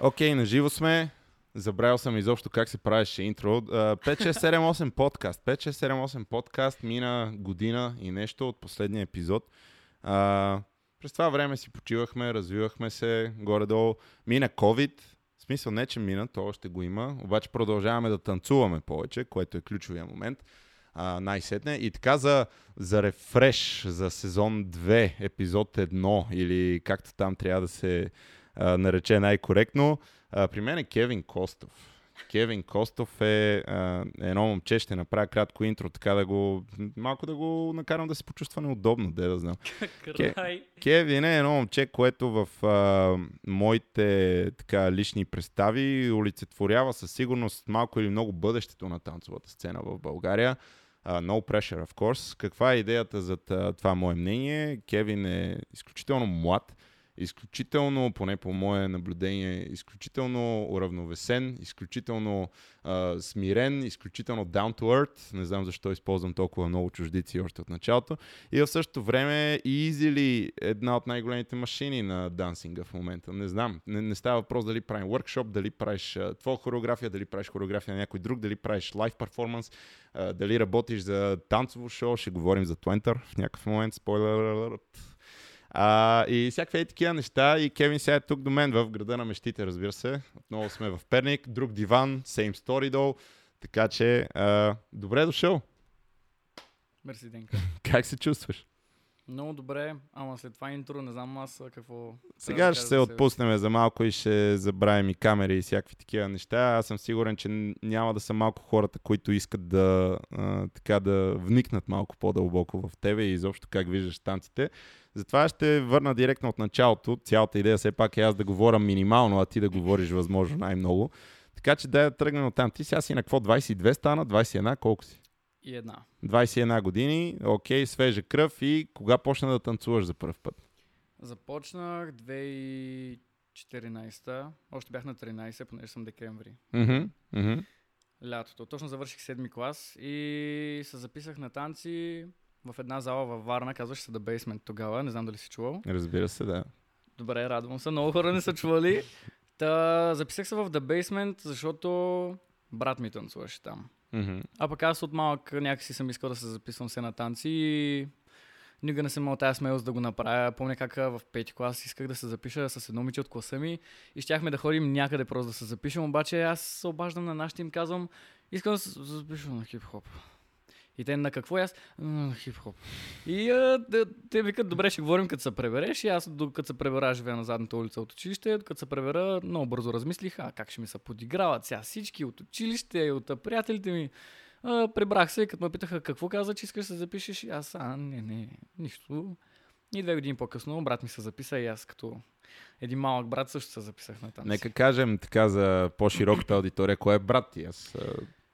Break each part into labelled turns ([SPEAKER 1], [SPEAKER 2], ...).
[SPEAKER 1] Окей, okay, наживо сме. Забравял съм изобщо как се правеше интро. 5678 подкаст. 5678 подкаст мина година и нещо от последния епизод. Uh, през това време си почивахме, развивахме се горе-долу. Мина COVID. В смисъл не, че мина, то още го има. Обаче продължаваме да танцуваме повече, което е ключовия момент. Uh, най-сетне. И така за, за рефреш, за сезон 2, епизод 1 или както там трябва да се а, нарече най-коректно. А, при мен е Кевин Костов. Кевин Костов е а, едно момче, ще направя кратко интро, така да го, малко да го накарам да се почувства неудобно, де да знам. Ке, Кевин е едно момче, което в а, моите така, лични представи олицетворява със сигурност малко или много бъдещето на танцовата сцена в България. Uh, no pressure, of course. Каква е идеята за това мое мнение? Кевин е изключително млад изключително, поне по мое наблюдение, изключително уравновесен, изключително а, смирен, изключително down to earth. Не знам защо използвам толкова много чуждици още от началото. И в същото време easily една от най-големите машини на дансинга в момента. Не знам. Не, не става въпрос дали правим workshop, дали правиш твоя хореография, дали правиш хореография на някой друг, дали правиш лайв перформанс, дали работиш за танцово шоу. Ще говорим за Twenter в някакъв момент. Спойлер а, и всякакви такива неща. И Кевин сега е тук до мен в града на мечтите, разбира се. Отново сме в Перник, друг диван, same story долу. Така че, а, добре дошъл.
[SPEAKER 2] Мерси, Денка.
[SPEAKER 1] как се чувстваш?
[SPEAKER 2] Много добре, ама след това интро не знам аз какво...
[SPEAKER 1] Сега ще се да отпуснем за малко и ще забравим и камери и всякакви такива неща. Аз съм сигурен, че няма да са малко хората, които искат да, а, така, да вникнат малко по-дълбоко в тебе и изобщо как виждаш танците. Затова ще върна директно от началото. Цялата идея все пак е аз да говоря минимално, а ти да говориш възможно най-много. Така че да тръгнем от там. Ти сега си на какво? 22 стана? 21? Колко си?
[SPEAKER 2] И една.
[SPEAKER 1] 21 години, окей, свежа кръв и кога почна да танцуваш за първ път?
[SPEAKER 2] Започнах 2014, още бях на 13, понеже съм декември.
[SPEAKER 1] Mm-hmm. Mm-hmm.
[SPEAKER 2] Лятото. Точно завърших седми клас и се записах на танци в една зала във Варна, казваше се The Basement тогава, не знам дали си чувал.
[SPEAKER 1] Разбира се, да.
[SPEAKER 2] Добре, радвам се, много хора не са чували. Та, записах се в The Basement, защото брат ми танцуваше там.
[SPEAKER 1] Mm-hmm.
[SPEAKER 2] А пък аз от малък някакси съм искал да се записвам се на танци и никога не съм имал тази смелост да го направя. Помня как в пети клас исках да се запиша с едно момиче от класа ми и щяхме да ходим някъде просто да се запишем, обаче аз се обаждам на нашите им казвам, искам да се запишам на хип-хоп. И те на какво? И аз, хип-хоп. И а, те, те викат, добре, ще говорим като се пребереш. И аз, докато се пребера, живея на задната улица от училище, докато се пребера, много бързо размислих, а как ще ми се подиграват сега всички от училище и от приятелите ми. А, прибрах се, като ме питаха какво каза, че искаш да се запишеш. И аз, а, не, не, нищо. И две години по-късно брат ми се записа и аз като един малък брат също се записах на танци.
[SPEAKER 1] Нека кажем така за по-широката аудитория, кой е брат ти? Аз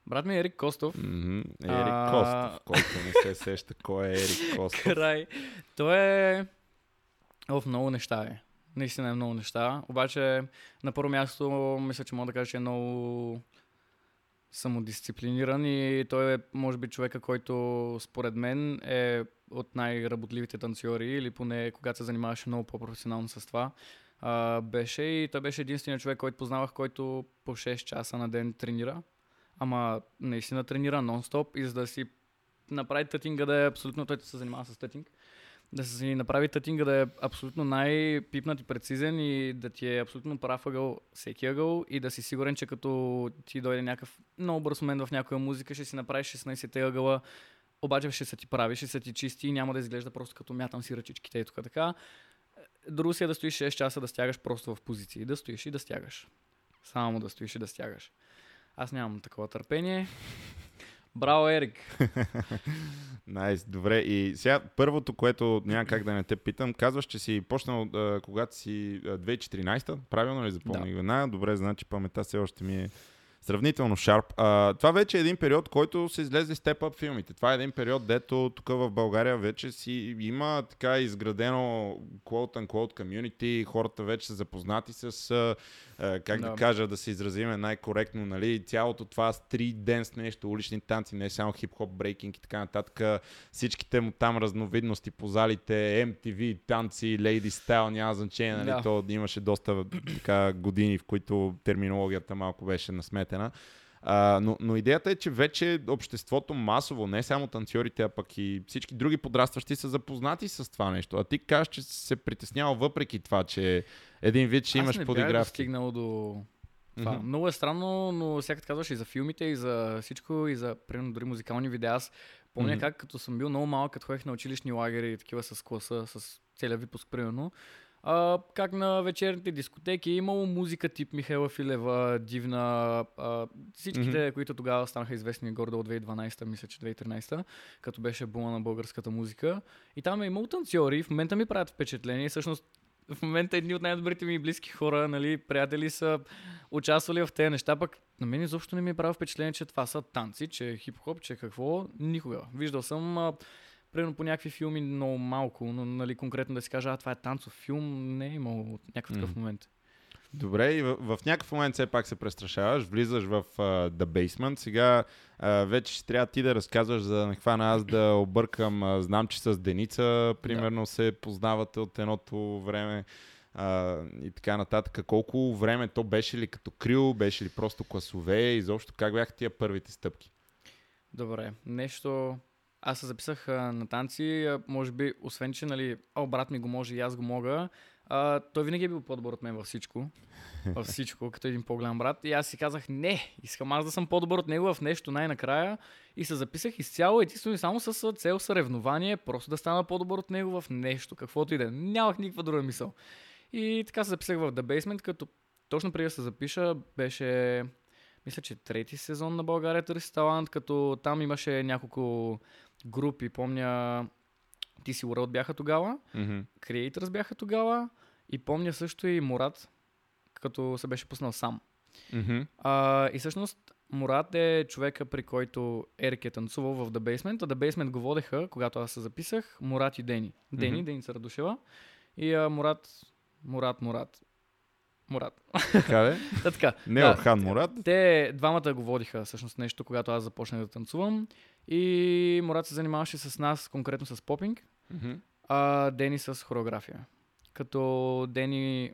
[SPEAKER 2] Брат ми е Ерик Костов.
[SPEAKER 1] Mm-hmm. Ерик а... Костов, който не се сеща кой е Ерик Костов.
[SPEAKER 2] Край. Той е в много неща е. Наистина е много неща. Обаче на първо място мисля, че мога да кажа, че е много самодисциплиниран и той е, може би, човека, който според мен е от най-работливите танцори или поне когато се занимаваше много по-професионално с това. А, беше и той беше единственият човек, който познавах, който по 6 часа на ден тренира ама наистина тренира нон-стоп и за да си направи тътинга да е абсолютно, той се занимава с тътинг, да си направи тътинга да е абсолютно най-пипнат и прецизен и да ти е абсолютно прав ъгъл всеки ъгъл и да си сигурен, че като ти дойде някакъв много бърз момент в някоя музика, ще си направиш 16-те ъгъла, обаче ще се ти прави, ще се ти чисти и няма да изглежда просто като мятам си ръчичките и тук така. Друго си е да стоиш 6 часа да стягаш просто в позиции, да стоиш и да стягаш. Само да стоиш и да стягаш. Аз нямам такова търпение. Браво, Ерик!
[SPEAKER 1] Найс, nice, добре. И сега първото, което няма как да не те питам, казваш, че си почнал, когато си 2014, правилно ли запомних? Да. Добре, значи паметта все още ми е сравнително шарп. А, това вече е един период, който се излезе степ ап филмите. Това е един период, дето тук в България вече си има така изградено quote-unquote community, хората вече са запознати с, а, как да. да кажа, да се изразиме най-коректно, нали, цялото това стрит денс нещо, улични танци, не само хип-хоп, брейкинг и така нататък, всичките му там разновидности по залите, MTV, танци, Lady Style, няма значение, нали, да. то имаше доста така, години, в които терминологията малко беше насметена. А, но, но идеята е, че вече обществото масово, не само танцорите, а пък и всички други подрастващи са запознати с това нещо. А ти кажеш, че се притеснява въпреки това, че един вид ще имаш подигравки. Аз
[SPEAKER 2] не стигнал до това. Mm-hmm. Много е странно, но сега като казваш и за филмите, и за всичко, и за, примерно, дори музикални видеа. Аз помня mm-hmm. как като съм бил много малък, като ходех на училищни лагери и такива с класа, с целият випуск, примерно, а, как на вечерните дискотеки е имало музика тип Михайла Филева, Дивна, а, всичките, mm-hmm. които тогава станаха известни гордо от 2012, мисля, че 2013, като беше бума на българската музика. И там е имало танцори, в момента ми правят впечатление. Всъщност в момента едни от най-добрите ми близки хора, нали, приятели са участвали в тези неща, пък на мен изобщо не ми е правил впечатление, че това са танци, че е хип-хоп, че какво, никога. Виждал съм примерно по някакви филми много малко, но нали, конкретно да си кажа, а това е танцов филм, не е имало някакъв такъв mm. момент.
[SPEAKER 1] Добре, и в, в някакъв момент все пак се престрашаваш, влизаш в uh, The Basement. Сега uh, вече ще трябва ти да разказваш за да не хвана аз да объркам. Uh, знам, че с Деница, примерно, да. се познавате от едното време uh, и така нататък. Колко време то беше ли като крил, беше ли просто класове, изобщо как бяха тия първите стъпки?
[SPEAKER 2] Добре, нещо аз се записах а, на танци, а, може би, освен че, нали, о, брат ми го може и аз го мога, а, той винаги е бил по-добър от мен във всичко. Във всичко, като един по-голям брат. И аз си казах, не, искам аз да съм по-добър от него в нещо най-накрая. И се записах изцяло единствено и само с цел съревнование, просто да стана по-добър от него в нещо, каквото и да е. Нямах никаква друга мисъл. И така се записах в The Basement, като точно преди да се запиша, беше мисля, че трети сезон на България търси талант, като там имаше няколко групи. Помня TC World бяха тогава, mm-hmm. Creators бяха тогава и помня също и Мурат, като се беше пуснал сам. Mm-hmm. А, и всъщност Мурат е човека, при който Ерик е танцувал в The Basement, а The Basement го водеха, когато аз се записах, Мурат и Дени. Дени, mm-hmm. Деница Радушева. И а, Мурат, Мурат, Мурат. Мурат.
[SPEAKER 1] Така е?
[SPEAKER 2] да, така.
[SPEAKER 1] Не да, Хан Мурат.
[SPEAKER 2] Те двамата го водиха всъщност нещо, когато аз започнах да танцувам. И Мурат се занимаваше с нас, конкретно с попинг, mm-hmm. а Дени с хореография. Като Дени,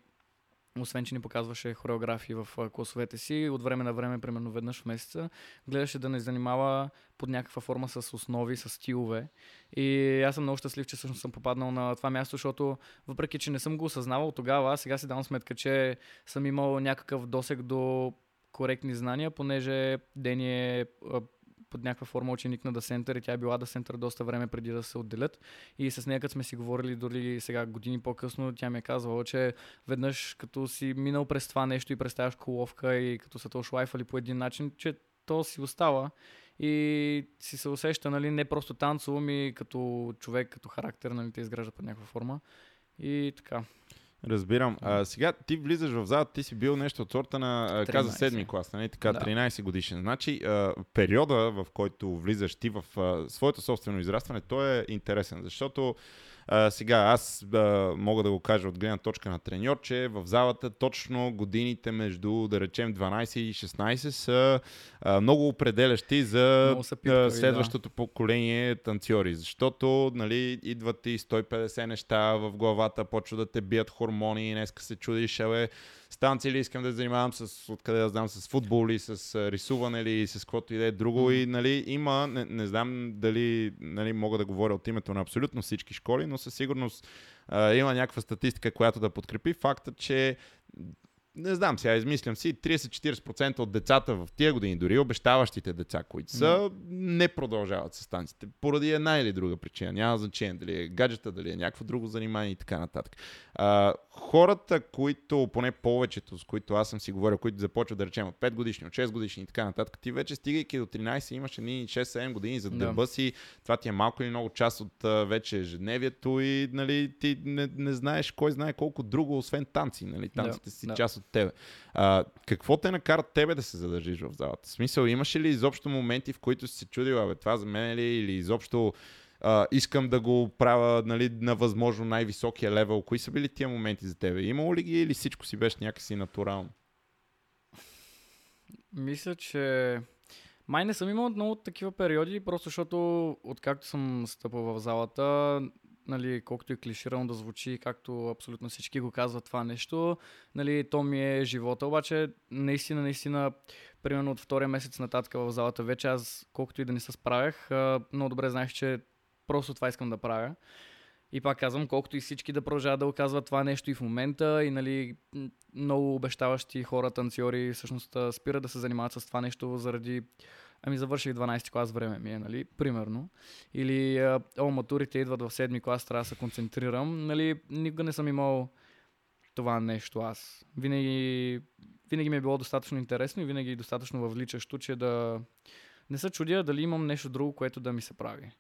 [SPEAKER 2] освен че ни показваше хореографии в класовете си, от време на време, примерно веднъж в месеца, гледаше да не занимава под някаква форма с основи, с стилове. И аз съм много щастлив, че всъщност съм попаднал на това място, защото въпреки, че не съм го осъзнавал тогава, сега си давам сметка, че съм имал някакъв досег до коректни знания, понеже Дени е под някаква форма ученик на Дасентър и тя е била Дасентър доста време преди да се отделят. И с нея, като сме си говорили дори сега години по-късно, тя ми е казвала, че веднъж като си минал през това нещо и представяш коловка и като са то шлайфали по един начин, че то си остава и си се усеща, нали, не просто танцово ми като човек, като характер, нали, те изгражда под някаква форма. И така.
[SPEAKER 1] Разбирам. А, сега ти влизаш в залата, ти си бил нещо от сорта на, 13. каза седми клас, нали? така, да. 13 годишен. Значи, а, периода, в който влизаш ти в а, своето собствено израстване, той е интересен, защото а, сега аз а, мога да го кажа от гледна точка на треньор, че в залата точно годините между, да речем, 12 и 16 са а, много определящи за много следващото да. поколение танцори, защото нали, идват и 150 неща в главата, почва да те бият хормони днеска се чудиш, абе, станция ли искам да занимавам с, откъде да знам, с футбол или с рисуване или с каквото и да е друго. Mm. И нали, има, не, не знам дали нали, мога да говоря от името на абсолютно всички школи, но със сигурност а, има някаква статистика, която да подкрепи факта, че не знам, сега измислям си, 30-40% от децата в тия години, дори обещаващите деца, които са, mm. не продължават с танците. Поради една или друга причина. Няма значение дали е гаджета, дали е някакво друго занимание и така нататък. А, хората, които, поне повечето, с които аз съм си говорил, които започват да речем от 5 годишни, от 6 годишни и така нататък, ти вече стигайки до 13 имаш едни 6-7 години за дъба си. Това ти е малко или много част от вече ежедневието и нали, ти не, не знаеш кой знае колко друго, освен танци. Нали? Танците да, си да. част от тебе. А, какво те накара тебе да се задържиш в залата? В смисъл, имаше ли изобщо моменти, в които си се чудила, бе, това за мен е ли, или изобщо а, искам да го правя нали, на възможно най-високия левел. Кои са били тия моменти за тебе? Имало ли ги или всичко си беше някакси натурално?
[SPEAKER 2] Мисля, че май не съм имал много такива периоди, просто защото откакто съм стъпал в залата, нали, колкото и клиширано да звучи, както абсолютно всички го казват това нещо, нали, то ми е живота. Обаче, наистина, наистина, примерно от втория месец нататък в залата вече аз, колкото и да не се справях, много добре знаех, че просто това искам да правя. И пак казвам, колкото и всички да продължават да оказват това нещо и в момента, и нали, много обещаващи хора, танцори, всъщност спират да се занимават с това нещо заради Ами завърших 12 клас време ми е, нали, примерно. Или о, матурите идват в 7 клас, трябва да се концентрирам. Нали, никога не съм имал това нещо аз. Винаги, винаги ми е било достатъчно интересно и винаги достатъчно въвличащо, че да не се чудя дали имам нещо друго, което да ми се прави.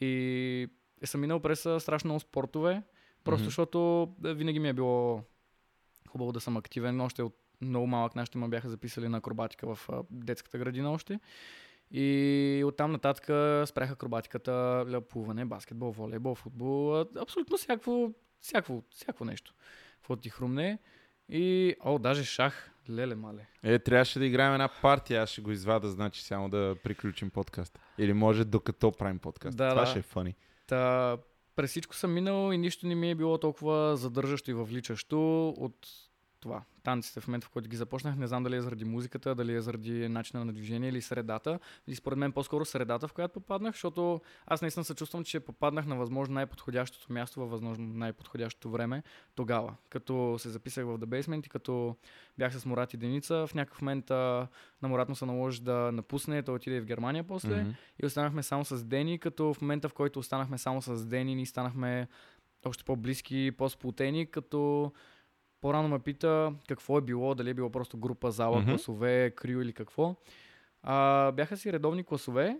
[SPEAKER 2] И съм минал през страшно много спортове, просто mm-hmm. защото винаги ми е било хубаво да съм активен. Още от много малък нашите ме бяха записали на акробатика в детската градина още. И оттам нататък спряха акробатиката, плуване, баскетбол, волейбол, футбол, абсолютно всякакво, всякакво, всякакво нещо. Какво ти хрумне. И, о, даже шах. Леле, мале.
[SPEAKER 1] Е, трябваше да играем една партия, аз ще го извада, значи само да приключим подкаст. Или може докато правим подкаст. Да, Това да. ще е фъни.
[SPEAKER 2] Та, през всичко съм минал и нищо не ми е било толкова задържащо и въвличащо от това. Танците в момента, в който ги започнах, не знам дали е заради музиката, дали е заради начина на движение или средата. И според мен по-скоро средата, в която попаднах, защото аз наистина се чувствам, че попаднах на възможно най-подходящото място във възможно най-подходящото време тогава. Като се записах в The Basement и като бях с Мурат и Деница, в някакъв момент на Мурат му се наложи да напусне, той отиде в Германия после mm-hmm. и останахме само с Дени, като в момента, в който останахме само с Дени, ни станахме още по-близки, по-сплутени, като по-рано ме пита какво е било, дали е било просто група, зала, mm-hmm. класове, крио или какво. А, бяха си редовни класове,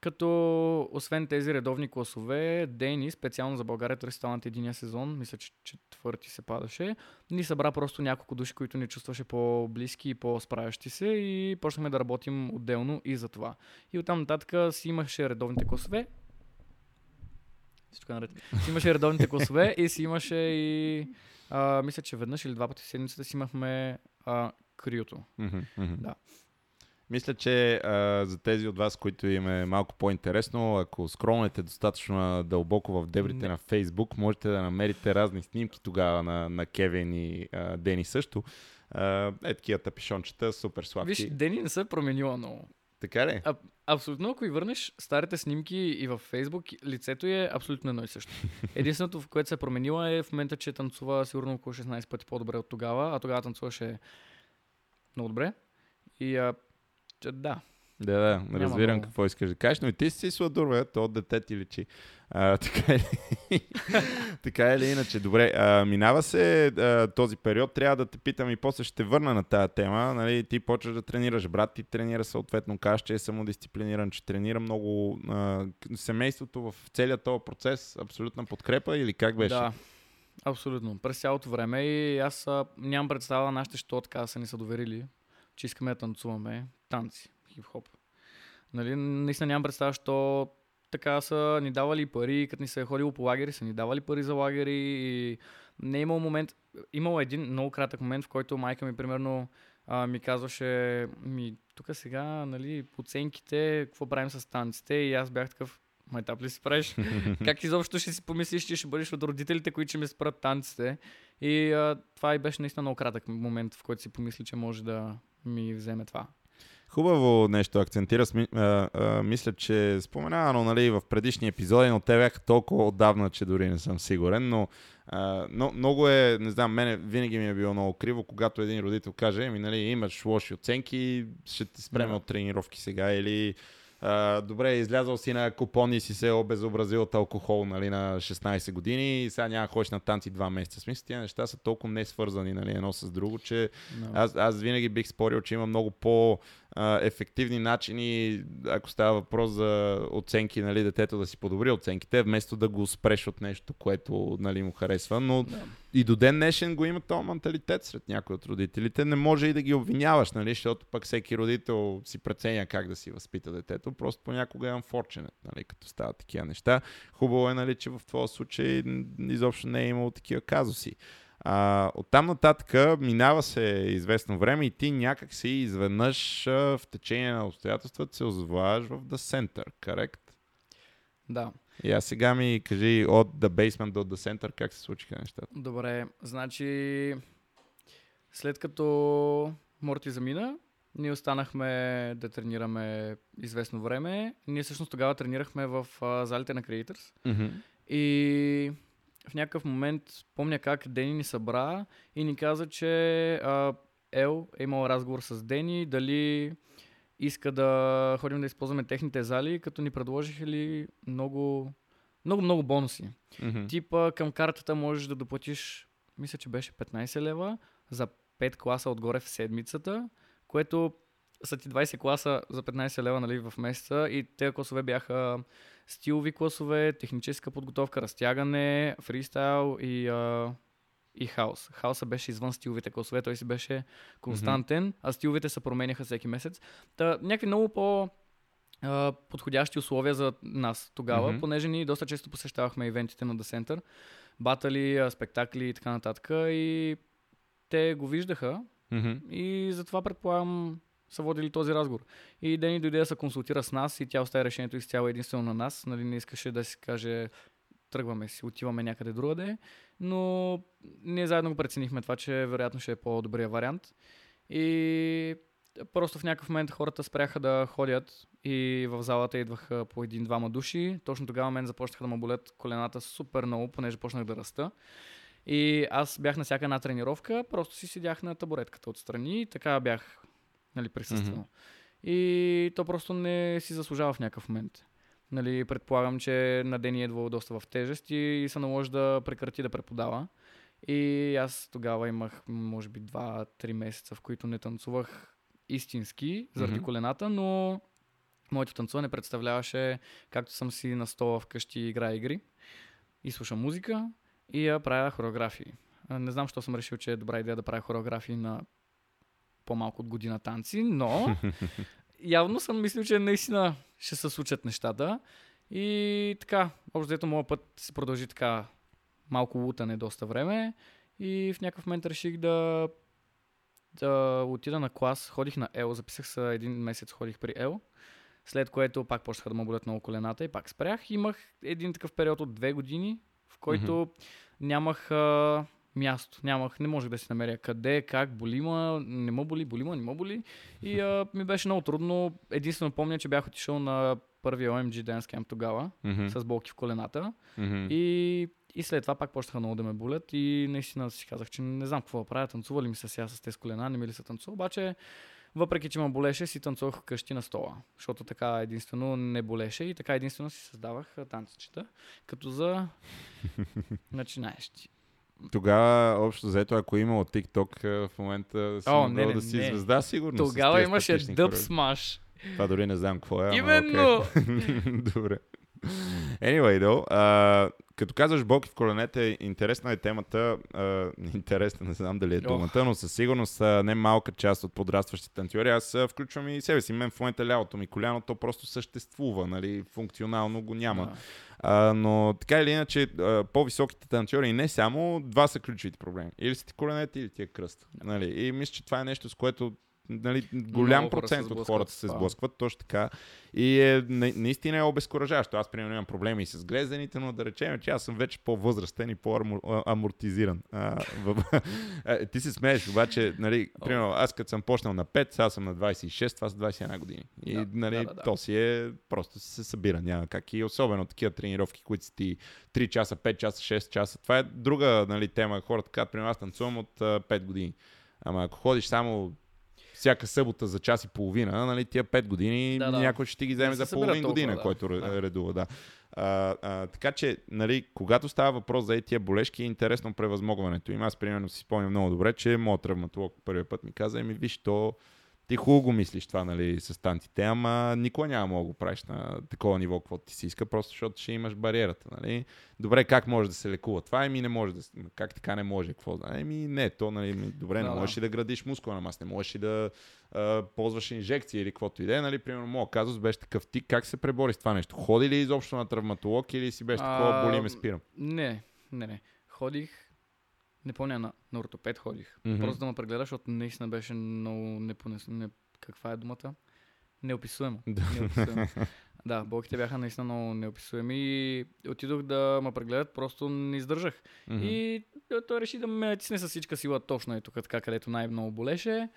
[SPEAKER 2] като освен тези редовни класове, Дени, специално за България, търси талант единия сезон, мисля, че четвърти се падаше, ни събра просто няколко души, които ни чувстваше по-близки и по-справящи се и почнахме да работим отделно и за това. И оттам нататък си имаше редовните класове. Всичко наред. Си имаше редовните класове и си имаше и а, мисля, че веднъж или два пъти в седмицата си имахме а, криото.
[SPEAKER 1] Mm-hmm, mm-hmm. Да. Мисля, че а, за тези от вас, които им е малко по-интересно, ако скролнете достатъчно дълбоко в дебрите Не. на Фейсбук, можете да намерите разни снимки тогава на, на Кевин и а, Дени също. Е такива тапишончета, супер сладки.
[SPEAKER 2] Виж, Дени не се е променила много.
[SPEAKER 1] Така ли?
[SPEAKER 2] А, абсолютно, ако и върнеш старите снимки и във Фейсбук, лицето е абсолютно едно и също. Единственото, в което се е променила е в момента, че танцува сигурно около 16 пъти по-добре от тогава, а тогава танцуваше много добре. И а, че, да,
[SPEAKER 1] да, да, Няма разбирам много. какво искаш да кажеш, но и ти си сладур, бе, то дете ти личи. А, така, е, така или иначе, добре, а, минава се а, този период, трябва да те питам и после ще върна на тази тема, нали, ти почваш да тренираш, брат ти тренира съответно, кажеш, че е самодисциплиниран, че тренира много а, семейството в целият този процес, абсолютна подкрепа или как беше?
[SPEAKER 2] Да, абсолютно, през цялото време и аз а, нямам представа нашите, що така са ни са доверили, че искаме да танцуваме танци хип-хоп. Нали, наистина нямам представа, що така са ни давали пари, като ни се е ходило по лагери, са ни давали пари за лагери и не е имал момент, имал един много кратък момент, в който майка ми примерно а, ми казваше, ми тук сега, нали, оценките, какво правим с танците и аз бях такъв, майтап ли си правиш? как изобщо ще си помислиш, че ще бъдеш от родителите, които ще ми спрат танците? И а, това и беше наистина много кратък момент, в който си помисли, че може да ми вземе това.
[SPEAKER 1] Хубаво нещо акцентира. А, а, мисля, че споменавано нали, в предишни епизоди, но те бяха толкова отдавна, че дори не съм сигурен. Но, а, но много е, не знам, мене винаги ми е било много криво, когато един родител каже, ами, нали, имаш лоши оценки, ще ти спреме yeah. от тренировки сега или Uh, добре, излязъл си на купони и си се обезобразил от алкохол нали, на 16 години и сега няма ходиш на танци 2 месеца. Смисъл, тия неща са толкова не свързани нали, едно с друго, че no. аз, аз винаги бих спорил, че има много по а, ефективни начини, ако става въпрос за оценки, нали, детето да си подобри оценките, вместо да го спреш от нещо, което нали, му харесва. Но
[SPEAKER 2] Да.
[SPEAKER 1] и до ден днешен го има този менталитет сред някои от родителите. Не може и да ги обвиняваш, нали, защото пък всеки родител си преценя как да си възпита детето. Просто понякога е unfortunate, нали, като стават такива неща. Хубаво е, нали, че в твоя случай изобщо не е имало такива казуси. А, оттам нататък минава се известно време и ти някак си изведнъж в течение на обстоятелствата се озоваваш в The Center, correct?
[SPEAKER 2] да.
[SPEAKER 1] И аз сега ми кажи от The Basement до The Center как се случиха нещата.
[SPEAKER 2] Добре, значи след като Морти замина, ние останахме да тренираме известно време. Ние всъщност тогава тренирахме в а, залите на Creators.
[SPEAKER 1] Mm-hmm.
[SPEAKER 2] И в някакъв момент помня как Дени ни събра и ни каза, че а, Ел е имал разговор с Дени, дали иска да ходим да използваме техните зали, като ни предложиха ли много, много, много бонуси.
[SPEAKER 1] Mm-hmm.
[SPEAKER 2] Типа към картата можеш да доплатиш, мисля, че беше 15 лева за 5 класа отгоре в седмицата, което са ти 20 класа за 15 лева нали, в месеца и тези класове бяха стилови класове, техническа подготовка, разтягане, фристайл и, а, и хаос. Хаоса беше извън стиловите класове, той си беше константен, а стиловите се променяха всеки месец. Та, някакви много по а, подходящи условия за нас тогава,
[SPEAKER 1] Мгм.
[SPEAKER 2] понеже ние доста често посещавахме ивентите на The Center, батали, спектакли и така нататък и те го виждаха
[SPEAKER 1] Mm-hmm.
[SPEAKER 2] и затова предполагам са водили този разговор. И Дени дойде да се консултира с нас и тя остави решението изцяло единствено на нас. Нали, не искаше да си каже тръгваме си, отиваме някъде другаде, но ние заедно го преценихме това, че вероятно ще е по-добрия вариант. И просто в някакъв момент хората спряха да ходят и в залата идваха по един-двама души. Точно тогава мен започнаха да ме болят колената супер много, понеже почнах да раста. И аз бях на всяка една тренировка, просто си седях на табуретката отстрани и така бях нали, присъствал. И то просто не си заслужава в някакъв момент. Нали, предполагам, че на ден е идвал доста в тежест и се наложи да прекрати да преподава. И аз тогава имах, може би, 2-3 месеца, в които не танцувах истински заради
[SPEAKER 1] Мгм.
[SPEAKER 2] колената, но моето танцуване представляваше както съм си на стола вкъщи играя игри и слушам музика и я правя хореографии. Не знам, защо съм решил, че е добра идея да правя хореографии на по-малко от година танци, но явно съм мислил, че наистина ще се случат нещата. И така, общо взето моят път се продължи така малко лутане доста време и в някакъв момент реших да, да отида на клас. Ходих на Ел, записах се един месец, ходих при Ел. След което пак почнаха да ме болят много колената и пак спрях. Имах един такъв период от две години, в който нямах а, място. Нямах, не можех да си намеря къде, как, боли ма, не ме боли, боли ма, не ме боли. И а, ми беше много трудно. Единствено помня, че бях отишъл на първия OMG Dance Camp тогава,
[SPEAKER 1] Mm-hmm.
[SPEAKER 2] с болки в колената.
[SPEAKER 1] Mm-hmm.
[SPEAKER 2] И, и след това пак почнаха много да ме болят и наистина си казах, че не знам какво да правя. Танцува ли ми се сега с тези колена, не ми ли се танцува. Обаче, въпреки, че ме болеше, си танцувах вкъщи на стола. Защото така единствено не болеше и така единствено си създавах танцичета, като за начинаещи.
[SPEAKER 1] Тогава, общо взето, ако е имало TikTok, в момента си
[SPEAKER 2] О, не, не,
[SPEAKER 1] да си
[SPEAKER 2] не.
[SPEAKER 1] звезда, сигурно.
[SPEAKER 2] Тогава имаше дъб смаш.
[SPEAKER 1] Това дори не знам какво е. ама
[SPEAKER 2] Именно!
[SPEAKER 1] окей. Добре. Anyway, though, а, като казваш болки в коленете, интересна е темата. А, интересна, не знам дали е думата, но със сигурност а, не малка част от подрастващите танцори. Аз а, включвам и себе си. Мен в момента лявото ми коляно, то просто съществува, нали? Функционално го няма.
[SPEAKER 2] Да.
[SPEAKER 1] А, но така или иначе, а, по-високите танцори и не само, два са ключовите проблеми. Или са ти коленете, или ти е кръст. Нали? И мисля, че това е нещо, с което нали, голям
[SPEAKER 2] Много
[SPEAKER 1] процент от хората се сблъскват, точно така. И е, на, наистина е обезкуражаващо. Аз, примерно, имам проблеми и с глезените, но да речем, че аз съм вече по-възрастен и по-амортизиран. Ти се смееш, обаче, нали, примерно, аз като съм почнал на 5, сега съм на 26, това са 21 години. И,
[SPEAKER 2] Да,
[SPEAKER 1] нали,
[SPEAKER 2] да, да, да.
[SPEAKER 1] то си е, просто се събира, няма как. И особено такива тренировки, които си ти 3 часа, 5 часа, 6 часа. Това е друга нали, тема. Хората казват, примерно, аз танцувам от а, 5 години. Ама ако ходиш само всяка събота за час и половина, нали, тия 5 години,
[SPEAKER 2] Да, да.
[SPEAKER 1] някой ще ти ги вземе за половин
[SPEAKER 2] толкова,
[SPEAKER 1] година,
[SPEAKER 2] да.
[SPEAKER 1] който
[SPEAKER 2] Да.
[SPEAKER 1] редува. Да. А, а, така че, нали, когато става въпрос за тия болешки, е интересно превъзмогването им. Аз, примерно, си спомням много добре, че моят травматолог първия път ми каза, еми, виж, то ти хубаво го мислиш това, нали, с тантите, ама никога няма да го правиш на такова ниво, каквото ти си иска, просто защото ще имаш бариерата, нали. Добре, как може да се лекува това? Еми не може да, как така не може, какво да? Еми не, то, нали, добре, не
[SPEAKER 2] Да, да.
[SPEAKER 1] можеш и да градиш мускулна маса, не можеш и да а, ползваш инжекции или каквото и да е, нали, примерно, моят казус беше такъв, ти как се пребори с това нещо? Ходи ли изобщо на травматолог или си беше такова, боли ме спирам?
[SPEAKER 2] Не, не, не. Ходих, не помня, на, на ортопед ходих.
[SPEAKER 1] Мгм.
[SPEAKER 2] Просто да ме прегледаш, защото наистина беше много непонес... Не, каква е думата? Неописуемо.
[SPEAKER 1] Да.
[SPEAKER 2] неописуемо. да, болките бяха наистина много неописуеми и отидох да ме прегледат, просто не издържах.
[SPEAKER 1] Мгм.
[SPEAKER 2] И той- реши да ме натисне с всичка сила точно и тук, така, където най-много болеше.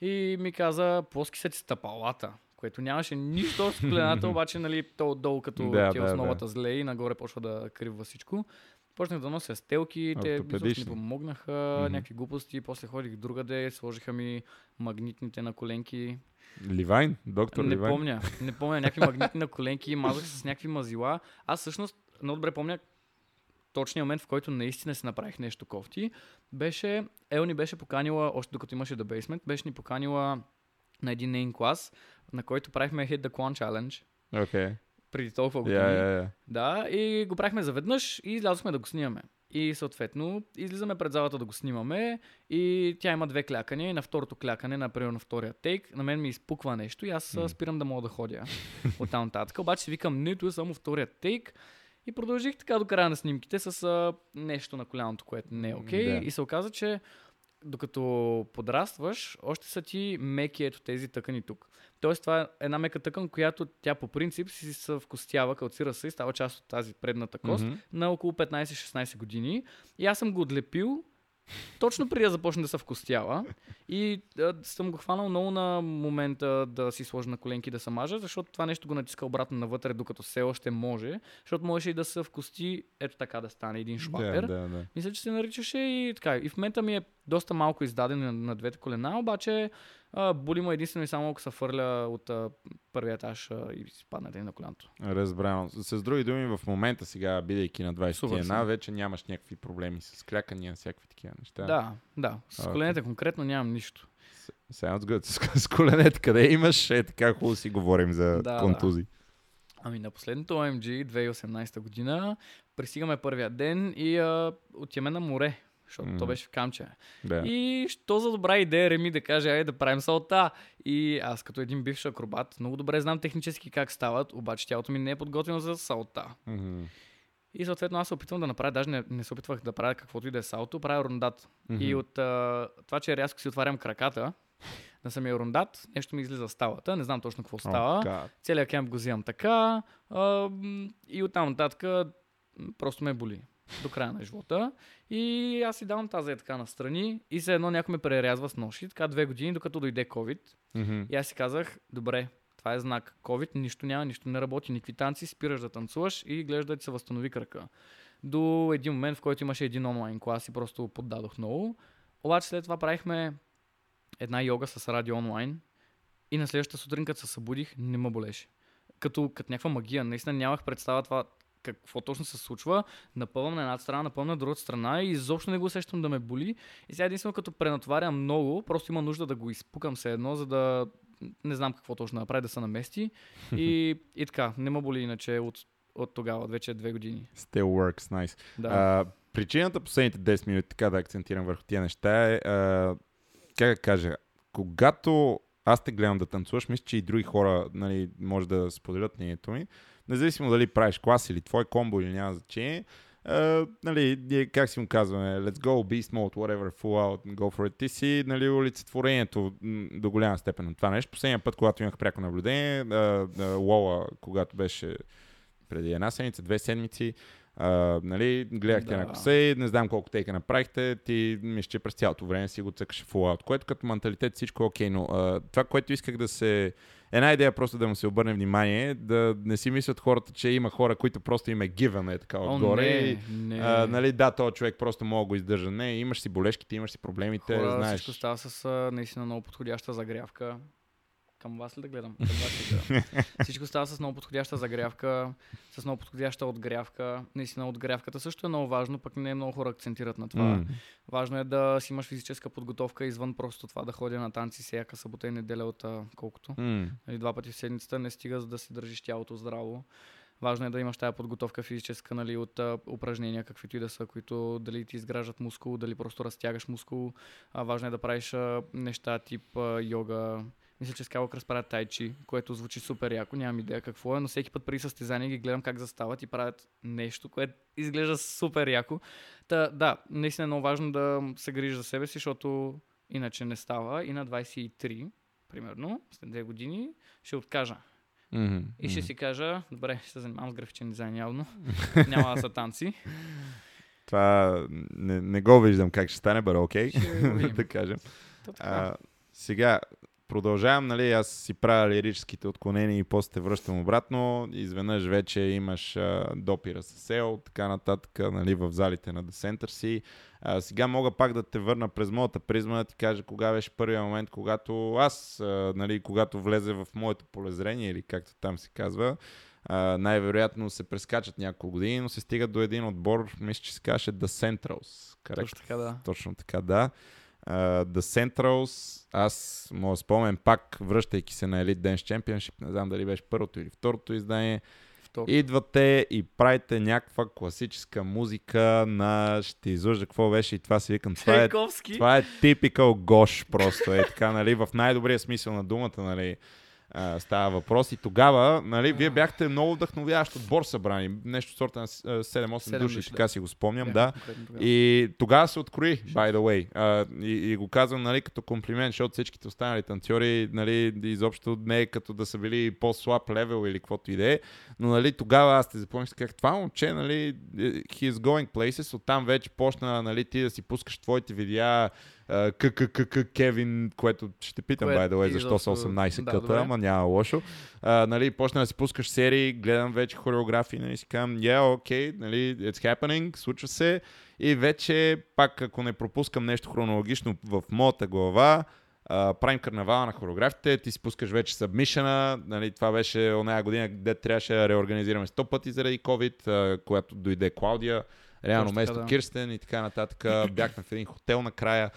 [SPEAKER 2] И ми каза, плоски са ти стъпалата, което нямаше нищо с колената, обаче, нали, то отдолу, като
[SPEAKER 1] Да,
[SPEAKER 2] ти е
[SPEAKER 1] да,
[SPEAKER 2] основата зле и нагоре почва да кривва всичко. Почнах да нося стелки, те ми помогнаха,
[SPEAKER 1] Мгм.
[SPEAKER 2] някакви глупости, после ходих другаде, сложиха ми магнитните на коленки.
[SPEAKER 1] Ливайн? Доктор
[SPEAKER 2] Не
[SPEAKER 1] Ливайн?
[SPEAKER 2] помня, не помня, някакви магнитни на коленки, мазах с някакви мазила. Аз всъщност много добре помня точния момент, в който наистина си направих нещо кофти. Беше, Ел ни беше поканила, още докато имаше The Basement, беше ни поканила на един нейн клас, на който правихме Hit the Clone Challenge
[SPEAKER 1] Окей.
[SPEAKER 2] Преди толкова години.
[SPEAKER 1] Я, я, я.
[SPEAKER 2] Да, и го правихме заведнъж и излязохме да го снимаме. И съответно, излизаме пред залата да го снимаме и тя има две клякания и на второто клякане, например на втория тейк, на мен ми изпуква нещо и аз mm. спирам да мога да ходя от там нататък. Обаче си викам, нито е само втория тейк и продължих така до края на снимките с а, нещо на коляното, което не е окей. Okay. И се оказа, че докато подрастваш, още са ти меки ето тези тъкани тук. Тоест това е една мека тъкан, която тя по принцип си се вкостява, калцира се и става част от тази предната кост
[SPEAKER 1] Мгм.
[SPEAKER 2] на около 15-16 години. И аз съм го отлепил точно преди да започне да се вкостява. И а, съм го хванал много на момента да си сложа на коленки да се мажа, защото това нещо го натиска обратно навътре, докато все още може. Защото можеше и да се вкости ето така да стане един шлапер.
[SPEAKER 1] Да, да, да.
[SPEAKER 2] Мисля, че се наричаше и така. И в момента ми е доста малко издаден на, на двете колена, обаче а, боли му единствено и само ако се фърля от а, първия етаж а, и си паднете на коляното.
[SPEAKER 1] Разбрано. С други думи, в момента сега, бидейки на
[SPEAKER 2] Супер
[SPEAKER 1] 21,
[SPEAKER 2] съм.
[SPEAKER 1] вече нямаш някакви проблеми с клякания, всякакви такива неща.
[SPEAKER 2] Да, да. С коленете конкретно нямам нищо.
[SPEAKER 1] Sounds good. С, с коленете къде имаш, е така хубаво си говорим за
[SPEAKER 2] Да,
[SPEAKER 1] контузии.
[SPEAKER 2] Ами на последното OMG 2018 година пристигаме първия ден и а, отиваме на море, защото
[SPEAKER 1] Мгм.
[SPEAKER 2] то беше в Камче.
[SPEAKER 1] Да.
[SPEAKER 2] И що за добра идея Реми да каже, айде да правим салта. И аз като един бивш акробат, много добре знам технически как стават, обаче тялото ми не е подготвено за салта.
[SPEAKER 1] Мгм.
[SPEAKER 2] И съответно аз се опитвам да направя, даже не, не се опитвах да правя каквото и да е салто, правя рундат.
[SPEAKER 1] Мгм.
[SPEAKER 2] И от а, това, че рязко си отварям краката на самия рундат, нещо ми излиза в ставата, не знам точно какво става.
[SPEAKER 1] God.
[SPEAKER 2] Целият кемп го взимам така а, и оттам нататък просто ме боли до края на живота. И аз си давам тази е така настрани и се едно някой ме прерязва с ноши, така две години, докато дойде COVID.
[SPEAKER 1] Мгм.
[SPEAKER 2] И аз си казах, добре, това е знак. COVID, нищо няма, нищо не работи, никакви танци, спираш да танцуваш и гледаш да ти се възстанови кръка. До един момент, в който имаше един онлайн клас и просто поддадох много. Обаче след това правихме една йога с радио онлайн и на следващата сутрин, като се събудих, не ме болеше. Като, като някаква магия. Наистина нямах представа това какво точно се случва. Напълвам на едната страна, напълвам на другата страна и изобщо не го усещам да ме боли. И сега единствено като пренатоварям много, просто има нужда да го изпукам се едно, за да не знам какво точно да направи, да се намести. И, и така, не ме боли иначе от, от тогава, вече две години.
[SPEAKER 1] Still works, nice.
[SPEAKER 2] Да.
[SPEAKER 1] А, причината последните 10 минути, така да акцентирам върху тия неща е, а, как да кажа, когато аз те гледам да танцуваш, мисля, че и други хора нали, може да споделят мнението ми, независимо дали правиш клас или твой комбо или няма значение, Uh, нали, ние, как си му казваме, let's go, beast mode, whatever, full out, go for it. Ти си нали, олицетворението до голяма степен на това нещо. Последния път, когато имах пряко наблюдение, uh, uh, Лола, когато беше преди една седмица, две седмици, Uh, нали, гледахте
[SPEAKER 2] Да.
[SPEAKER 1] на косе, не знам колко тейка направихте, ти мисля, че през цялото време си го цъкаше в out, което като менталитет всичко е окей, но uh, това, което исках да се... Една идея просто да му се обърне внимание, да не си мислят хората, че има хора, които просто им е given е така
[SPEAKER 2] О,
[SPEAKER 1] отгоре. и,
[SPEAKER 2] не, не.
[SPEAKER 1] а, нали, да, този човек просто мога да го издържа. Не, имаш си болешките, имаш си проблемите,
[SPEAKER 2] Хора,
[SPEAKER 1] знаеш.
[SPEAKER 2] всичко става с наистина много подходяща загрявка. Към вас ли да гледам? Към вас ли да гледам? Всичко става с много подходяща загрявка, с много подходяща отгрявка. Наистина отгрявката също е много важно, пък не е много хора акцентират на това.
[SPEAKER 1] М.
[SPEAKER 2] Важно е да си имаш физическа подготовка извън просто това да ходя на танци всяка събота и неделя от колкото. Нали, два пъти в седмицата не стига за да си държиш тялото здраво. Важно е да имаш тази подготовка физическа, нали, от а, упражнения, каквито и да са, които дали ти изграждат мускул, дали просто разтягаш мускул. А, важно е да правиш а, неща тип а, йога. Мисля, че Skywalker правят тайчи, което звучи супер яко, нямам идея какво е, но всеки път преди състезание ги гледам как застават и правят нещо, което изглежда супер яко. Та, да, наистина е много важно да се грижи за себе си, защото иначе не става. И на 23, примерно, след две години, ще откажа.
[SPEAKER 1] Мгм.
[SPEAKER 2] И ще си кажа, добре, ще се занимавам с графичен дизайн явно. Няма да са танци.
[SPEAKER 1] Това не, не го виждам как ще стане, бъде окей,
[SPEAKER 2] видим.
[SPEAKER 1] да кажем. А, сега, продължавам, нали, аз си правя лирическите отклонения и после те връщам обратно. Изведнъж вече имаш а, допира с сел, така нататък, нали, в залите на Десентър си. А, сега мога пак да те върна през моята призма, да ти кажа кога беше първия момент, когато аз, а, нали, когато влезе в моето полезрение, или както там се казва, а, най-вероятно се прескачат няколко години, но се стигат до един отбор, мисля, че се каже The Centrals. Correct?
[SPEAKER 2] Точно така, да.
[SPEAKER 1] Точно така, да. Uh, The Centrals, аз мога да спомням пак, връщайки се на Elite Dance Championship, не знам дали беше първото или второто издание,
[SPEAKER 2] Второ.
[SPEAKER 1] идвате и правите някаква класическа музика на... Ще излъжа какво беше и това си викам. Това е, това е типикал гош просто, е така, нали, в най-добрия смисъл на думата, нали, а, става въпрос. И тогава, нали, вие бяхте много вдъхновяващ отбор събрани, нещо сорта на с- а, 7-8
[SPEAKER 2] Седем
[SPEAKER 1] души,
[SPEAKER 2] души,
[SPEAKER 1] така си го спомням,
[SPEAKER 2] Бяхме
[SPEAKER 1] да.
[SPEAKER 2] тогава.
[SPEAKER 1] И тогава се открои, by the way. А, и, и го казвам нали, като комплимент, защото всичките останали танцори нали, изобщо не е като да са били по-слаб левел или каквото и да е. Но нали, тогава аз те запомних, как това момче, нали, е, he is going places, оттам вече почна нали, ти да си пускаш твоите видеа, а, КККК Кевин, което ще те питам,
[SPEAKER 2] Кое
[SPEAKER 1] by the way, защо са
[SPEAKER 2] изобщо-
[SPEAKER 1] 18
[SPEAKER 2] да,
[SPEAKER 1] къта,
[SPEAKER 2] добре.
[SPEAKER 1] ама няма лошо. А, нали, почна да си пускаш серии, гледам вече хореографии, нали, си казвам, yeah, окей, нали, it's happening, случва се. И вече, пак ако не пропускам нещо хронологично в моята глава, а, правим карнавала на хореографите, ти си пускаш вече събмишена, нали, това беше оная година, къде трябваше да реорганизираме 100 пъти заради COVID, а, когато дойде Клаудия, реално
[SPEAKER 2] Точно
[SPEAKER 1] вместо
[SPEAKER 2] да.
[SPEAKER 1] Кирстен и така нататък, бяхме в един хотел накрая.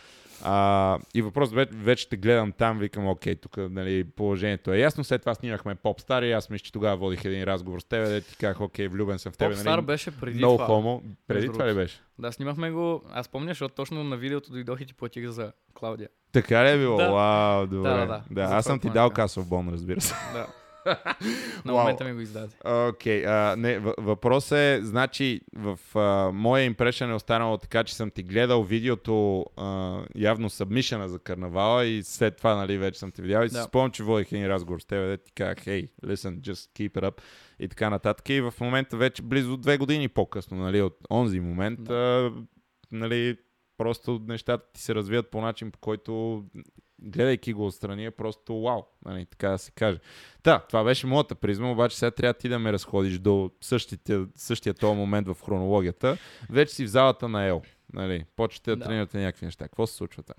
[SPEAKER 1] А, и въпрос, вече, те гледам там, викам, окей, тук нали, положението е ясно. След това снимахме Попстар и аз мисля, че тогава водих един разговор с теб, да ти казах, окей, влюбен съм в тебе.
[SPEAKER 2] Попстар
[SPEAKER 1] нали,
[SPEAKER 2] беше преди
[SPEAKER 1] No
[SPEAKER 2] това.
[SPEAKER 1] homo. Преди това ли беше?
[SPEAKER 2] Да, снимахме го. Аз помня, защото точно на видеото дойдох и ти платих за Клаудия.
[SPEAKER 1] Така ли е било?
[SPEAKER 2] Да.
[SPEAKER 1] Вау, добре.
[SPEAKER 2] Да, да, да.
[SPEAKER 1] да аз съм ти дал касов бон, разбира се.
[SPEAKER 2] Да. на момента ми го издаде.
[SPEAKER 1] Окей, okay, не, въпрос е, значи, в а, моя импрешън е останало така, че съм ти гледал видеото а, явно събмишена за карнавала и след това, нали, вече съм те видял и си
[SPEAKER 2] Да.
[SPEAKER 1] спомням, че водих един разговор с теб, да ти казах, hey, listen, just keep it up и така нататък. И в момента вече близо две години по-късно, нали, от онзи момент,
[SPEAKER 2] Да.
[SPEAKER 1] а, нали, просто нещата ти се развият по начин, по който гледайки го отстрани е просто вау, нали, така да се каже. Да, това беше моята призма, обаче сега трябва ти да ме разходиш до същия, същия този момент в хронологията. Вече си в залата на Ел. Нали, почвате да,
[SPEAKER 2] Да.
[SPEAKER 1] тренирате някакви неща. Какво се случва там?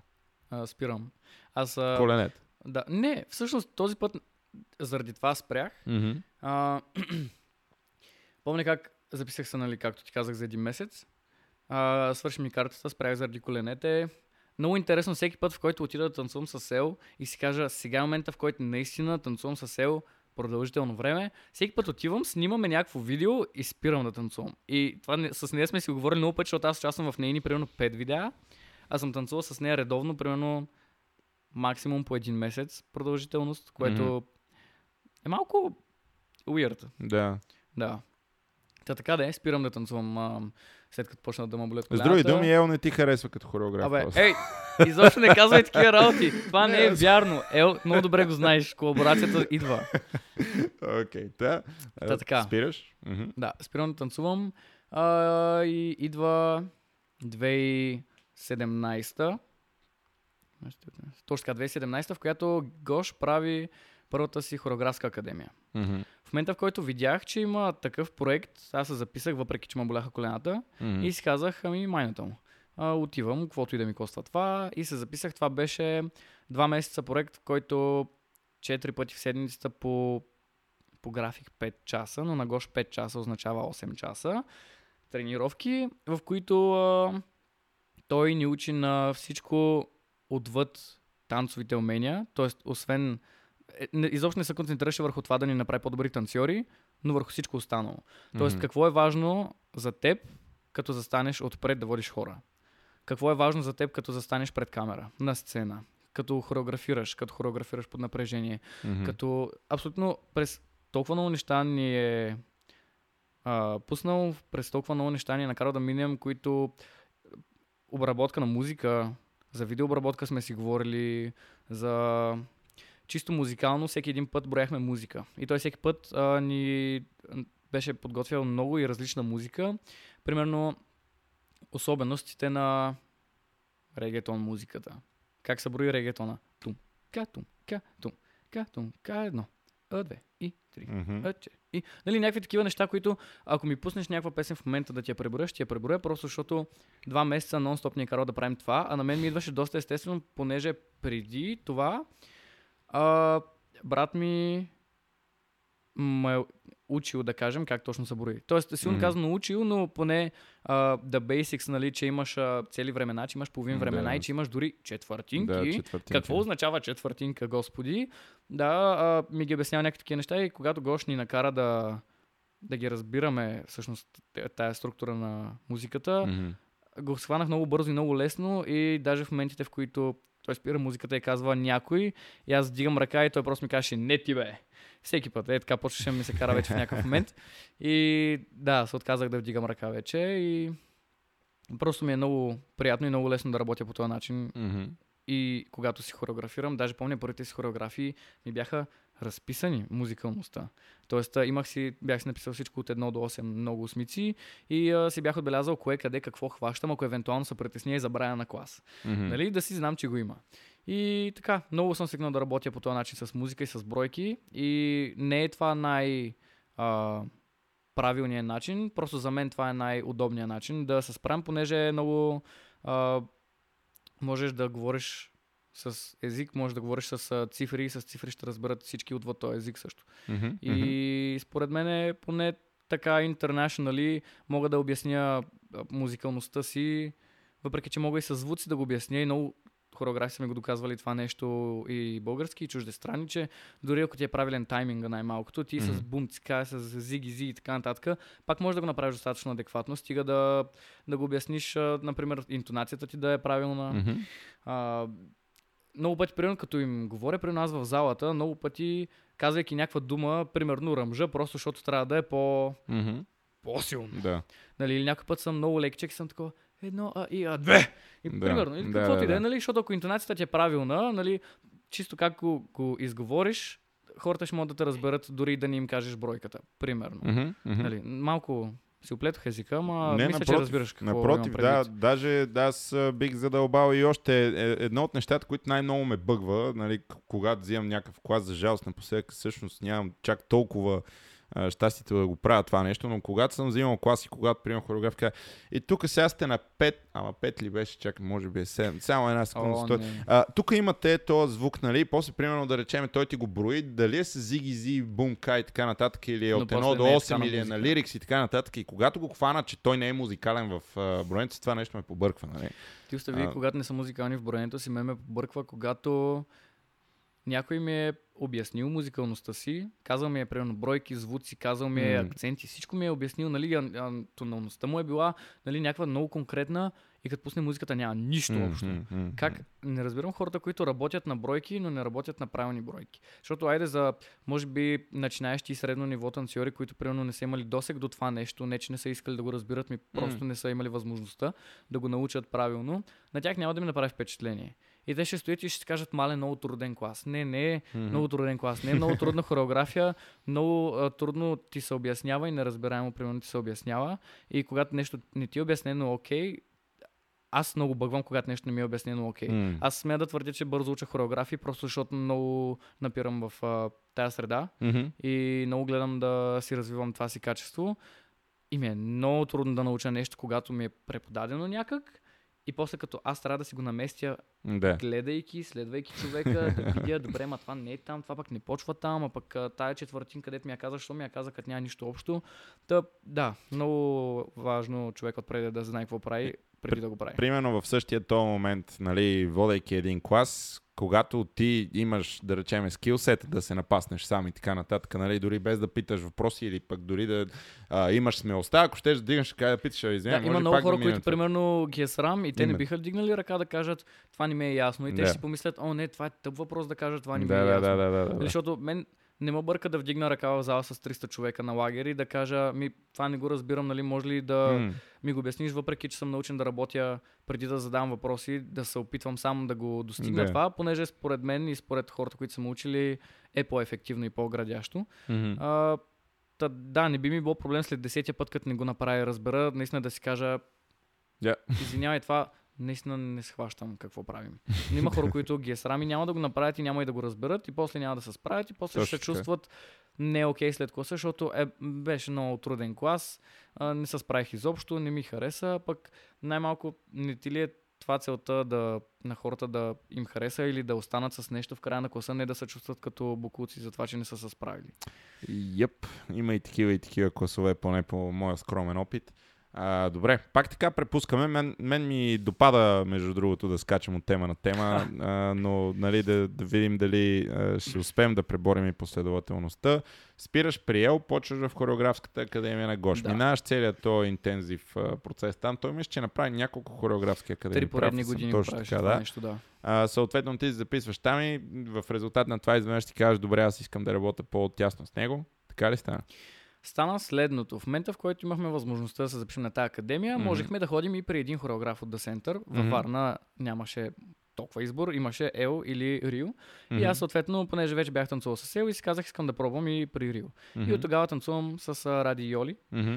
[SPEAKER 2] А, спирам. Аз. А,
[SPEAKER 1] Коленете.
[SPEAKER 2] да, не, всъщност този път заради това спрях.
[SPEAKER 1] Мгм.
[SPEAKER 2] А, помня как записах се, нали, както ти казах, за един месец. А, свърши ми картата, спрях заради коленете. Много интересно всеки път, в който отида да танцувам с Ел и си кажа, сега е момента, в който наистина танцувам с Ел продължително време. Всеки път отивам, снимаме някакво видео и спирам да танцувам. И това не- с нея сме си го говорили много пъти, защото аз участвам в нейни примерно 5 видеа. Аз съм танцувал с нея редовно, примерно максимум по един месец продължителност, което
[SPEAKER 1] Мгм.
[SPEAKER 2] е малко weird.
[SPEAKER 1] Да.
[SPEAKER 2] Да. Та така да е, спирам да танцувам а, след като почна да ме болят
[SPEAKER 1] С
[SPEAKER 2] колената.
[SPEAKER 1] други думи, Ел не ти харесва като хореограф.
[SPEAKER 2] Абе, ей, изобщо не казвай такива работи. Това не е вярно. Ел, много добре го знаеш. Колаборацията идва.
[SPEAKER 1] Окей, да.
[SPEAKER 2] Та така.
[SPEAKER 1] Спираш? Мгм.
[SPEAKER 2] Да, спирам да танцувам. А, и идва 2017. Точно така, 2017, в която Гош прави първата си хореографска академия.
[SPEAKER 1] Мгм.
[SPEAKER 2] В момента, в който видях, че има такъв проект, аз се записах, въпреки че ме боляха колената,
[SPEAKER 1] Мгм.
[SPEAKER 2] и си казах, ами майната му. А, отивам, каквото и да ми коства това. И се записах. Това беше два месеца проект, в който 4 пъти в седмицата по, по график 5 часа, но на Гош 5 часа означава 8 часа тренировки, в които а, той ни учи на всичко отвъд танцовите умения, т.е. освен изобщо не се концентрираше върху това да ни направи по-добри танцори, но върху всичко останало. Тоест,
[SPEAKER 1] Мгм.
[SPEAKER 2] какво е важно за теб, като застанеш отпред да водиш хора? Какво е важно за теб, като застанеш пред камера, на сцена, като хореографираш, като хореографираш под напрежение,
[SPEAKER 1] Мгм.
[SPEAKER 2] като абсолютно през толкова много неща ни е а, пуснал, през толкова много неща ни е накарал да минем, които обработка на музика, за видеообработка сме си говорили, за чисто музикално всеки един път брояхме музика. И той всеки път а, ни беше подготвял много и различна музика. Примерно особеностите на регетон музиката. Как се брои регетона? Тум, ка, тум, ка, тум, ка, тум, ка, едно, а, две и три. А, че. И, нали, някакви такива неща, които ако ми пуснеш някаква песен в момента да ти я преброя, ще я преброя, просто защото два месеца нон-стоп ни е карал да правим това, а на мен ми идваше доста естествено, понеже преди това а, брат ми ме е учил, да кажем, как точно се брои. Тоест, силно
[SPEAKER 1] Мгм.
[SPEAKER 2] казано учил, но поне uh, the basics, нали, че имаш а, цели времена, че имаш половин времена
[SPEAKER 1] Да.
[SPEAKER 2] и че имаш дори четвъртинки.
[SPEAKER 1] Да, четвъртинки.
[SPEAKER 2] Какво означава четвъртинка, господи? Да, а, ми ги обяснява някакви такива неща и когато Гош ни накара да, да ги разбираме, всъщност, тая структура на музиката,
[SPEAKER 1] Мгм.
[SPEAKER 2] го схванах много бързо и много лесно и даже в моментите, в които той спира музиката и казва някой, и аз дигам ръка и той просто ми каже, не ти бе. Всеки път. Е, така почваше ми се кара вече в някакъв момент. И да, се отказах да вдигам ръка вече и просто ми е много приятно и много лесно да работя по този начин.
[SPEAKER 1] Мгм.
[SPEAKER 2] И когато си хореографирам, даже помня първите си хореографии ми бяха разписани музикалността. Тоест имах си, бях си написал всичко от 1 до 8 много осмици и а, си бях отбелязал кое, къде, какво хващам, ако евентуално се притесня и забравя на клас.
[SPEAKER 1] Мгм.
[SPEAKER 2] Нали? Да си знам, че го има. И така, много съм свикнал да работя по този начин с музика и с бройки и не е това най- а, правилният начин, просто за мен това е най-удобният начин да се справям, понеже е много а, можеш да говориш с език, можеш да говориш с цифри и с цифри ще разберат всички отвъд този език също.
[SPEAKER 1] Мгм.
[SPEAKER 2] И според мен е поне така internationally мога да обясня музикалността си, въпреки че мога и с звуци да го обясня и много хореографи са ми го доказвали това нещо и български, и чуждестранни, че дори ако ти е правилен тайминга най-малкото, ти с
[SPEAKER 1] Мгм.
[SPEAKER 2] бум, цика, с зиги, зи и така нататък, пак можеш да го направиш достатъчно адекватно, стига да, да го обясниш, например, интонацията ти да е правилна.
[SPEAKER 1] Мгм.
[SPEAKER 2] А, много пъти, примерно, като им говоря при нас в залата, много пъти, казвайки някаква дума, примерно ръмжа, просто защото трябва да е по,
[SPEAKER 1] Мгм.
[SPEAKER 2] по-силно.
[SPEAKER 1] Да.
[SPEAKER 2] Нали, или някой път съм много лекчек и съм такова, едно, а, и а, две. И
[SPEAKER 1] Да,
[SPEAKER 2] примерно, или
[SPEAKER 1] да,
[SPEAKER 2] каквото
[SPEAKER 1] да,
[SPEAKER 2] и да е, нали, защото ако интонацията ти е правилна, нали, чисто как го, го изговориш, хората ще могат да те разберат, дори да не им кажеш бройката. Примерно.
[SPEAKER 1] Мгм.
[SPEAKER 2] Нали, малко си оплетох езика, ама
[SPEAKER 1] Не,
[SPEAKER 2] мисля, че
[SPEAKER 1] напротив,
[SPEAKER 2] разбираш какво
[SPEAKER 1] Напротив, да, даже да, аз бих задълбал и още е- едно от нещата, които най-много ме бъгва, нали, когато взимам някакъв клас, за жалост напоследък всъщност нямам чак толкова а, щастието да го правя това нещо, но когато съм взимал клас и когато приемам хореограф, казва, и тук сега сте на 5, ама 5 ли беше, чакай, може би е 7, само една секунда.
[SPEAKER 2] О.
[SPEAKER 1] А, тук имате този звук, нали? После, примерно, да речем, той ти го брои, дали е с зиги, зи, бум, кай и така нататък, или е от 1
[SPEAKER 2] после
[SPEAKER 1] до
[SPEAKER 2] не е
[SPEAKER 1] 8,
[SPEAKER 2] така на
[SPEAKER 1] или е на лирикс и така нататък. И когато го хвана, че той не е музикален в броенето това нещо ме побърква, нали?
[SPEAKER 2] Ти остави,
[SPEAKER 1] А-
[SPEAKER 2] когато не са музикални в броенето си, ме ме побърква, когато някой ми е обяснил музикалността си, казал ми е примерно бройки, звуци, казал ми е
[SPEAKER 1] М.
[SPEAKER 2] акценти, всичко ми е обяснил, нали, а, а, тоналността му е била нали, някаква много конкретна и като пусне музиката няма нищо общо.
[SPEAKER 1] Мгм, мгм,
[SPEAKER 2] Как? Не разбирам хората, които работят на бройки, но не работят на правилни бройки. Защото айде за, може би, начинаещи и средно ниво танцори, които примерно не са имали досег до това нещо, не че не са искали да го разбират, ми просто не са имали възможността да го научат правилно, на тях няма да ми направи впечатление. И те ще стоят и ще си кажат, мале, много труден клас. Не, не е
[SPEAKER 1] мгм.
[SPEAKER 2] много труден клас. Не е много трудна хореография, много а, трудно ти се обяснява и неразбираемо, примерно, ти се обяснява. И когато нещо не ти е обяснено окей, аз много бъгвам, когато нещо не ми е обяснено окей.
[SPEAKER 1] М.
[SPEAKER 2] Аз смея да твърдя, че бързо уча хореографии, просто защото много напирам в а, тая среда
[SPEAKER 1] Мгм.
[SPEAKER 2] и много гледам да си развивам това си качество. И ми е много трудно да науча нещо, когато ми е преподадено някак И после като аз трябва да си го наместя,
[SPEAKER 1] Да.
[SPEAKER 2] гледайки, следвайки човека, да видя, добре, ма това не е там, това пък не почва там, а пък тая четвъртин, където ми я каза, що ми я каза, като няма нищо общо. Та, да, много важно човекът преди да знае какво прави, преди да го прави.
[SPEAKER 1] Примерно в същия този момент, нали, водейки един клас, когато ти имаш, да речем, скилсет да се напаснеш сам и така нататък, нали, дори без да питаш въпроси или пък дори да а, имаш смелостта, ако щеш да дигнеш така да питаш, а,
[SPEAKER 2] Да, има много хора,
[SPEAKER 1] да
[SPEAKER 2] които примерно ги е срам и те не
[SPEAKER 1] Именно.
[SPEAKER 2] биха вдигнали ръка да кажат това не ми е ясно. И те
[SPEAKER 1] Да.
[SPEAKER 2] ще си помислят, о не, това е тъп въпрос да кажат, това не ми
[SPEAKER 1] да,
[SPEAKER 2] е
[SPEAKER 1] да,
[SPEAKER 2] ясно.
[SPEAKER 1] да, да, да, да.
[SPEAKER 2] Защото мен не ме бърка да вдигна ръка в зала с 300 човека на лагер и да кажа, ми, това не го разбирам, нали, може ли да
[SPEAKER 1] М,
[SPEAKER 2] ми го обясниш, въпреки че съм научен да работя преди да задам въпроси, да се опитвам сам да го достигна
[SPEAKER 1] Да.
[SPEAKER 2] това, понеже според мен и според хората, които са ме учили, е по-ефективно и по-градящо.
[SPEAKER 1] мгм.
[SPEAKER 2] А, та, да, не би ми било проблем след десетия път, като не го направя разбера, наистина да си кажа,
[SPEAKER 1] Да.
[SPEAKER 2] извинявай това, наистина не схващам какво правим. Но има хора, които ги е срам и няма да го направят и няма и да го разберат и после няма да се справят и после
[SPEAKER 1] Точно
[SPEAKER 2] ще се чувстват не окей след класа, защото е, беше много труден клас, а, не се справих изобщо, не ми хареса, пък най-малко не ти ли е това целта да, на хората да им хареса или да останат с нещо в края на класа, не да се чувстват като букуци за това, че не са се справили.
[SPEAKER 1] Йеп, има и такива и такива класове, поне по моя скромен опит. А, добре, пак така препускаме. Мен, мен ми допада, между другото, да скачам от тема на тема, а, но нали, да, да видим дали а, ще успеем да преборим и последователността. Спираш при Ел, почваш в хореографската академия на Гош.
[SPEAKER 2] Да.
[SPEAKER 1] Минаваш целият този интензив а, процес там. Той мисля, че направи няколко хореографски академии.
[SPEAKER 2] Три поредни
[SPEAKER 1] Прав
[SPEAKER 2] години го
[SPEAKER 1] Точно така, да.
[SPEAKER 2] нещо, да.
[SPEAKER 1] А, съответно ти се записваш там и в резултат на това изведнъж ти кажеш, добре, аз искам да работя по-тясно с него. Така ли стана?
[SPEAKER 2] Стана следното. В момента, в който имахме възможността да се запишем на тази академия,
[SPEAKER 1] Мгм.
[SPEAKER 2] можехме да ходим и при един хореограф от The Center. Във
[SPEAKER 1] Мгм.
[SPEAKER 2] Варна нямаше толкова избор, имаше Ел или Рио. И
[SPEAKER 1] Мгм.
[SPEAKER 2] аз съответно, понеже вече бях танцувал с Ел и си казах, искам да пробвам и при Рио.
[SPEAKER 1] Мгм.
[SPEAKER 2] И от тогава танцувам с а, Ради Йоли.
[SPEAKER 1] Мгм.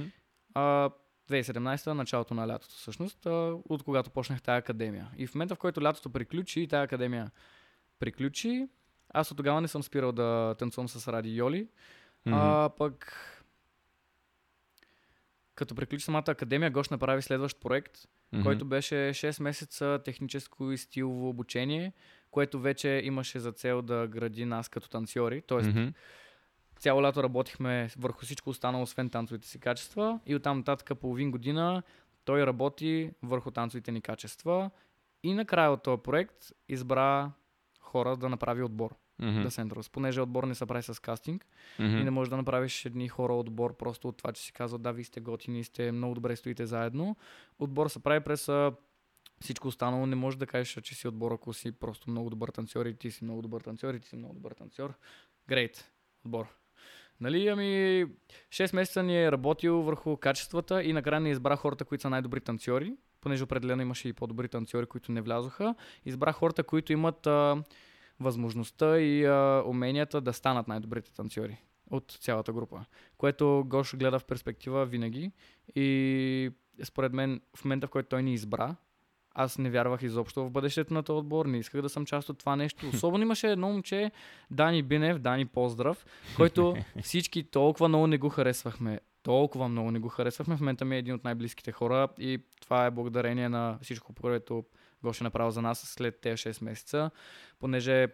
[SPEAKER 2] А, 2017, началото на лятото всъщност, а, от когато почнах тази академия. И в момента, в който лятото приключи и тази академия приключи, аз от тогава не съм спирал да танцувам с Ради Йоли.
[SPEAKER 1] Мгм.
[SPEAKER 2] А пък като приключи самата академия, Гош направи следващ проект,
[SPEAKER 1] Мгм.
[SPEAKER 2] който беше 6 месеца техническо и стилово обучение, което вече имаше за цел да гради нас като танцори. Тоест,
[SPEAKER 1] Мгм.
[SPEAKER 2] цяло лято работихме върху всичко останало, освен танцовите си качества. И оттам нататък половин година той работи върху танцовите ни качества. И накрая от този проект избра хора да направи отбор.
[SPEAKER 1] Мгм.
[SPEAKER 2] Да Сентрос. Понеже отбор не се прави с кастинг,
[SPEAKER 1] Мгм.
[SPEAKER 2] и не можеш да направиш едни хора отбор просто от това, че си казва, да, вие сте готини, сте много добре стоите заедно. Отбор се прави през всичко останало. Не можеш да кажеш, че си отбор, ако си просто много добър танцор и ти си много добър танцор и ти си много добър танцор. Грейт. Отбор. Нали, ами 6 месеца ни е работил върху качествата и накрая ни избра хората, които са най-добри танцори, понеже определено имаше и по-добри танцори, които не влязоха. Избра хората, които имат а, възможността и а, уменията да станат най-добрите танцори от цялата група. Което Гош гледа в перспектива винаги. И според мен в момента, в който той ни избра, аз не вярвах изобщо в бъдещето на този отбор, не исках да съм част от това нещо. Особено имаше едно момче, Дани Бинев, Дани Поздрав, който всички толкова много не го харесвахме. Толкова много не го харесвахме. В момента ми е един от най-близките хора и това е благодарение на всичко, което Гош е направил за нас след тези 6 месеца, понеже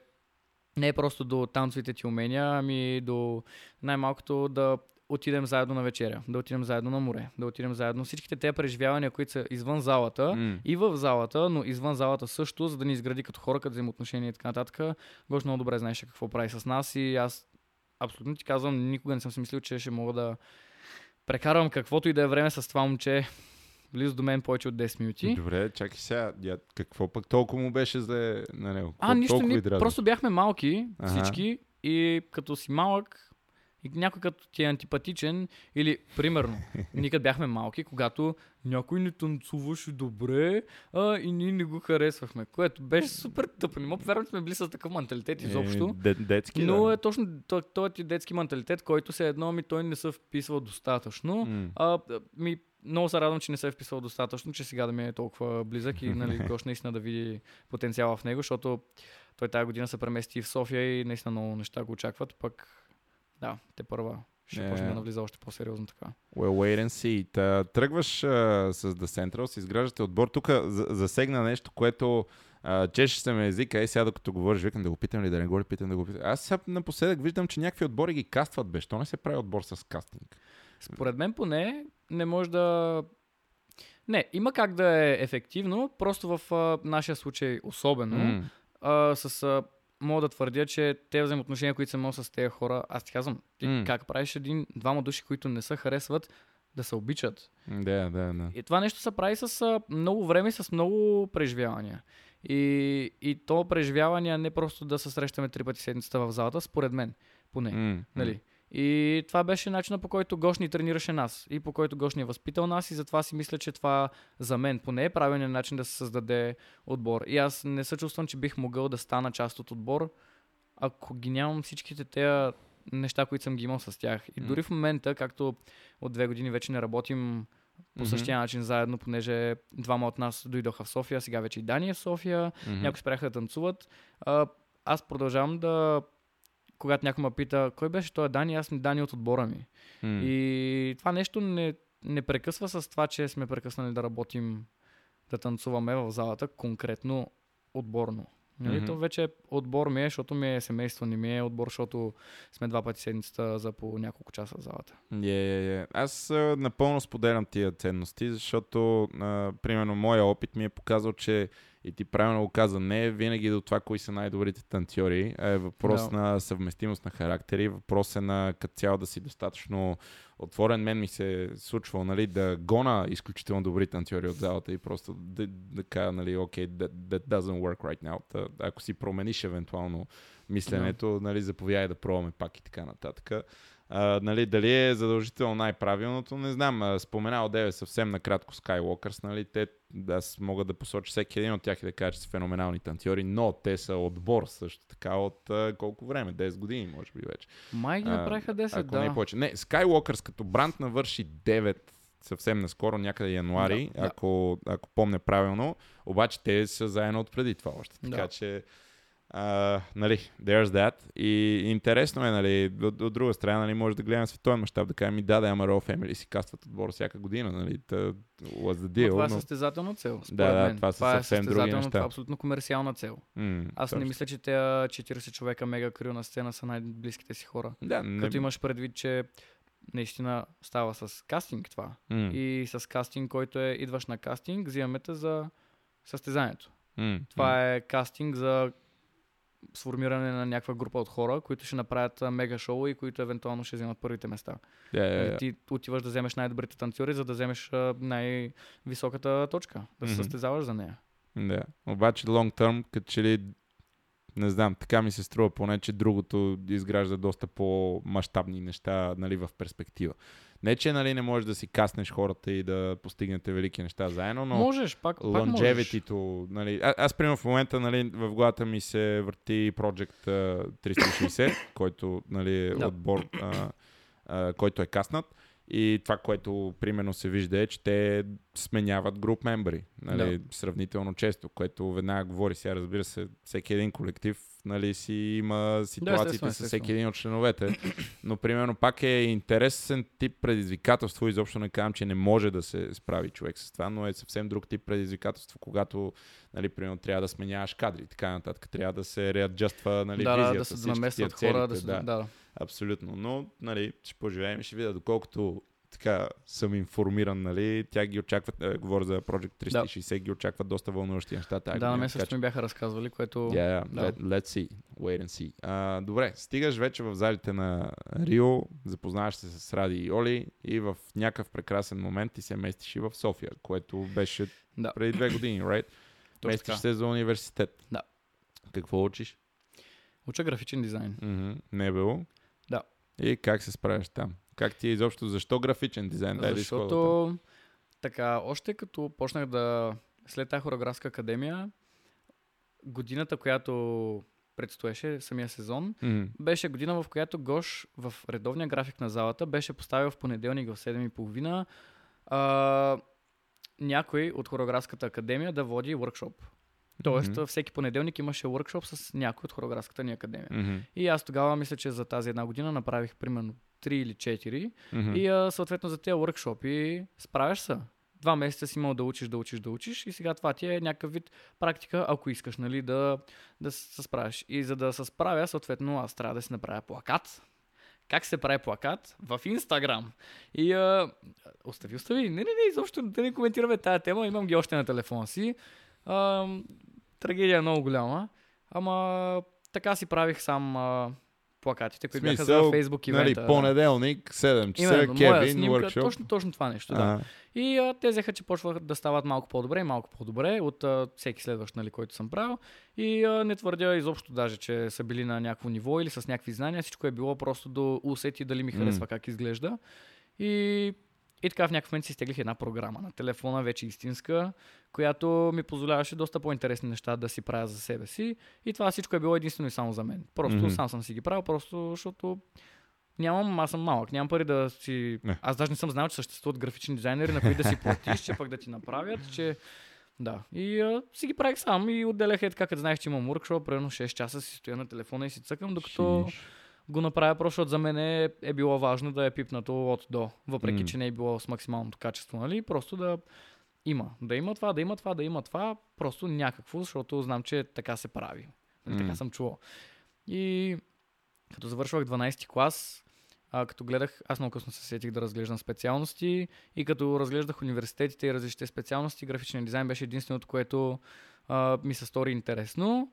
[SPEAKER 2] не е просто до танцовите ти умения, ами до най-малкото да отидем заедно на вечеря, да отидем заедно на море, да отидем заедно. Всичките тези преживявания, които са извън залата
[SPEAKER 1] М.
[SPEAKER 2] и в залата, но извън залата също, за да ни изгради като хора, като взаимоотношения и така нататък. Гош много добре знаеше какво прави с нас и аз абсолютно ти казвам, никога не съм си мислил, че ще мога да прекарвам каквото и да е време с това момче близо до мен повече от 10 минути.
[SPEAKER 1] Добре, чакай сега. Я, какво пък толкова му беше зле на него?
[SPEAKER 2] А,
[SPEAKER 1] Какво
[SPEAKER 2] нищо, ни, просто бяхме малки
[SPEAKER 1] Аха.
[SPEAKER 2] всички и като си малък и някой като ти е антипатичен или, примерно, ние като бяхме малки, когато някой не танцуваше добре а, и ние не го харесвахме, което беше супер тъпо. Не мога повярвам, че сме били с такъв менталитет изобщо.
[SPEAKER 1] Е, де, детски,
[SPEAKER 2] Но
[SPEAKER 1] да.
[SPEAKER 2] е точно то- този ти детски менталитет, който се едно ми той не се вписва достатъчно.
[SPEAKER 1] М.
[SPEAKER 2] А, ми, много се радвам, че не се е вписал достатъчно, че сега да ми е толкова близък и нали, Гош наистина да види потенциала в него, защото той тази година се премести в София и наистина много неща го очакват, пък да, те първа ще
[SPEAKER 1] Е.
[SPEAKER 2] почне да навлиза още по-сериозно така.
[SPEAKER 1] Well, wait and see. Та, тръгваш а, с The Central, изграждате отбор. Тук за- засегна нещо, което а, чеше се ме езика. Е, сега докато говориш, викам да го питам ли, да не го ли питам, да го питам. Аз сега напоследък виждам, че някакви отбори ги кастват, бе. Що не се прави отбор с кастинг?
[SPEAKER 2] Според мен поне не може да... Не, има как да е ефективно, просто в а, нашия случай особено.
[SPEAKER 1] М,
[SPEAKER 2] а, с, а, мога да твърдя, че те взаимоотношения, които съм имал с тези хора, аз ти казвам, ти
[SPEAKER 1] М.
[SPEAKER 2] как правиш един, двама души, които не се харесват, да се обичат.
[SPEAKER 1] Да, да, да.
[SPEAKER 2] И това нещо се прави с много време, с много преживявания. И, и то преживявания не просто да се срещаме три пъти седмицата в залата, според мен, поне.
[SPEAKER 1] М,
[SPEAKER 2] Нали? И това беше начинът по който Гош ни тренираше нас и по който Гош ни е възпитал нас и затова си мисля, че това за мен поне е правилният начин да се създаде отбор. И аз не се чувствам, че бих могъл да стана част от отбор, ако ги нямам всичките тези неща, които съм ги имал с тях. И дори в момента, както от две години вече не работим по същия начин заедно, понеже двама от нас дойдоха в София, сега вече и Дани е в София, някои спряха да танцуват. А, аз продължавам да когато някой ме пита, кой беше той Дани, аз съм Дани от отбора ми.
[SPEAKER 1] М.
[SPEAKER 2] И това нещо не, не прекъсва с това, че сме прекъснали да работим, да танцуваме в залата, конкретно отборно. Нали?
[SPEAKER 1] Мгм.
[SPEAKER 2] То вече отбор ми е, защото ми е семейство, не ми е отбор, защото сме два пъти седмицата за по няколко часа в залата.
[SPEAKER 1] Е, е, е. Аз а, напълно споделям тия ценности, защото, а, примерно, моя опит ми е показал, че и ти правилно го каза, не е винаги до това, кои са най-добрите танцори, е въпрос
[SPEAKER 2] Да.
[SPEAKER 1] на съвместимост на характери, въпрос е на като цяло да си достатъчно отворен. Мен ми се е случвало, нали, да гона изключително добри танцори от залата и просто да, да кажа, нали, окей, that, that doesn't work right now. Та, ако си промениш евентуално мисленето, нали, заповядай да пробваме пак и така нататък. А, нали, дали е задължително най-правилното, не знам. А, Споменал Деве съвсем накратко Skywalkers, нали, те, аз мога да посоча всеки един от тях и да кажа, че са феноменални танцори, но те са отбор също така от а, колко време? 10 години, може би вече.
[SPEAKER 2] Май ги
[SPEAKER 1] А,
[SPEAKER 2] направиха 10,
[SPEAKER 1] Ако
[SPEAKER 2] да.
[SPEAKER 1] не повече. Не, Skywalkers като бранд навърши 9 съвсем наскоро, някъде януари,
[SPEAKER 2] Да, да.
[SPEAKER 1] ако, ако помня правилно. Обаче те са заедно от преди това още. Така
[SPEAKER 2] Да.
[SPEAKER 1] че, а, нали, there's that. И интересно е, нали, от, от друга страна, нали, може да гледаме световен мащаб, да кажем, ми да, да, ама Royal Family си кастват отбор всяка година, нали, та, was the
[SPEAKER 2] Но
[SPEAKER 1] deal.
[SPEAKER 2] това е
[SPEAKER 1] но...
[SPEAKER 2] състезателна цел. Според
[SPEAKER 1] Да, да,
[SPEAKER 2] мен.
[SPEAKER 1] това са
[SPEAKER 2] това е
[SPEAKER 1] съвсем други неща.
[SPEAKER 2] Това е абсолютно комерциална цел.
[SPEAKER 1] М,
[SPEAKER 2] Аз не
[SPEAKER 1] точно.
[SPEAKER 2] мисля, че тези 40 човека мега крил на сцена са най-близките си хора.
[SPEAKER 1] Да, не...
[SPEAKER 2] Като имаш предвид, че наистина става с кастинг това.
[SPEAKER 1] М,
[SPEAKER 2] И с кастинг, който е идваш на кастинг, взимаме те за състезанието.
[SPEAKER 1] м.
[SPEAKER 2] Това е кастинг за сформиране на някаква група от хора, които ще направят мега шоу и които евентуално ще вземат първите места.
[SPEAKER 1] Да,
[SPEAKER 2] И
[SPEAKER 1] да.
[SPEAKER 2] ти отиваш да вземеш най-добрите танцори, за да вземеш най-високата точка, да се
[SPEAKER 1] Мгм.
[SPEAKER 2] състезаваш за нея.
[SPEAKER 1] Да. Обаче long term, като че ли не знам, така ми се струва поне, че другото изгражда доста по-масштабни неща нали, в перспектива. Не, че нали, не можеш да си каснеш хората и да постигнете велики неща заедно, но
[SPEAKER 2] можеш, пак, пак
[SPEAKER 1] longevity-то, нали, а, аз примерно в момента нали, в главата ми се върти Project а, 360, който нали, е
[SPEAKER 2] Да.
[SPEAKER 1] отбор, а, а, който е каснат. И това, което примерно се вижда е, че те сменяват груп мембри нали, сравнително често, което веднага говори сега, разбира се, всеки един колектив нали, си има ситуациите
[SPEAKER 2] естествено,
[SPEAKER 1] с всеки един от членовете, но примерно пак е интересен тип предизвикателство, изобщо не казвам, че не може да се справи човек с това, но е съвсем друг тип предизвикателство, когато нали, примерно трябва да сменяваш кадри и така нататък, трябва да се реаджаства нали,
[SPEAKER 2] да, да,
[SPEAKER 1] визията,
[SPEAKER 2] да се
[SPEAKER 1] всички
[SPEAKER 2] намесват
[SPEAKER 1] тия
[SPEAKER 2] хора, да
[SPEAKER 1] целите,
[SPEAKER 2] се...
[SPEAKER 1] да.
[SPEAKER 2] Да. да.
[SPEAKER 1] Абсолютно. Но, нали, ще поживеем и ще видя, доколкото така съм информиран, нали, тя ги очакват, е, говоря за Project 360, ги очакват доста вълнуващи неща. тази
[SPEAKER 2] Да, на мен също ми бяха разказвали, което...
[SPEAKER 1] Yeah, yeah.
[SPEAKER 2] Да.
[SPEAKER 1] Let, let's see. Wait and see. А, добре, стигаш вече в залите на Рио, запознаваш се с Ради и Оли и в някакъв прекрасен момент ти се местиш и в София, което беше
[SPEAKER 2] Да.
[SPEAKER 1] преди две години, right?
[SPEAKER 2] Точно
[SPEAKER 1] местиш
[SPEAKER 2] така.
[SPEAKER 1] се за университет.
[SPEAKER 2] Да.
[SPEAKER 1] Какво учиш?
[SPEAKER 2] Уча графичен дизайн.
[SPEAKER 1] Мгм. Не е било?
[SPEAKER 2] Да.
[SPEAKER 1] И как се справяш там? Как ти е изобщо? Защо графичен дизайн? Дай.
[SPEAKER 2] Защото така, още като почнах да... След тази хореографска академия, годината, която предстоеше, самия сезон,
[SPEAKER 1] Мгм.
[SPEAKER 2] беше година, в която Гош в редовния график на залата беше поставил в понеделник в 7.30 а, някой от хореографската академия да води workshop. Тоест,
[SPEAKER 1] Мгм.
[SPEAKER 2] всеки понеделник имаше workshop с някой от хореографската ни академия.
[SPEAKER 1] Мгм.
[SPEAKER 2] И аз тогава мисля, че за тази една година направих примерно 3 или 4
[SPEAKER 1] Мгм.
[SPEAKER 2] и а, съответно за тези workshop справяш се. Два месеца си имал да учиш, да учиш, да учиш и сега това ти е някакъв вид практика, ако искаш, нали, да, да се справиш. И за да се справя, съответно, аз трябва да си направя плакат. Как се прави плакат? В Инстаграм. И а, остави, остави. Не, не, не, изобщо да не коментираме тая тема. Имам ги още на телефона си. А, трагедия е много голяма. Ама така си правих сам а, плакатите, които бяха за Facebook
[SPEAKER 1] Нали,
[SPEAKER 2] ивента.
[SPEAKER 1] понеделник, 7 часа,
[SPEAKER 2] Именно,
[SPEAKER 1] Кевин,
[SPEAKER 2] снимка,
[SPEAKER 1] workshop.
[SPEAKER 2] точно, точно това нещо, да. И а, те взеха, че почваха да стават малко по-добре и малко по-добре от а, всеки следващ, нали, който съм правил. И а, не твърдя изобщо даже, че са били на някакво ниво или с някакви знания. Всичко е било просто да усети дали ми харесва
[SPEAKER 1] М.
[SPEAKER 2] как изглежда. И, и така в някакъв момент си изтеглих една програма на телефона, вече истинска, която ми позволяваше доста по-интересни неща да си правя за себе си. И това всичко е било единствено и само за мен. Просто
[SPEAKER 1] Мгм.
[SPEAKER 2] сам съм си ги правил, просто защото Нямам, аз съм малък, нямам пари да си...
[SPEAKER 1] Не.
[SPEAKER 2] Аз даже не съм знал, че съществуват графични дизайнери, на които да си платиш, че пък да ти направят, че... Да. И а, си ги правих сам и отделях е така, като знаех, че имам workshop, примерно 6 часа си стоя на телефона и си цъкам, докато
[SPEAKER 1] шиш.
[SPEAKER 2] Го направя просто, защото за мен е, е било важно да е пипнато от до, въпреки
[SPEAKER 1] М.
[SPEAKER 2] че не е било с максималното качество, нали? Просто да има. Да има това, да има това, да има това, просто някакво, защото знам, че така се прави. Нали, така съм чувал. И като завършвах 12 клас, а, като гледах, аз много късно се сетих да разглеждам специалности и като разглеждах университетите и различните специалности, графичен дизайн беше единственото, което а, ми се стори интересно.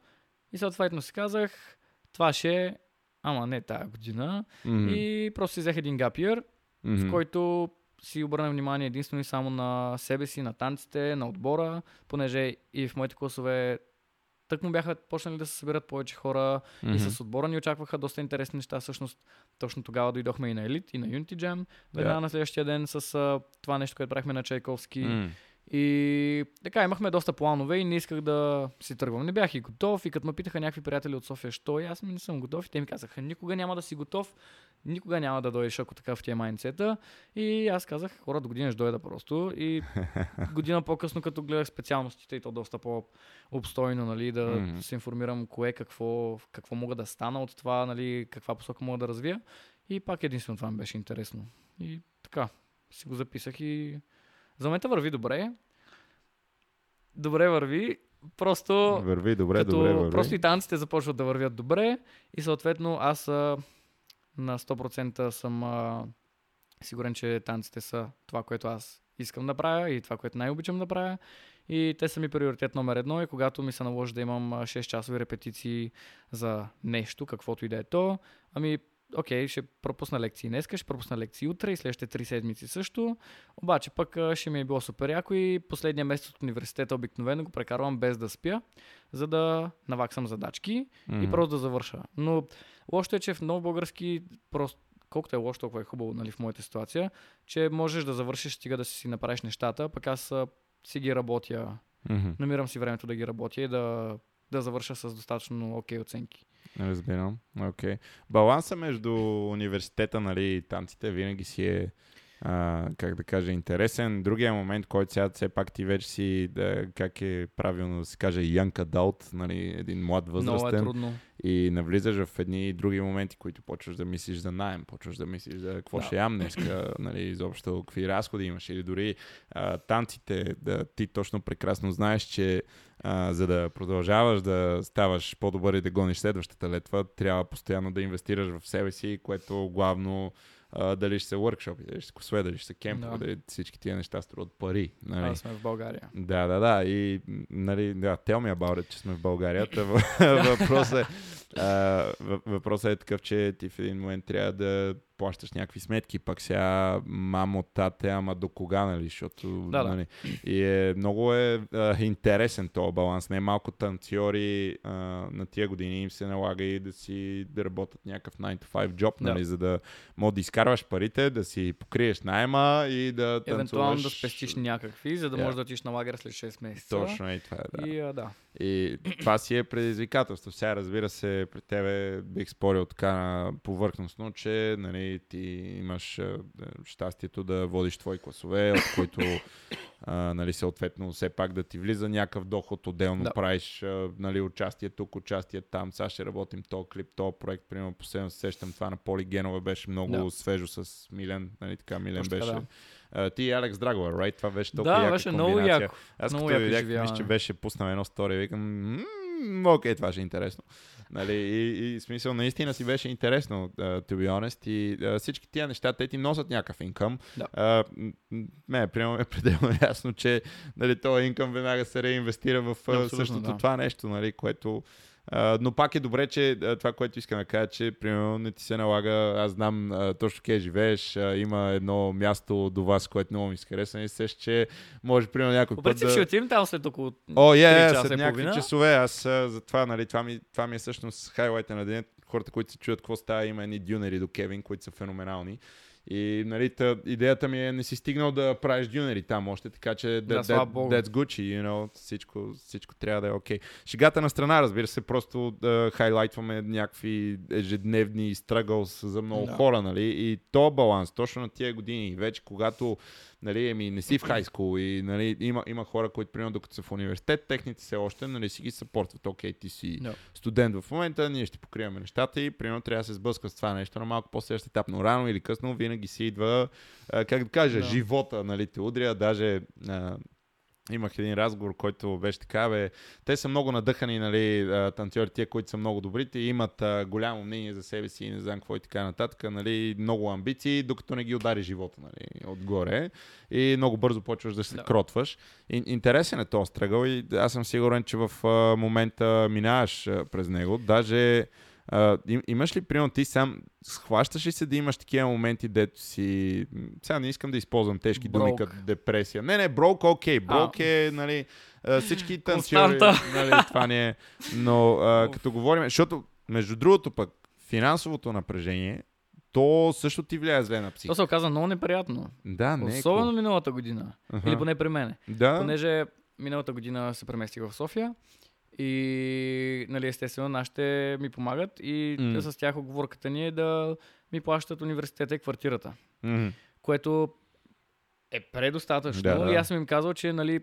[SPEAKER 2] И съответно си казах, това ще е, ама не тая година.
[SPEAKER 1] Мгм.
[SPEAKER 2] И просто си взех един гапиер,
[SPEAKER 1] Мгм.
[SPEAKER 2] в който си обърна внимание единствено и само на себе си, на танците, на отбора, понеже и в моите класове тък му бяха почнали да се събират повече хора и
[SPEAKER 1] Мгм.
[SPEAKER 2] с отбора ни очакваха доста интересни неща. Всъщност, точно тогава дойдохме и на Елит, и на Unity Jam. Веднага
[SPEAKER 1] Да.
[SPEAKER 2] на следващия ден с а, това нещо, което правихме на Чайковски.
[SPEAKER 1] М.
[SPEAKER 2] И така, имахме доста планове и не исках да си тръгвам. Не бях и готов и като ме питаха някакви приятели от София, що и аз ми не съм готов и те ми казаха, никога няма да си готов, никога няма да дойдеш, ако така в тия майнцета. И аз казах, хора, до година ще дойда просто. И година по-късно, като гледах специалностите и то доста по-обстойно, нали, да
[SPEAKER 1] Мгм.
[SPEAKER 2] се информирам кое, какво, какво мога да стана от това, нали, каква посока мога да развия. И пак единствено това ми беше интересно. И така, си го записах и за момента върви добре. Добре върви. Просто
[SPEAKER 1] Върви, добре,
[SPEAKER 2] като
[SPEAKER 1] добре, върви.
[SPEAKER 2] просто и танците започват да вървят добре и съответно аз а, на 100% съм а, сигурен, че танците са това, което аз искам да правя и това, което най-обичам да правя. И те са ми приоритет номер едно и когато ми се наложи да имам а, 6 часови репетиции за нещо, каквото и да е то, ами окей, ще пропусна лекции днес, ще пропусна лекции утре и следващите 3 седмици също. Обаче пък ще ми е било супер яко и последния месец от университета обикновено го прекарвам без да спя, за да наваксам задачки и
[SPEAKER 1] Мгм.
[SPEAKER 2] просто да завърша. Но лошото е, че в много български просто колкото е лошо, толкова е хубаво нали, в моята ситуация, че можеш да завършиш, стига да си направиш нещата, пък аз си ги работя,
[SPEAKER 1] Мгм.
[SPEAKER 2] намирам си времето да ги работя и да, да завърша с достатъчно окей оценки.
[SPEAKER 1] Разбирам. Окей. Баланса между университета нали, и танците винаги си е а, как да кажа, интересен. Другия момент, който сега все пак ти вече си, да, как е правилно да се каже, young adult, нали, един млад
[SPEAKER 2] Много е
[SPEAKER 1] възрастен
[SPEAKER 2] трудно.
[SPEAKER 1] И навлизаш в едни други моменти, които почваш да мислиш за найем, почваш да мислиш за какво
[SPEAKER 2] Да.
[SPEAKER 1] ще ям днеска, нали, изобщо какви разходи имаш или дори а, танците, да ти точно прекрасно знаеш, че а, за да продължаваш да ставаш по-добър и да гониш следващата летва, трябва постоянно да инвестираш в себе си, което главно а, дали ще са workshop, дали ще са косове, дали ще са кемпове,
[SPEAKER 2] Да.
[SPEAKER 1] дали всички тия неща струват пари. Нали?
[SPEAKER 2] Аз сме в България.
[SPEAKER 1] Да, да, да. И, нали, да, tell me about it, че сме в България. Въпросът е, а, въ- въпросът е такъв, че ти в един момент трябва да плащаш някакви сметки, пък сега мамо, тате, ама до кога, нали, защото,
[SPEAKER 2] Да, да.
[SPEAKER 1] нали, и е, много е а, интересен този баланс. Не малко танцори а, на тия години им се налага и да си да работят някакъв 9 to 5 job,
[SPEAKER 2] Да.
[SPEAKER 1] нали, за да мога да изкарваш парите, да си покриеш найема и да танцуваш.
[SPEAKER 2] Евентуално да спестиш някакви, за да
[SPEAKER 1] Yeah.
[SPEAKER 2] можеш да отиш на лагер след 6 месеца.
[SPEAKER 1] Точно и това е, да.
[SPEAKER 2] И а, да.
[SPEAKER 1] И това си е предизвикателство. Сега, разбира се, при тебе бих спорил така на повърхностно, че нали, ти имаш щастието да водиш твои класове, от които а, нали, съответно все пак да ти влиза някакъв доход, отделно
[SPEAKER 2] Да.
[SPEAKER 1] правиш нали, участие тук, участие там. Сега ще работим то клип, то проект, примерно последно се сещам това на Полигенова беше много
[SPEAKER 2] Да.
[SPEAKER 1] свежо с Милен, нали така, Милен
[SPEAKER 2] Точно
[SPEAKER 1] беше. А, ти и Алекс Драгова, right? Това беше толкова
[SPEAKER 2] Да,
[SPEAKER 1] яка
[SPEAKER 2] беше много
[SPEAKER 1] комбинация.
[SPEAKER 2] яко.
[SPEAKER 1] Аз
[SPEAKER 2] Много
[SPEAKER 1] като
[SPEAKER 2] яко
[SPEAKER 1] видях, мисля, че беше пуснал едно стори, викам, «М, окей, това ще е интересно. Нали, и, и смисъл, наистина си беше интересно, uh, to be honest. И uh, всички тия неща, те ти носят някакъв инкъм.
[SPEAKER 2] Да.
[SPEAKER 1] Uh, ме, примерно е пределно ясно, че нали, този инкъм веднага се реинвестира в uh, същото
[SPEAKER 2] да.
[SPEAKER 1] това нещо, нали, което Но пак е добре, че това, което искам да кажа, че примерно не ти се налага, аз знам точно къде живееш, има едно място до вас, което много ми се хареса и се, че може примерно някой
[SPEAKER 2] По
[SPEAKER 1] път да...
[SPEAKER 2] ще отидем там след около
[SPEAKER 1] О, е,
[SPEAKER 2] три
[SPEAKER 1] е,
[SPEAKER 2] часа
[SPEAKER 1] след някакви
[SPEAKER 2] половина.
[SPEAKER 1] часове. Аз за това, нали, това ми, това ми е всъщност хайлайта на деня. Хората, които се чуят какво става, има едни дюнери до Кевин, които са феноменални. И нали, та, идеята ми е не си стигнал да правиш дюнери там още, така че that,
[SPEAKER 2] Да,
[SPEAKER 1] that, that's Gucci, you know, всичко, всичко трябва да е окей. Okay. Шегата на страна, разбира се, просто да хайлайтваме някакви ежедневни страгълс за много
[SPEAKER 2] Да.
[SPEAKER 1] хора, нали, и то баланс, точно на тия години, вече когато нали, еми, не си в хайскул и нали, има, има хора, които примерно докато са в университет, техните все още нали, си ги съпортват. Окей, ти си
[SPEAKER 2] Да.
[SPEAKER 1] студент в момента, ние ще покриваме нещата и примерно трябва да се сблъска с това нещо на малко по-следващ етап. Но рано или късно винаги си идва, а, как да кажа,
[SPEAKER 2] Да.
[SPEAKER 1] живота, нали, те удря. Даже а, имах един разговор, който беше така, бе, те са много надъхани, нали, танцори, тия, които са много добрите, имат а, голямо мнение за себе си и не знам какво и така нататък, нали, много амбиции, докато не ги удари живота, нали, отгоре. И много бързо почваш да се
[SPEAKER 2] Да.
[SPEAKER 1] кротваш. И, интересен е този стръгъл и аз съм сигурен, че в а, момента минаваш а, през него. Даже а, им, имаш ли, примерно, ти сам схващаш ли се да имаш такива моменти, дето си... Сега не искам да използвам тежки думи
[SPEAKER 2] Брок.
[SPEAKER 1] като депресия. Не, не, брок, окей. Брок е, нали, всички танцори, нали, това не е. Но а, като говорим, защото между другото пък финансовото напрежение, то също ти влияе зле на
[SPEAKER 2] То
[SPEAKER 1] психиката.
[SPEAKER 2] се оказа много неприятно.
[SPEAKER 1] Да, не
[SPEAKER 2] Особено миналата година.
[SPEAKER 1] Аха.
[SPEAKER 2] Или поне при мене.
[SPEAKER 1] Да,
[SPEAKER 2] Понеже миналата година се преместих в София и нали, естествено нашите ми помагат и mm. с тях оговорката ни е да ми плащат университета и квартирата.
[SPEAKER 1] Мгм.
[SPEAKER 2] Което е предостатъчно.
[SPEAKER 1] Да, да.
[SPEAKER 2] И аз съм им казал, че нали,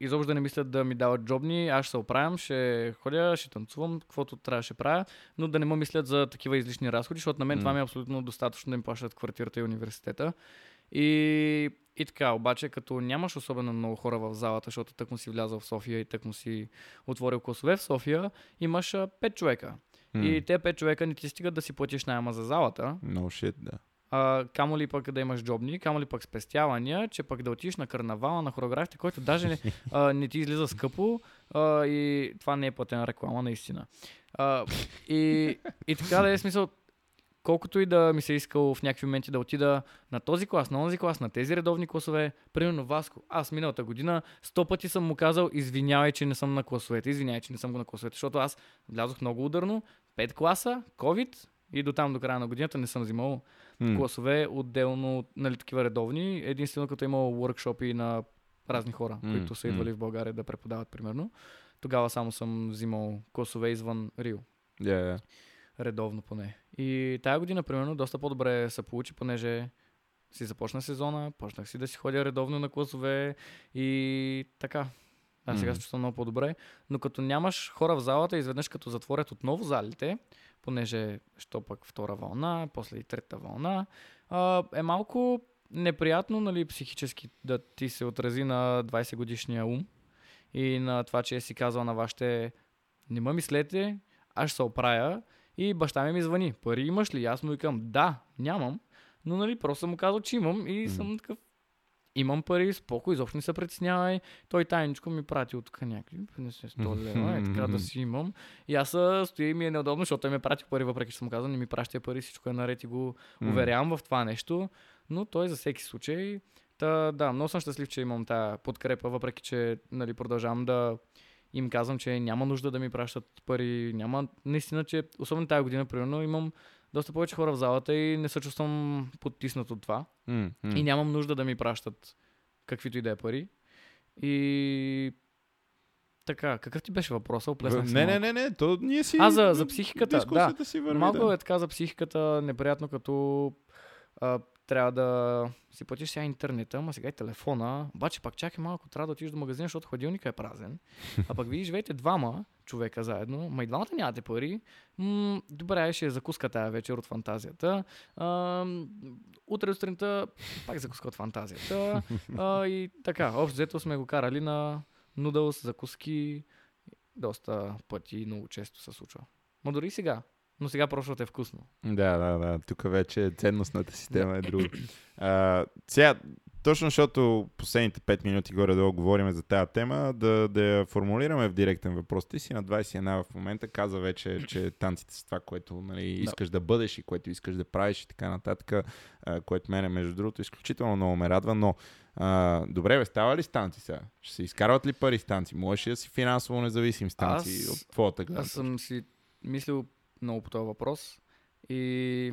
[SPEAKER 2] изобщо да не мислят да ми дават джобни, аз ще се оправям, ще ходя, ще танцувам, каквото трябва ще правя, но да не ме мислят за такива излишни разходи, защото на мен
[SPEAKER 1] М.
[SPEAKER 2] това ми е абсолютно достатъчно да ми плащат квартирата и университета. И, и така, обаче, като нямаш особено много хора в залата, защото тък му си влязъл в София и тък му си отворил класове в София, имаш а, пет човека.
[SPEAKER 1] М.
[SPEAKER 2] И те пет човека не ти стигат да си платиш найема за залата,
[SPEAKER 1] No shit, да.
[SPEAKER 2] а, камо ли пък да имаш джобни, камо ли пък спестявания, че пък да отидеш на карнавала, на хореографите, който даже не, а, не ти излиза скъпо а, и това не е платена реклама, наистина. А, и, и така да е смисъл, колкото и да ми се е искал в някакви моменти да отида на този клас, на този клас, на тези редовни класове, примерно Васко, аз миналата година сто пъти съм му казал, извинявай, че не съм на класовете, извинявай, че не съм го на класовете, защото аз влязох много ударно, 5 класа, COVID и до там до края на годината не съм взимал
[SPEAKER 1] М.
[SPEAKER 2] класове, отделно, нали, такива редовни, единствено като е имало workshopи на разни хора,
[SPEAKER 1] М,
[SPEAKER 2] които са идвали в България да преподават, примерно. Тогава само съм взимал класове извън Рио,
[SPEAKER 1] Yeah, yeah.
[SPEAKER 2] редовно поне. И тая година, примерно, доста по-добре се получи, понеже си започна сезона, почнах си да си ходя редовно на класове и така. Аз сега
[SPEAKER 1] Мгм.
[SPEAKER 2] се чувствам много по-добре. Но като нямаш хора в залата, изведнъж като затворят отново залите, понеже що пък втора вълна, после и трета вълна, е малко неприятно, нали, психически да ти се отрази на 20 годишния ум и на това, че си казал на вашите не ме мислете, аз ще се оправя и баща ми ми звъни. Пари имаш ли? Аз му викам, да, нямам, но нали, просто съм му казал, че имам и
[SPEAKER 1] М.
[SPEAKER 2] съм такъв, имам пари, спокой, изобщо не се притеснявай. Той тайничко ми прати от тук някакви 50-100 лева, е така да си имам. И аз стоя и ми е неудобно, защото той ми прати пари, въпреки че съм казал, не ми праща пари, всичко е наред и го уверявам в това нещо, но той за всеки случай. Та, да, много съм щастлив, че имам тази подкрепа, въпреки че нали, продължавам да им казвам, че няма нужда да ми пращат пари. Няма, наистина, че особено тази година, примерно, имам доста повече хора в залата и не се чувствам потиснат от това.
[SPEAKER 1] М.
[SPEAKER 2] И нямам нужда да ми пращат каквито и да е пари. И така, какъв ти беше въпросът? Оплеснах
[SPEAKER 1] Не, не, не, не, то ние си...
[SPEAKER 2] А, за, за психиката, да.
[SPEAKER 1] Си върви,
[SPEAKER 2] Малко
[SPEAKER 1] да.
[SPEAKER 2] е така за психиката неприятно, като а, трябва да си платиш сега интернета, ама сега и телефона. Обаче пак чакай малко, трябва да отидеш до магазина, защото хладилника е празен. А пък вие живеете двама човека заедно, ма и двамата нямате пари. М- добре, ще я закуска тази вечер от фантазията. А, утре сутринта пак закуска от фантазията. А, и така, общо взето сме го карали на нудълс, закуски. Доста пъти, много често се случва. Ма дори сега. Но сега просто е вкусно.
[SPEAKER 1] Да, да, да. Тук вече ценностната система е друга. А, сега, точно защото последните 5 минути горе-долу говорим за тази тема, да, да я формулираме в директен въпрос. Ти си на 21 в момента, каза вече, че танците са това, което нали, искаш да. бъдеш и което искаш да правиш и така нататък, а, което мене, между другото, изключително много ме радва, но а, добре, бе, става ли с танци сега? Ще се изкарват ли пари с танци? Можеш ли да си финансово независим с танци
[SPEAKER 2] Аз-
[SPEAKER 1] от твоята гледна?
[SPEAKER 2] Аз съм си мислил много по този въпрос и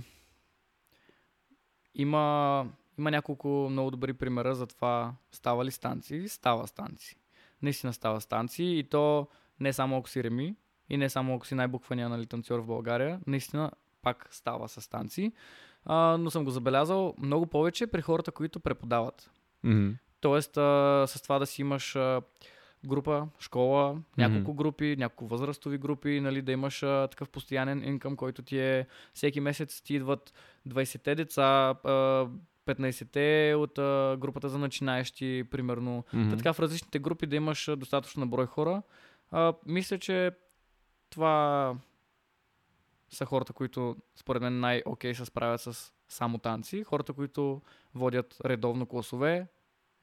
[SPEAKER 2] има, има няколко много добри примера за това става ли станции. Става станции. Наистина става станции и то не само ако си Реми и не само ако си най-буквания нали, танцор в България. Наистина пак става с станции. А, но съм го забелязал много повече при хората, които преподават.
[SPEAKER 1] Мгм.
[SPEAKER 2] Тоест, а, с това да си имаш а, група, школа, няколко групи, няколко възрастови групи, нали, да имаш а, такъв постоянен инкъм, който ти е всеки месец ти идват 20-те деца, а, 15-те от а, групата за начинаещи, примерно.
[SPEAKER 1] Мгм.
[SPEAKER 2] Та Така в различните групи да имаш достатъчно брой хора. А, мисля, че това са хората, които според мен най-окей се справят с само танци. Хората, които водят редовно класове,